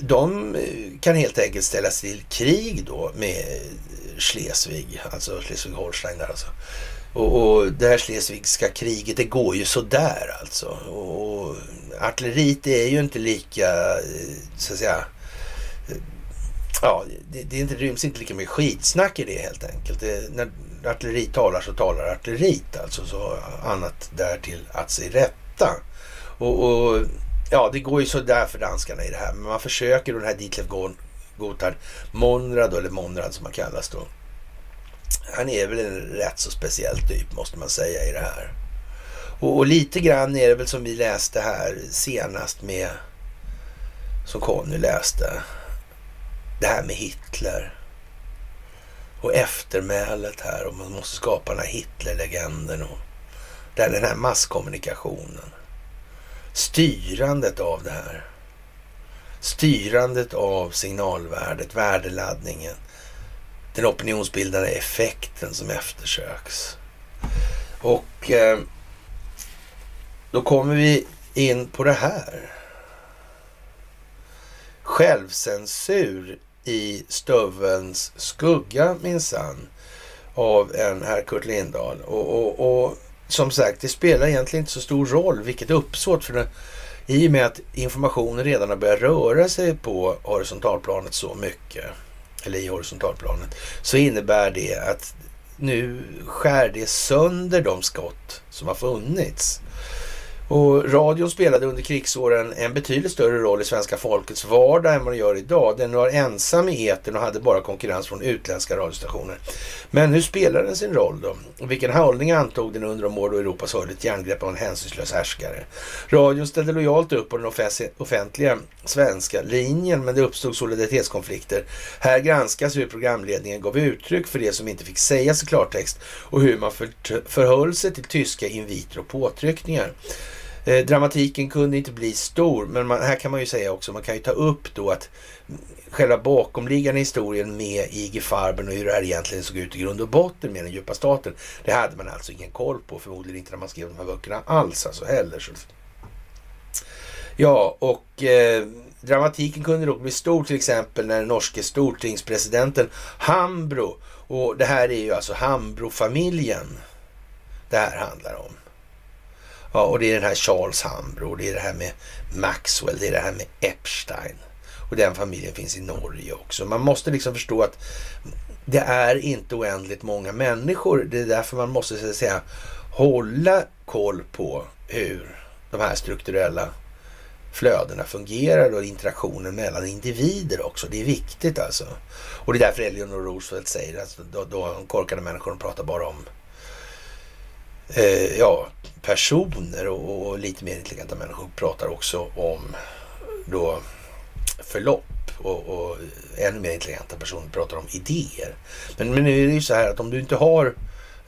de eh, kan helt enkelt ställas till krig då med Schleswig, alltså Schleswig-Holstein där alltså. Och, och det här Schleswigska kriget, det går ju sådär alltså. Och artilleriet är ju inte lika, eh, så att säga, eh, ja, det, det, inte, ryms inte lika mycket skitsnack i det helt enkelt. Det, när artilleri talar så talar artilleriet alltså. Så annat därtill att sig rätta. Och, och ja, det går ju sådär för danskarna i det här. Men man försöker den här Ditlev Gotthard Monrad, eller Monrad som han kallas då. Han är väl en rätt så speciell typ måste man säga i det här. Och, och lite grann är det väl som vi läste här senast med, som Conny läste, det här med Hitler. Och eftermälet här och man måste skapa den här Hitlerlegenden och den här masskommunikationen. Styrandet av det här. Styrandet av signalvärdet, värdeladdningen. Den opinionsbildande effekten som eftersöks. Och eh, då kommer vi in på det här. Självcensur i stövelns skugga minsann av en herr Kurt Lindahl. Och, och, och, som sagt, det spelar egentligen inte så stor roll vilket uppsåt. För det, I och med att informationen redan har börjat röra sig på horisontalplanet så mycket, eller i horisontalplanet, så innebär det att nu skär det sönder de skott som har funnits. Och radion spelade under krigsåren en betydligt större roll i svenska folkets vardag än vad den gör idag. Den var ensam i etern och hade bara konkurrens från utländska radiostationer. Men hur spelade den sin roll då? Och vilken hållning antog den under de år då Europas hörde ett järngrepp av en hänsynslös härskare? Radion ställde lojalt upp på den offentliga svenska linjen men det uppstod solidaritetskonflikter. Här granskas hur programledningen gav uttryck för det som inte fick sägas i klartext och hur man förhöll sig till tyska inviter och påtryckningar. Eh, dramatiken kunde inte bli stor, men man, här kan man ju säga också, man kan ju ta upp då att själva bakomliggande historien med IG Farben och hur det här egentligen såg ut i grund och botten med den djupa staten. Det hade man alltså ingen koll på, förmodligen inte när man skrev de här böckerna alls alltså heller. Så. Ja, och eh, dramatiken kunde dock bli stor till exempel när den norske stortingspresidenten Hambro, och det här är ju alltså Hambro-familjen det här handlar om. Ja, och det är den här Charles Hambro, det är det här med Maxwell, det är det här med Epstein. Och den familjen finns i Norge också. Man måste liksom förstå att det är inte oändligt många människor. Det är därför man måste så att säga hålla koll på hur de här strukturella flödena fungerar och interaktionen mellan individer också. Det är viktigt alltså. Och det är därför Eleanor Roosevelt säger att då, då korkade människor pratar bara om eh, ja, personer och, och, lite mer intelligenta människor pratar också om då förlopp och, och ännu mer intelligenta personer pratar om idéer. Men, men nu är det ju så här att om du inte har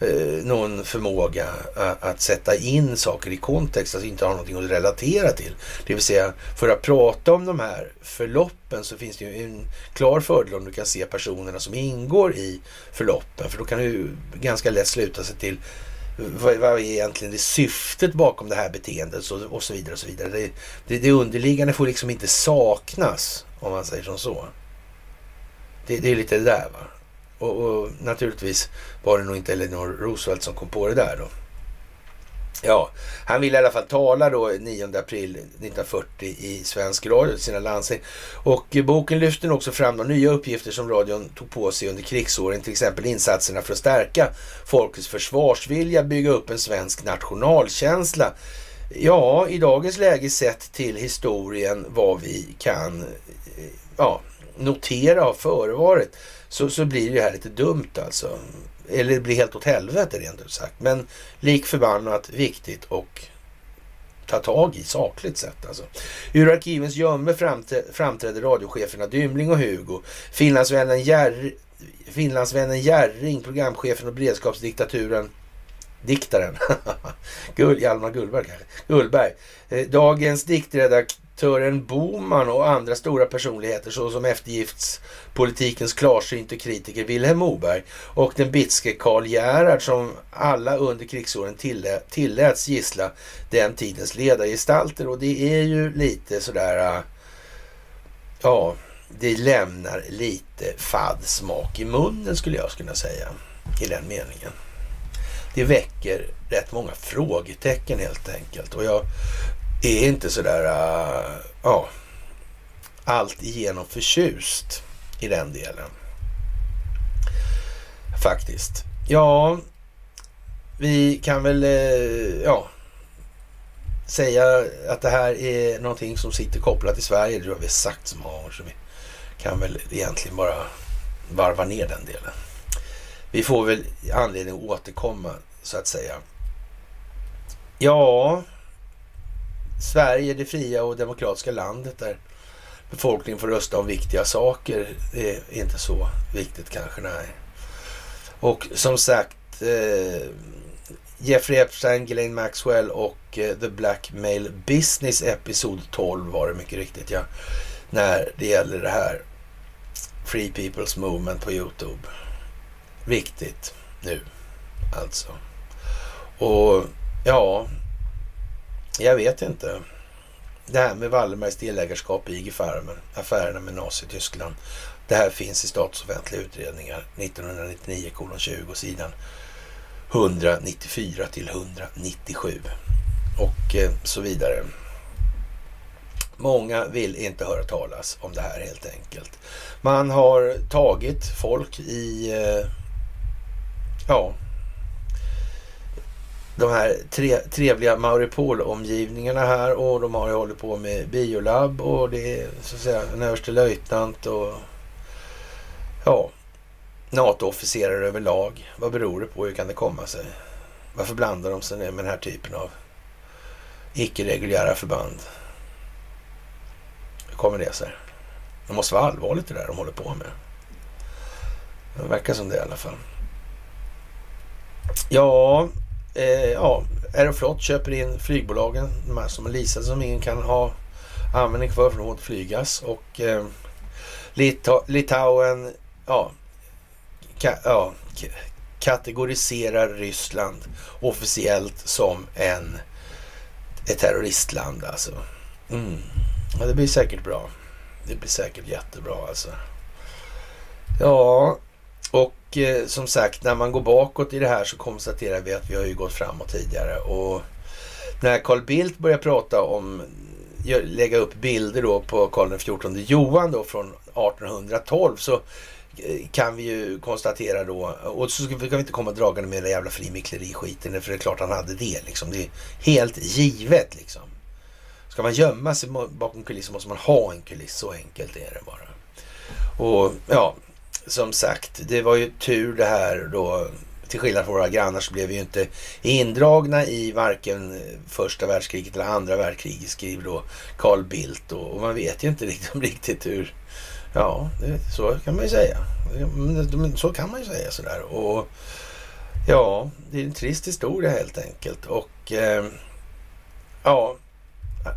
eh, någon förmåga att, att, sätta in saker i kontext, alltså inte har någonting att relatera till. Det vill säga, för att prata om de här förloppen så finns det ju en klar fördel om du kan se personerna som ingår i förloppen. För då kan du ganska lätt sluta sig till vad, vad är egentligen det syftet bakom det här beteendet och, och så vidare. och så vidare. Det, det, det underliggande får liksom inte saknas, om man säger som så. Det, det är lite det där va. Och, och, naturligtvis var det nog inte Eleanor Roosevelt som kom på det där då. Ja, han ville i alla fall tala då 9 april 1940 i svensk radio sina landsting. Och boken lyfter också fram de nya uppgifter som radion tog på sig under krigsåren, till exempel insatserna för att stärka folkets försvarsvilja, bygga upp en svensk nationalkänsla. Ja, i dagens läge sett till historien vad vi kan eh, ja, notera har förevarit så, så blir det här lite dumt alltså. Eller det blir helt åt helvete rent ut sagt. Men lik förbannat viktigt och ta tag i sakligt sett alltså. Ur arkivens gömme framträdde radiocheferna Dymling och Hugo, Finlandsvännen, Jär, Finlandsvännen Järring, programchefen och beredskapsdiktaturen Diktaren, Gull, Hjalmar Gullberg kanske, Gullberg. Eh, dagens diktredaktör Tören Boman och andra stora personligheter såsom eftergiftspolitikens klarsynte kritiker Vilhelm Moberg och den bitske Karl Gerhard som alla under krigsåren tillä tilläts gissla den tidens ledargestalter och det är ju lite sådär, äh, ja, det lämnar lite fadd smak i munnen skulle jag kunna säga i den meningen. Det väcker rätt många frågetecken helt enkelt och jag är inte sådär, uh, äh, ja, allt igenom förtjust i den delen. Faktiskt. Ja, vi kan väl, uh, ja, säga att det här är någonting som sitter kopplat till Sverige. Det har vi sagt så många gånger så vi kan väl egentligen bara varva ner den delen. Vi får väl anledning att återkomma så att säga. Ja, Sverige, det fria och demokratiska landet där befolkningen får rösta om viktiga saker. Det är inte så viktigt kanske, nej. Och som sagt, eh, Jeffrey Epstein, Ghislaine Maxwell och eh, The Blackmail Business Episod 12 var det mycket riktigt, ja. När det gäller det här Free People's Movement på Youtube. Viktigt nu, alltså. Och ja, jag vet inte. Det här med Wallenbergs delägarskap i IG-Farmen, affärerna med Nazityskland. Det här finns i statsoffentliga utredningar 1999 20 sidan 194 till 197 och eh, så vidare. Många vill inte höra talas om det här helt enkelt. Man har tagit folk i, eh, ja, de här tre, trevliga Mauripol-omgivningarna här och de har ju hållit på med biolab och det är så att säga en överstelöjtnant och ja, NATO-officerare överlag. Vad beror det på? Hur kan det komma sig? Varför blandar de sig med den här typen av icke-reguljära förband? Hur kommer det sig? Det måste vara allvarligt det där de håller på med. Det verkar som det i alla fall. Ja, eh, ja, Aeroflot köper in flygbolagen, de här som är leasade som ingen kan ha användning för, för att flygas. Och eh, Lita Litauen, ja, ka, ja, kategoriserar Ryssland officiellt som en, ett terroristland alltså. Mm. Ja, det blir säkert bra. Det blir säkert jättebra alltså. Ja, och eh, som sagt när man går bakåt i det här så konstaterar vi att vi har ju gått framåt tidigare. Och när Carl Bildt börjar prata om lägga upp bilder då på Karl XIV Johan då från 1812 så eh, kan vi ju konstatera då, och så kan vi inte komma dragande med den jävla frimickleriskiten för det är klart han hade det liksom. Det är helt givet liksom. Ska man gömma sig bakom kulissen måste man ha en kuliss, så enkelt är det bara. Och ja, som sagt, det var ju tur det här då. Till skillnad från våra grannar så blev vi ju inte indragna i varken första världskriget eller andra världskriget, skriver då Carl Bildt. Och man vet ju inte riktigt, riktigt hur... Ja, det, så kan man ju säga. Så kan man ju säga sådär. Och ja, det är en trist historia helt enkelt. Och eh, ja,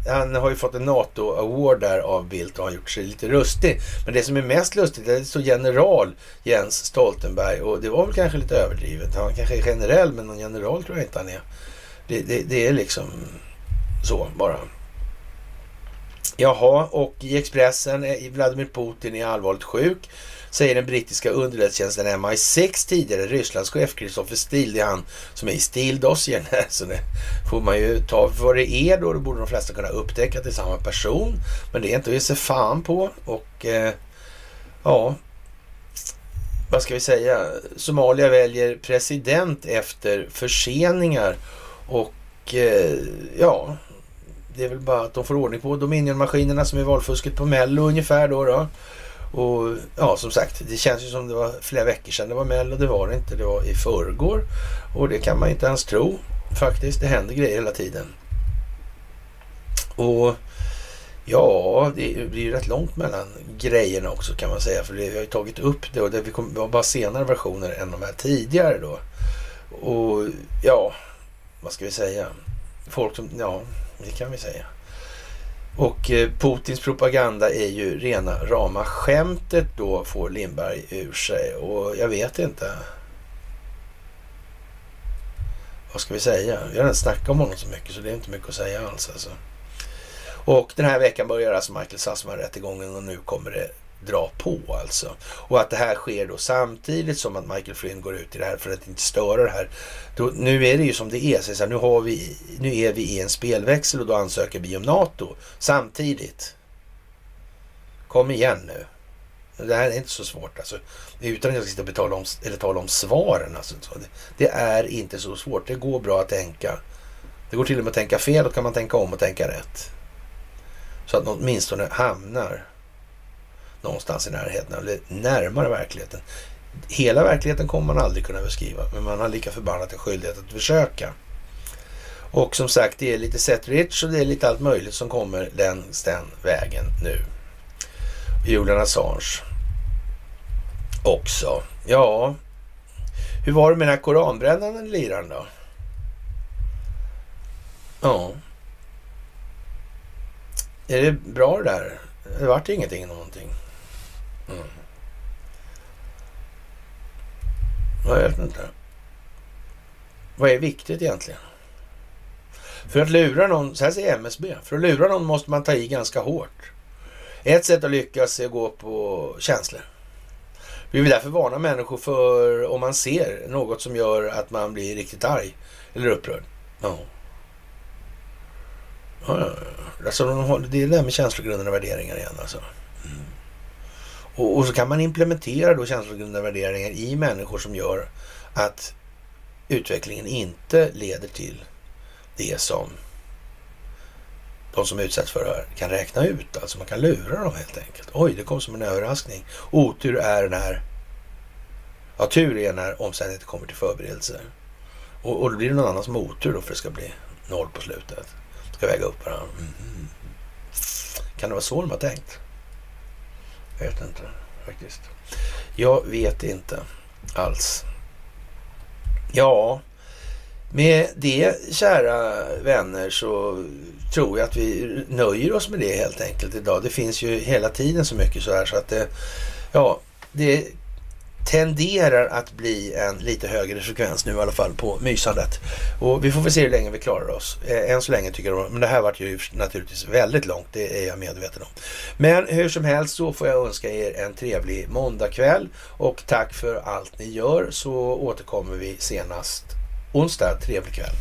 han har ju fått en NATO-award där av Bildt och har gjort sig lite rustig. Men det som är mest lustigt är att det står general Jens Stoltenberg och det var väl kanske lite överdrivet. Han kanske är generell men någon general tror jag inte han är. Det, det, det är liksom så bara. Jaha, och i Expressen, Vladimir Putin är allvarligt sjuk säger den brittiska underrättelsetjänsten MI6 tidigare Rysslandschef Kristoffer Steele. Det är han som är i stildossiern. Så det får man ju ta för vad det är då. Det borde de flesta kunna upptäcka att det är samma person. Men det är inte att ge sig fan på. Och eh, ja, vad ska vi säga? Somalia väljer president efter förseningar. Och eh, ja, det är väl bara att de får ordning på Dominion-maskinerna som är valfusket på Mello ungefär då. då. Och ja, som sagt, det känns ju som det var flera veckor sedan det var Mello. Det var det inte. Det var i förrgår. Och det kan man inte ens tro faktiskt. Det händer grejer hela tiden. Och ja, det blir ju rätt långt mellan grejerna också kan man säga. För vi har ju tagit upp det och det var bara senare versioner än de här tidigare då. Och ja, vad ska vi säga? Folk som, ja, det kan vi säga. Och eh, Putins propaganda är ju rena rama skämtet då, får Lindberg ur sig. Och jag vet inte. Vad ska vi säga? Vi har redan snackat om honom så mycket så det är inte mycket att säga alls alltså. Och den här veckan börjar alltså Michael Sassman rättegången och nu kommer det dra på alltså. Och att det här sker då samtidigt som att Michael Flynn går ut i det här för att inte störa det här. Då, nu är det ju som det är. Så här, nu, har vi, nu är vi i en spelväxel och då ansöker vi om NATO samtidigt. Kom igen nu. Det här är inte så svårt alltså. Utan att jag ska sitta och betala om, eller tala om svaren. Alltså. Det, det är inte så svårt. Det går bra att tänka. Det går till och med att tänka fel. Då kan man tänka om och tänka rätt. Så att man åtminstone hamnar någonstans i närheten, eller närmare verkligheten. Hela verkligheten kommer man aldrig kunna beskriva, men man har lika förbannat en skyldighet att försöka. Och som sagt, det är lite set rich och det är lite allt möjligt som kommer längs den vägen nu. Julian Assange också. Ja, hur var det med den här koranbrännanden liran då? Ja. Är det bra det där? Det vart ingenting någonting. Mm. Jag vet inte. Vad är viktigt egentligen? För att lura någon, så här säger MSB, för att lura någon måste man ta i ganska hårt. Ett sätt att lyckas är att gå på känslor. Vi vill därför varna människor för om man ser något som gör att man blir riktigt arg eller upprörd. Ja. Ja, ja. Alltså, det är det där med känslogrundande värderingar igen alltså. Mm. Och, och, så kan man implementera då känslogrundade värderingar i människor som gör att utvecklingen inte leder till det som de som utsätts för det här kan räkna ut. Alltså man kan lura dem helt enkelt. Oj, det kom som en överraskning. Otur är när... Ja, tur är när omständigheter kommer till förberedelser. Och, och då blir det någon annan som har otur då för det ska bli noll på slutet. Ska väga upp varandra. Mm. Kan det vara så de har tänkt? Jag vet inte faktiskt. Jag vet inte alls. Ja, med det kära vänner så tror jag att vi nöjer oss med det helt enkelt idag. Det finns ju hela tiden så mycket så här så att det, ja, det tenderar att bli en lite högre frekvens nu i alla fall på mysandet. Och vi får väl se hur länge vi klarar oss. Eh, än så länge tycker jag, men det här vart ju naturligtvis väldigt långt, det är jag medveten om. Men hur som helst så får jag önska er en trevlig måndagkväll och tack för allt ni gör så återkommer vi senast onsdag. Trevlig kväll!